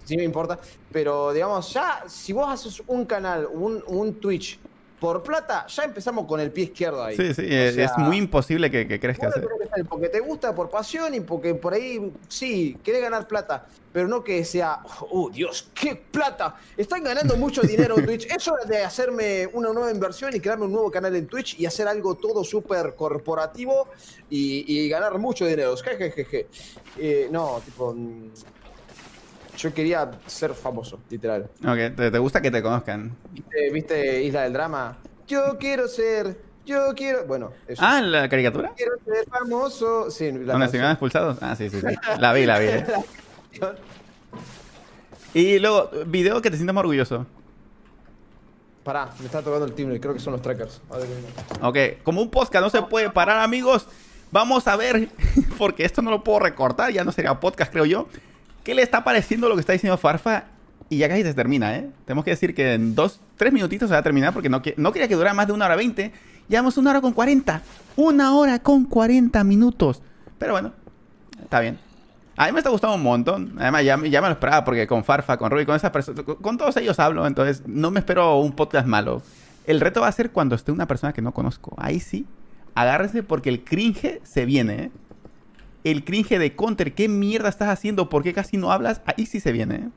Sí me importa, pero digamos, ya, si vos haces un canal, un, un Twitch por plata, ya empezamos con el pie izquierdo ahí. Sí, sí, O es, sea, es muy imposible que, que crezcas. ¿eh? porque te gusta por pasión y porque por ahí sí, querés ganar plata, pero no que sea, oh Dios, qué plata, están ganando mucho [laughs] dinero en Twitch. Es hora de hacerme una nueva inversión y crearme un nuevo canal en Twitch y hacer algo todo súper corporativo y, y ganar mucho dinero. Jejejeje. Eh, no, tipo, yo quería ser famoso, literal. Ok, te, te gusta que te conozcan. ¿Viste, viste Isla del Drama? Yo quiero ser, yo quiero, bueno, eso. Ah, ¿la caricatura? Quiero ser famoso. Sí, la ¿Donde se iban expulsados? Ah, sí, sí, sí. [laughs] La vi, la vi. ¿eh? Y luego, video que te sientas más orgulloso. Pará, me está tocando el timbre, creo que son los trackers. A ver, Ok, como un podcast no se puede parar, amigos, vamos a ver, [laughs] porque esto no lo puedo recortar, ya no sería podcast, creo yo. ¿Qué le está pareciendo lo que está diciendo Farfa? Y ya casi se termina, ¿eh? Tenemos que decir que en dos, tres minutitos se va a terminar porque no, que- no quería que durara más de una hora veinte. Llevamos una hora con cuarenta. Una hora con cuarenta minutos. Pero bueno, está bien. A mí me está gustando un montón. Además, ya, ya me lo esperaba porque con Farfa, con Ruby, con esas personas, con, con todos ellos hablo. Entonces, no me espero un podcast malo. El reto va a ser cuando esté una persona que no conozco. Ahí sí, agárrense porque el cringe se viene, ¿eh? El cringe de Counter, ¿qué mierda estás haciendo? ¿Por qué casi no hablas? Ahí sí se viene, ¿eh?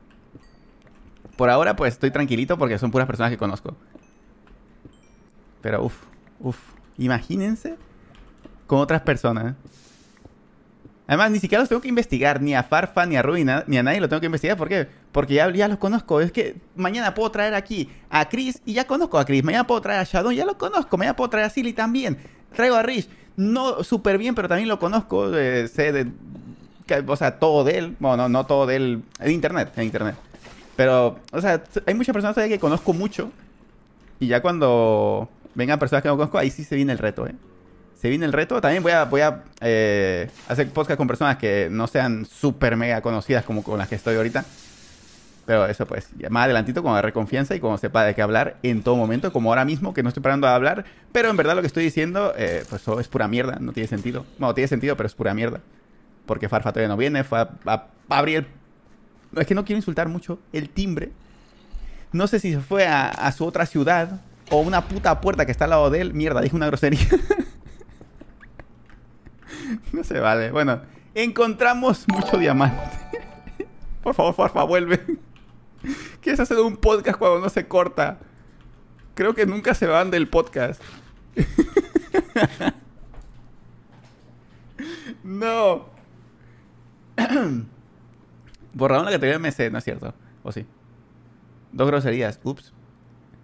Por ahora, pues estoy tranquilito porque son puras personas que conozco. Pero, uff, uff. Imagínense con otras personas. Además, ni siquiera los tengo que investigar, ni a Farfa, ni a Ruby, na- ni a nadie lo tengo que investigar. ¿Por qué? Porque ya, los conozco. Es que mañana puedo traer aquí a Chris y ya conozco a Chris. Mañana puedo traer a Shadow, ya lo conozco. Mañana puedo traer a Silly también. Traigo a Rich, no súper bien, pero también lo conozco. eh, sé de. o sea, todo de él. Bueno, no, no todo de él. En internet, en internet. Pero, o sea, hay muchas personas que conozco mucho. Y ya cuando vengan personas que no conozco, ahí sí se viene el reto, ¿eh? Se viene el reto. También voy a, voy a eh, hacer podcast con personas que no sean súper mega conocidas como con las que estoy ahorita. Pero eso pues, más adelantito cuando agarre confianza y cuando sepa de qué hablar en todo momento, como ahora mismo que no estoy parando de hablar. Pero en verdad lo que estoy diciendo, eh, pues eso es pura mierda, no tiene sentido. Bueno, tiene sentido, pero es pura mierda. Porque Farfa todavía no viene, fue a, a- a abrir no, Es que no quiero insultar mucho el timbre. No sé si se fue a, a su otra ciudad o una puta puerta que está al lado de él. Mierda, dije una grosería. [laughs] no se vale. Bueno, encontramos mucho diamante. [laughs] Por favor, Farfa, vuelve. [laughs] ¿Quieres hacer un podcast cuando no se corta? Creo que nunca se van del podcast. [laughs] no. [clears throat] Borraron la categoría MC, no es cierto. ¿O sí? Dos groserías. Ups.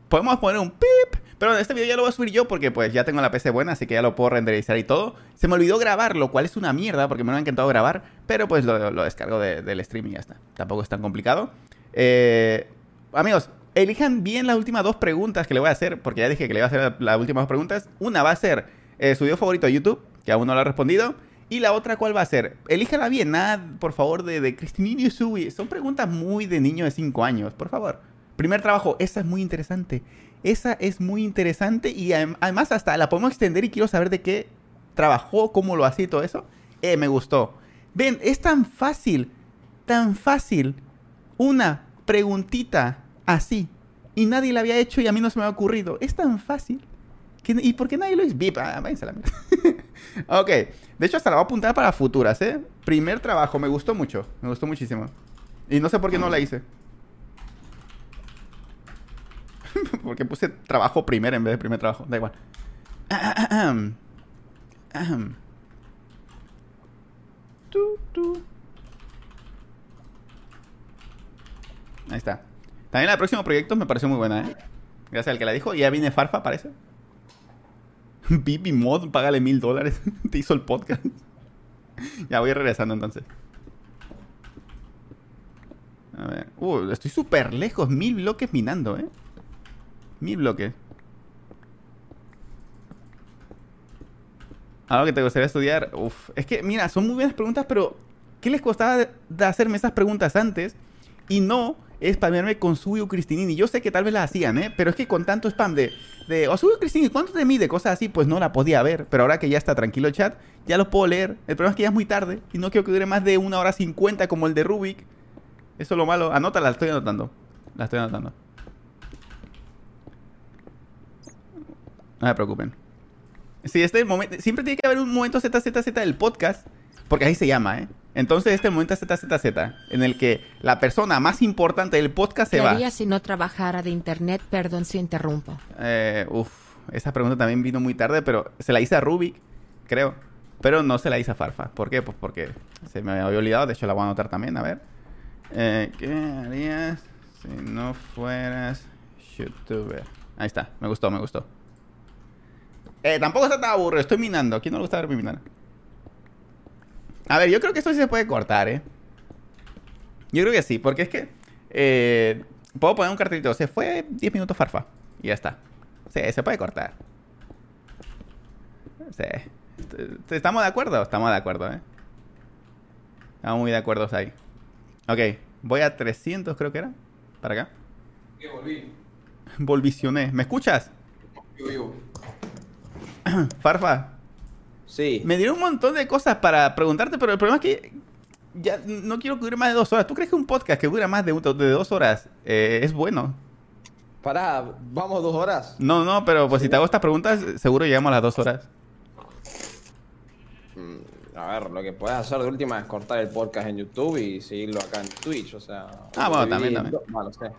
Podemos poner un pip. Pero este video ya lo voy a subir yo porque pues ya tengo la PC buena, así que ya lo puedo renderizar y todo. Se me olvidó grabar, lo cual es una mierda porque me lo ha encantado grabar. Pero pues lo, lo descargo de- del stream y ya está. Tampoco es tan complicado. Eh, amigos, elijan bien las últimas dos preguntas que le voy a hacer, porque ya dije que le iba a hacer las últimas dos preguntas. Una va a ser eh, su video favorito de YouTube, que aún no lo ha respondido. Y la otra, ¿cuál va a ser? Elíjala bien, nada, por favor, de, de Cristinini y Subi. Son preguntas muy de niño de 5 años, por favor. Primer trabajo, esa es muy interesante. Esa es muy interesante y adem- además hasta la podemos extender y quiero saber de qué trabajó, cómo lo hacía y todo eso. Eh, me gustó. Ven, es tan fácil, tan fácil. Una preguntita así. Y nadie la había hecho y a mí no se me ha ocurrido. Es tan fácil. ¿Y por qué nadie lo hizo? Vip, ah, la [laughs] ok. De hecho, hasta la voy a apuntar para futuras, ¿eh? Primer trabajo, me gustó mucho. Me gustó muchísimo. Y no sé por qué no la hice. [laughs] Porque puse trabajo primero en vez de primer trabajo. Da igual. Ahem. Ahem. Ahí está. También la de próximo proyecto me pareció muy buena, ¿eh? Gracias al que la dijo. Ya viene Farfa, parece. [laughs] Bibi Mod, págale mil dólares. [laughs] Te hizo el podcast. [laughs] ya voy regresando entonces. A ver. Uh, estoy súper lejos. Mil bloques minando, ¿eh? Mil bloques. Algo que te gustaría estudiar. Uf. Es que, mira, son muy buenas preguntas, pero ¿qué les costaba de hacerme esas preguntas antes? Y no spamearme con Suyo Cristinini. Yo sé que tal vez las hacían, ¿eh? Pero es que con tanto spam de, de oh, Suyo Cristinini, ¿cuánto te mide? Cosas así, pues no la podía ver. Pero ahora que ya está tranquilo el chat, ya lo puedo leer. El problema es que ya es muy tarde y no quiero que dure más de una hora cincuenta como el de Rubik. Eso es lo malo. Anótala, la estoy anotando. La estoy anotando. No me preocupen. Sí, este momento. Siempre tiene que haber un momento ZZZ del podcast. Porque ahí se llama, ¿eh? Entonces, este momento ZZZ. En el que la persona más importante del podcast se ¿Qué va. haría si no trabajara de internet? Perdón si interrumpo. Eh, uf, esa pregunta también vino muy tarde, pero se la hice a Rubik, creo. Pero no se la hice a Farfa. ¿Por qué? Pues porque se me había olvidado. De hecho, la voy a anotar también. A ver. Eh, ¿Qué harías si no fueras youtuber? Ahí está. Me gustó, me gustó. Eh, tampoco está tan aburrido. Estoy minando. ¿A quién no le gusta verme minar? A ver, yo creo que esto sí se puede cortar, ¿eh? Yo creo que sí, porque es que... eh, Puedo poner un cartelito. Se fue 10 minutos Farfa. Y ya está. Sí, se puede cortar. Sí. ¿Estamos de acuerdo? Estamos de acuerdo, ¿eh? Estamos muy de acuerdo ahí. Ok, voy a 300 creo que era. Para acá. ¿Qué volví? [laughs] Volvisioné. ¿Me escuchas? Vivo, vivo. Farfa, Sí. me dieron un montón de cosas para preguntarte, pero el problema es que ya no quiero que dure más de dos horas. ¿Tú crees que un podcast que dura más de, dos horas eh, es bueno? Pará, vamos dos horas. No, no, pero pues si te hago estas preguntas, seguro llegamos a las dos horas. A ver, lo que puedes hacer de última es cortar el podcast en YouTube y seguirlo acá en Twitch, o sea. Ah, bueno, también, también. dos- Bueno, sé.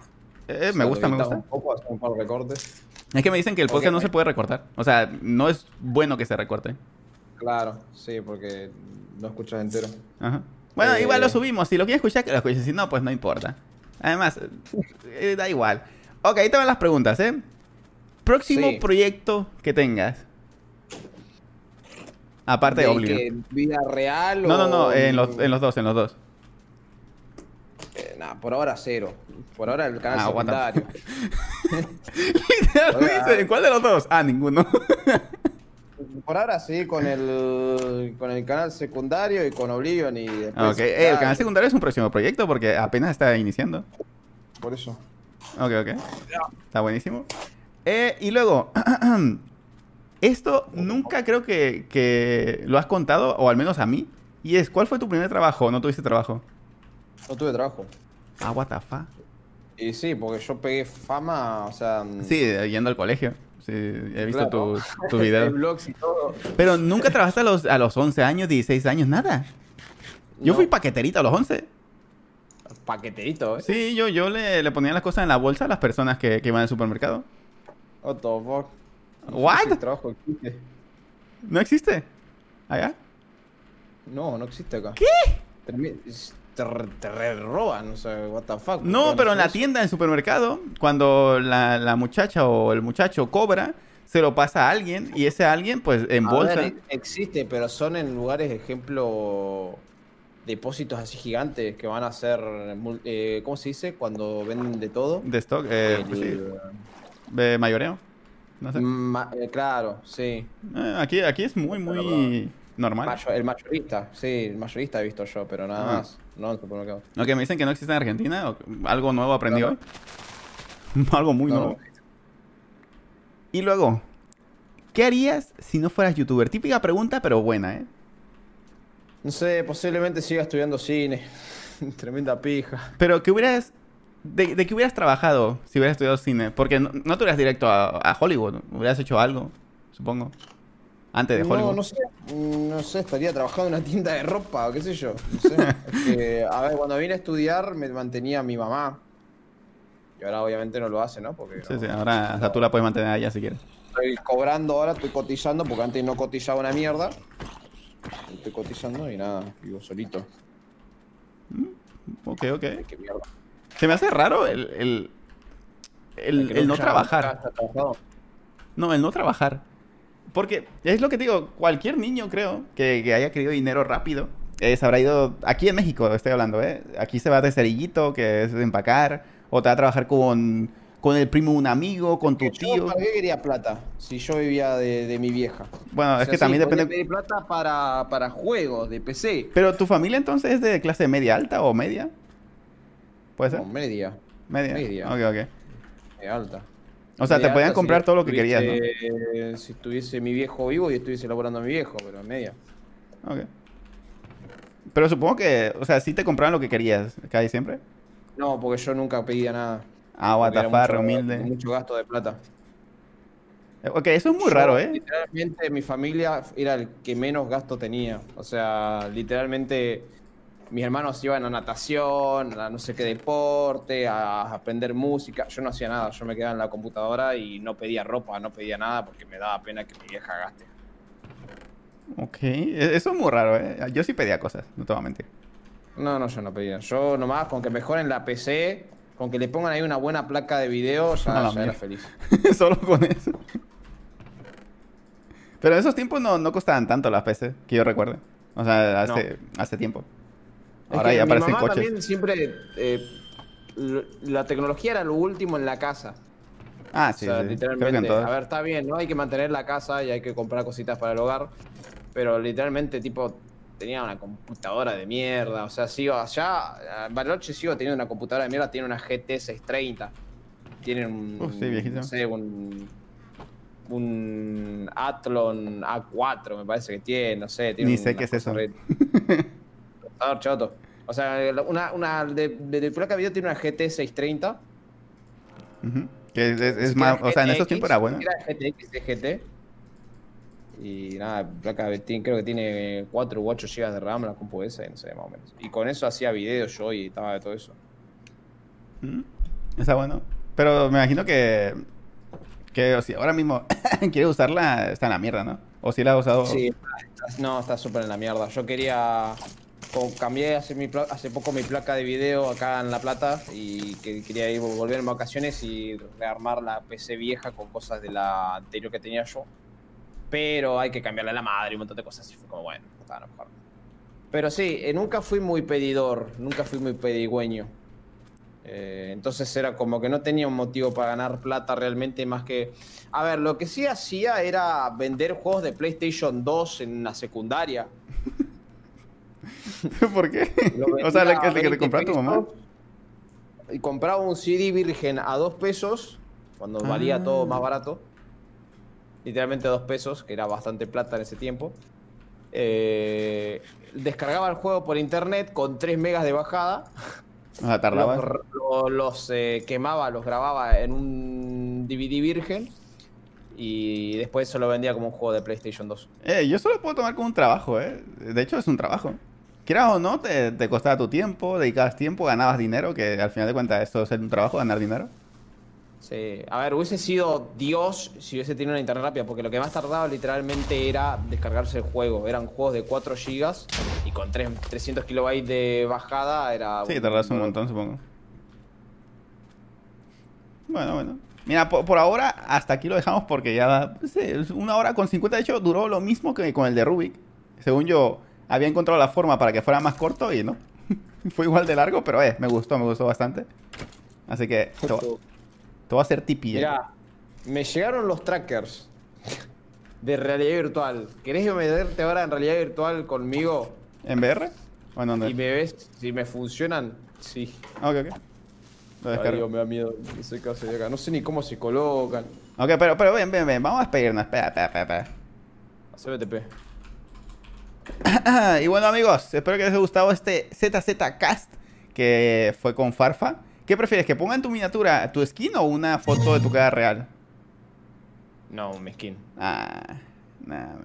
Eh, me gusta, lo me gusta. Un poco, hacer un par de recortes. Es que me dicen que el podcast no se puede recortar. O sea, no es bueno que se recorte. Claro, sí, porque no escuchas entero. Ajá. Bueno, Eh. igual lo subimos. Si lo quieres escuchar, que lo escuches. Si no, pues no importa. Además, eh, da igual. Ok, ahí te van las preguntas, ¿eh? Próximo Sí. proyecto que tengas. Aparte de ¿De Oblivion. vida real No, no, o- no, en los, en los dos, en los dos. Eh, nah, por ahora cero. Por ahora el canal Ah, secundario. [laughs] Literalmente, ¿cuál de los dos? Ah, ninguno. [laughs] Por ahora sí, con el, con el canal secundario y con Oblivion y después... ok, eh, el canal secundario es un próximo proyecto porque apenas está iniciando. Por eso. Ok, ok. Está buenísimo. Eh, y luego, [clears throat] esto nunca creo que, que lo has contado, o al menos a mí. Y es, ¿cuál fue tu primer trabajo? ¿O ¿No tuviste trabajo? No tuve trabajo. Ah, what the fuck. Y sí, porque yo pegué fama, o sea... Sí, eh, yendo al colegio. Sí, he visto claro. tus tu [laughs] de videos. vlogs y todo. Pero nunca trabajaste a los, a los 11 años, 16 años, nada. Yo No. fui paqueterito a los 11. Paqueterito, ¿eh? Sí, yo, yo le, le ponía las cosas en la bolsa a las personas que, que iban al supermercado. What the fuck. What? Ese trabajo existe. ¿No existe? ¿Allá? No, no existe acá. ¿Qué? Te, re- te re roban, o sea, what the fuck. No, ¿por qué pero en la tienda, en el supermercado, cuando la, la muchacha o el muchacho cobra, se lo pasa a alguien y ese alguien, pues, en A bolsa. ver, ex- existe, pero son en lugares, ejemplo, depósitos así gigantes que van a ser, mul- eh, ¿cómo se dice? Cuando venden de todo. De stock, eh, pues sí, El- de mayoreo. No sé. Ma- eh, claro, sí. Eh, aquí, aquí es muy, muy normal. Mayo- el mayorista, sí, el mayorista he visto yo, pero nada Ah. más. No en supermercado. Ok, me dicen que no existe en Argentina. o- Algo nuevo aprendí No, hoy. [laughs] Algo muy No, nuevo. Y luego, ¿qué harías si no fueras youtuber? Típica pregunta, pero buena, ¿eh? No sé, posiblemente siga estudiando cine. [laughs] Tremenda pija. Pero que hubieras. De, de que hubieras trabajado si hubieras estudiado cine? Porque no, no te hubieras directo a, a Hollywood. Hubieras hecho algo, supongo. Antes de No, Hollywood. no sé, mm, no sé, estaría trabajando en una tienda de ropa o qué sé yo. No sé. Es [laughs] que, a ver, cuando vine a estudiar me mantenía mi mamá. Y ahora obviamente no lo hace, ¿no? Porque Sí, no- sí, ahora hasta tú la puedes mantener allá si quieres. estoy cobrando ahora, estoy cotizando, porque antes no cotizaba una mierda. Estoy cotizando y nada, vivo solito. Ok, ok. Qué mierda. Se me hace raro el, el, el, no trabajar. No, el no trabajar. Porque es lo que te digo, cualquier niño creo que, que haya querido dinero rápido, eh, se habrá ido, aquí en México estoy hablando, ¿eh? Aquí se va de cerillito, que es de empacar, o te va a trabajar con, con el primo de un amigo, con tu Yo, tío. ¿Para qué quería plata? Si yo vivía de, de mi vieja. Bueno, O es que sí, también depende... pedir plata para, para juegos de PC. Pero tu familia entonces es de clase media alta o media? ¿Puede ser? No, media. media. media. Ok, ok. media alta. O sea, te podían comprar si todo lo que querías, ¿no? Si estuviese mi viejo vivo y estuviese laborando a mi viejo, pero media. Ok. Pero supongo que, o sea, sí te compraban lo que querías, casi siempre. No, porque yo nunca pedía nada. Ah, mucho- humilde. Mucho gasto de plata. Ok, eso es muy Yo, raro, ¿eh? Literalmente mi familia era el que menos gasto tenía. O sea, literalmente mis hermanos iban a natación, a no sé qué deporte, a aprender música. Yo no hacía nada, yo me quedaba en la computadora y no pedía ropa, no pedía nada porque me daba pena que mi vieja gaste. Ok, e- eso es muy raro, ¿eh? Yo sí pedía cosas, no te voy a mentir. No, no, yo no pedía. Yo nomás con que mejoren la PC, con que le pongan ahí una buena placa de video, ya, era feliz. [laughs] Solo con eso. Pero en esos tiempos no, no costaban tanto las PC, que yo recuerde. O sea, hace, hace tiempo. Es Ahora que ya mi aparecen mamá coches. también siempre... eh, la tecnología era lo último en la casa. Ah, sí, o sea, sí. Literalmente, a ver, está bien, ¿no? Hay que mantener la casa y hay que comprar cositas para el hogar. Pero literalmente, tipo, tenía una computadora de mierda. O sea, sigo allá, Bariloche sigo teniendo una computadora de mierda, tiene una GT 630. Tiene un. Uf, sí, viejito. No sé, un. Un Athlon A4, me parece que tiene, no sé. Tiene Ni sé qué es eso. [laughs] re- Procesador choto. O sea, una, una de, de, de placa de video tiene una GT 630. Ujú. Que es, más, o sea, en esos tiempos era buena. ni siquiera GTX de GT. Y nada, placa creo que tiene 4 u 8 GB de RAM la compu esa, no sé, más o menos. Y con eso hacía videos yo y estaba de todo eso. Está bueno. Pero me imagino que. Que o si ahora mismo [laughs] quiere usarla, está en la mierda, ¿no? O si la ha usado. Sí, está- no, está súper en la mierda. Yo quería. Cambié hace, poco mi placa de video acá en La Plata y que quería ir volver en vacaciones y rearmar la PC vieja con cosas de la anterior que tenía yo. Pero hay que cambiarle la madre y un montón de cosas. Y fue como, bueno, está a mejor. Pero sí, eh, nunca fui muy pedidor, nunca fui muy pedigüeño. Eh, entonces era como que no tenía un motivo para ganar plata realmente más que... A ver, lo que sí hacía era vender juegos de PlayStation 2 en la secundaria. [laughs] [laughs] ¿Por qué? O sea, a que, te 20 compró tu mamá. pesos Y compraba un CD virgen a 2 pesos, cuando Ah. valía todo más barato. Literalmente 2 pesos, que era bastante plata en ese tiempo. Eh, descargaba el juego por internet con 3 megas de bajada. O sea, tardaba. Los, lo- los, eh, quemaba, los grababa en un DVD virgen. Y después se lo vendía como un juego de PlayStation 2. Eh, yo solo puedo tomar como un trabajo, ¿eh? De hecho, es un trabajo. Quieras o no, te, te costaba tu tiempo, dedicabas tiempo, ganabas dinero, que al final de cuentas esto es un trabajo, ganar dinero. Sí, a ver, hubiese sido Dios si hubiese tenido una internet rápida, porque lo que más tardaba literalmente era descargarse el juego. Eran juegos de 4 GB y con tres- 300 kilobytes de bajada era. Sí, tardas un montón, supongo. Bueno, bueno. Mira, por, por ahora hasta aquí lo dejamos porque ya pues, una hora con 50. De hecho, duró lo mismo que con el de Rubik. Según yo, había encontrado la forma para que fuera más corto y no. [laughs] Fue igual de largo, pero eh, me gustó, me gustó bastante. Así que te, voy- te voy a hacer tipi. eh. Mira, me llegaron los trackers [laughs] de realidad virtual. ¿Querés meterte ahora en realidad virtual conmigo? ¿En VR? ¿O en dónde? Y me ves si me funcionan. Sí. Ok, ok. Lo descargo. Dios, me da miedo. No sé qué hacer acá. No sé ni cómo se colocan. Ok, pero, pero ven, ven, ven. Vamos a despedirnos. Espera, espera, espera. Hacer BTP. [coughs] y bueno amigos, espero que les haya gustado este ZZ Cast que fue con Farfa. ¿Qué prefieres? ¿Que pongan tu miniatura, tu skin o una foto de tu cara real? No, un skin. Ah.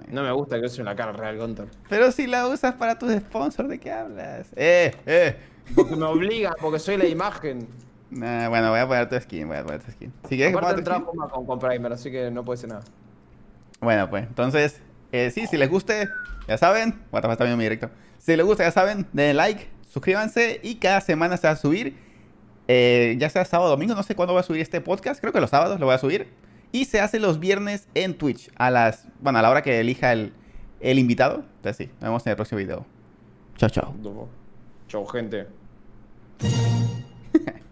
No me gusta que use una cara real, Gunter. Pero si la usas para tus sponsors, ¿de qué hablas? Eh, eh. Porque me obliga, porque soy la imagen. Nah, bueno, voy a poner tu skin, voy a poner tu skin. Si quieres que Aparte ponga el tu skin. con, con Primer, así que no puede ser nada. Bueno, pues, entonces, eh, sí, si les guste, ya saben, what está viendo mi directo. Si les gusta, ya saben, denle like, suscríbanse y cada semana se va a subir, eh, ya sea sábado o domingo, no sé cuándo voy a subir este podcast, creo que los sábados lo voy a subir. Y se hace los viernes en Twitch, a las, bueno, a la hora que elija el, el invitado. Entonces sí, nos vemos en el próximo video. Chao, chao. Chau, gente. [laughs]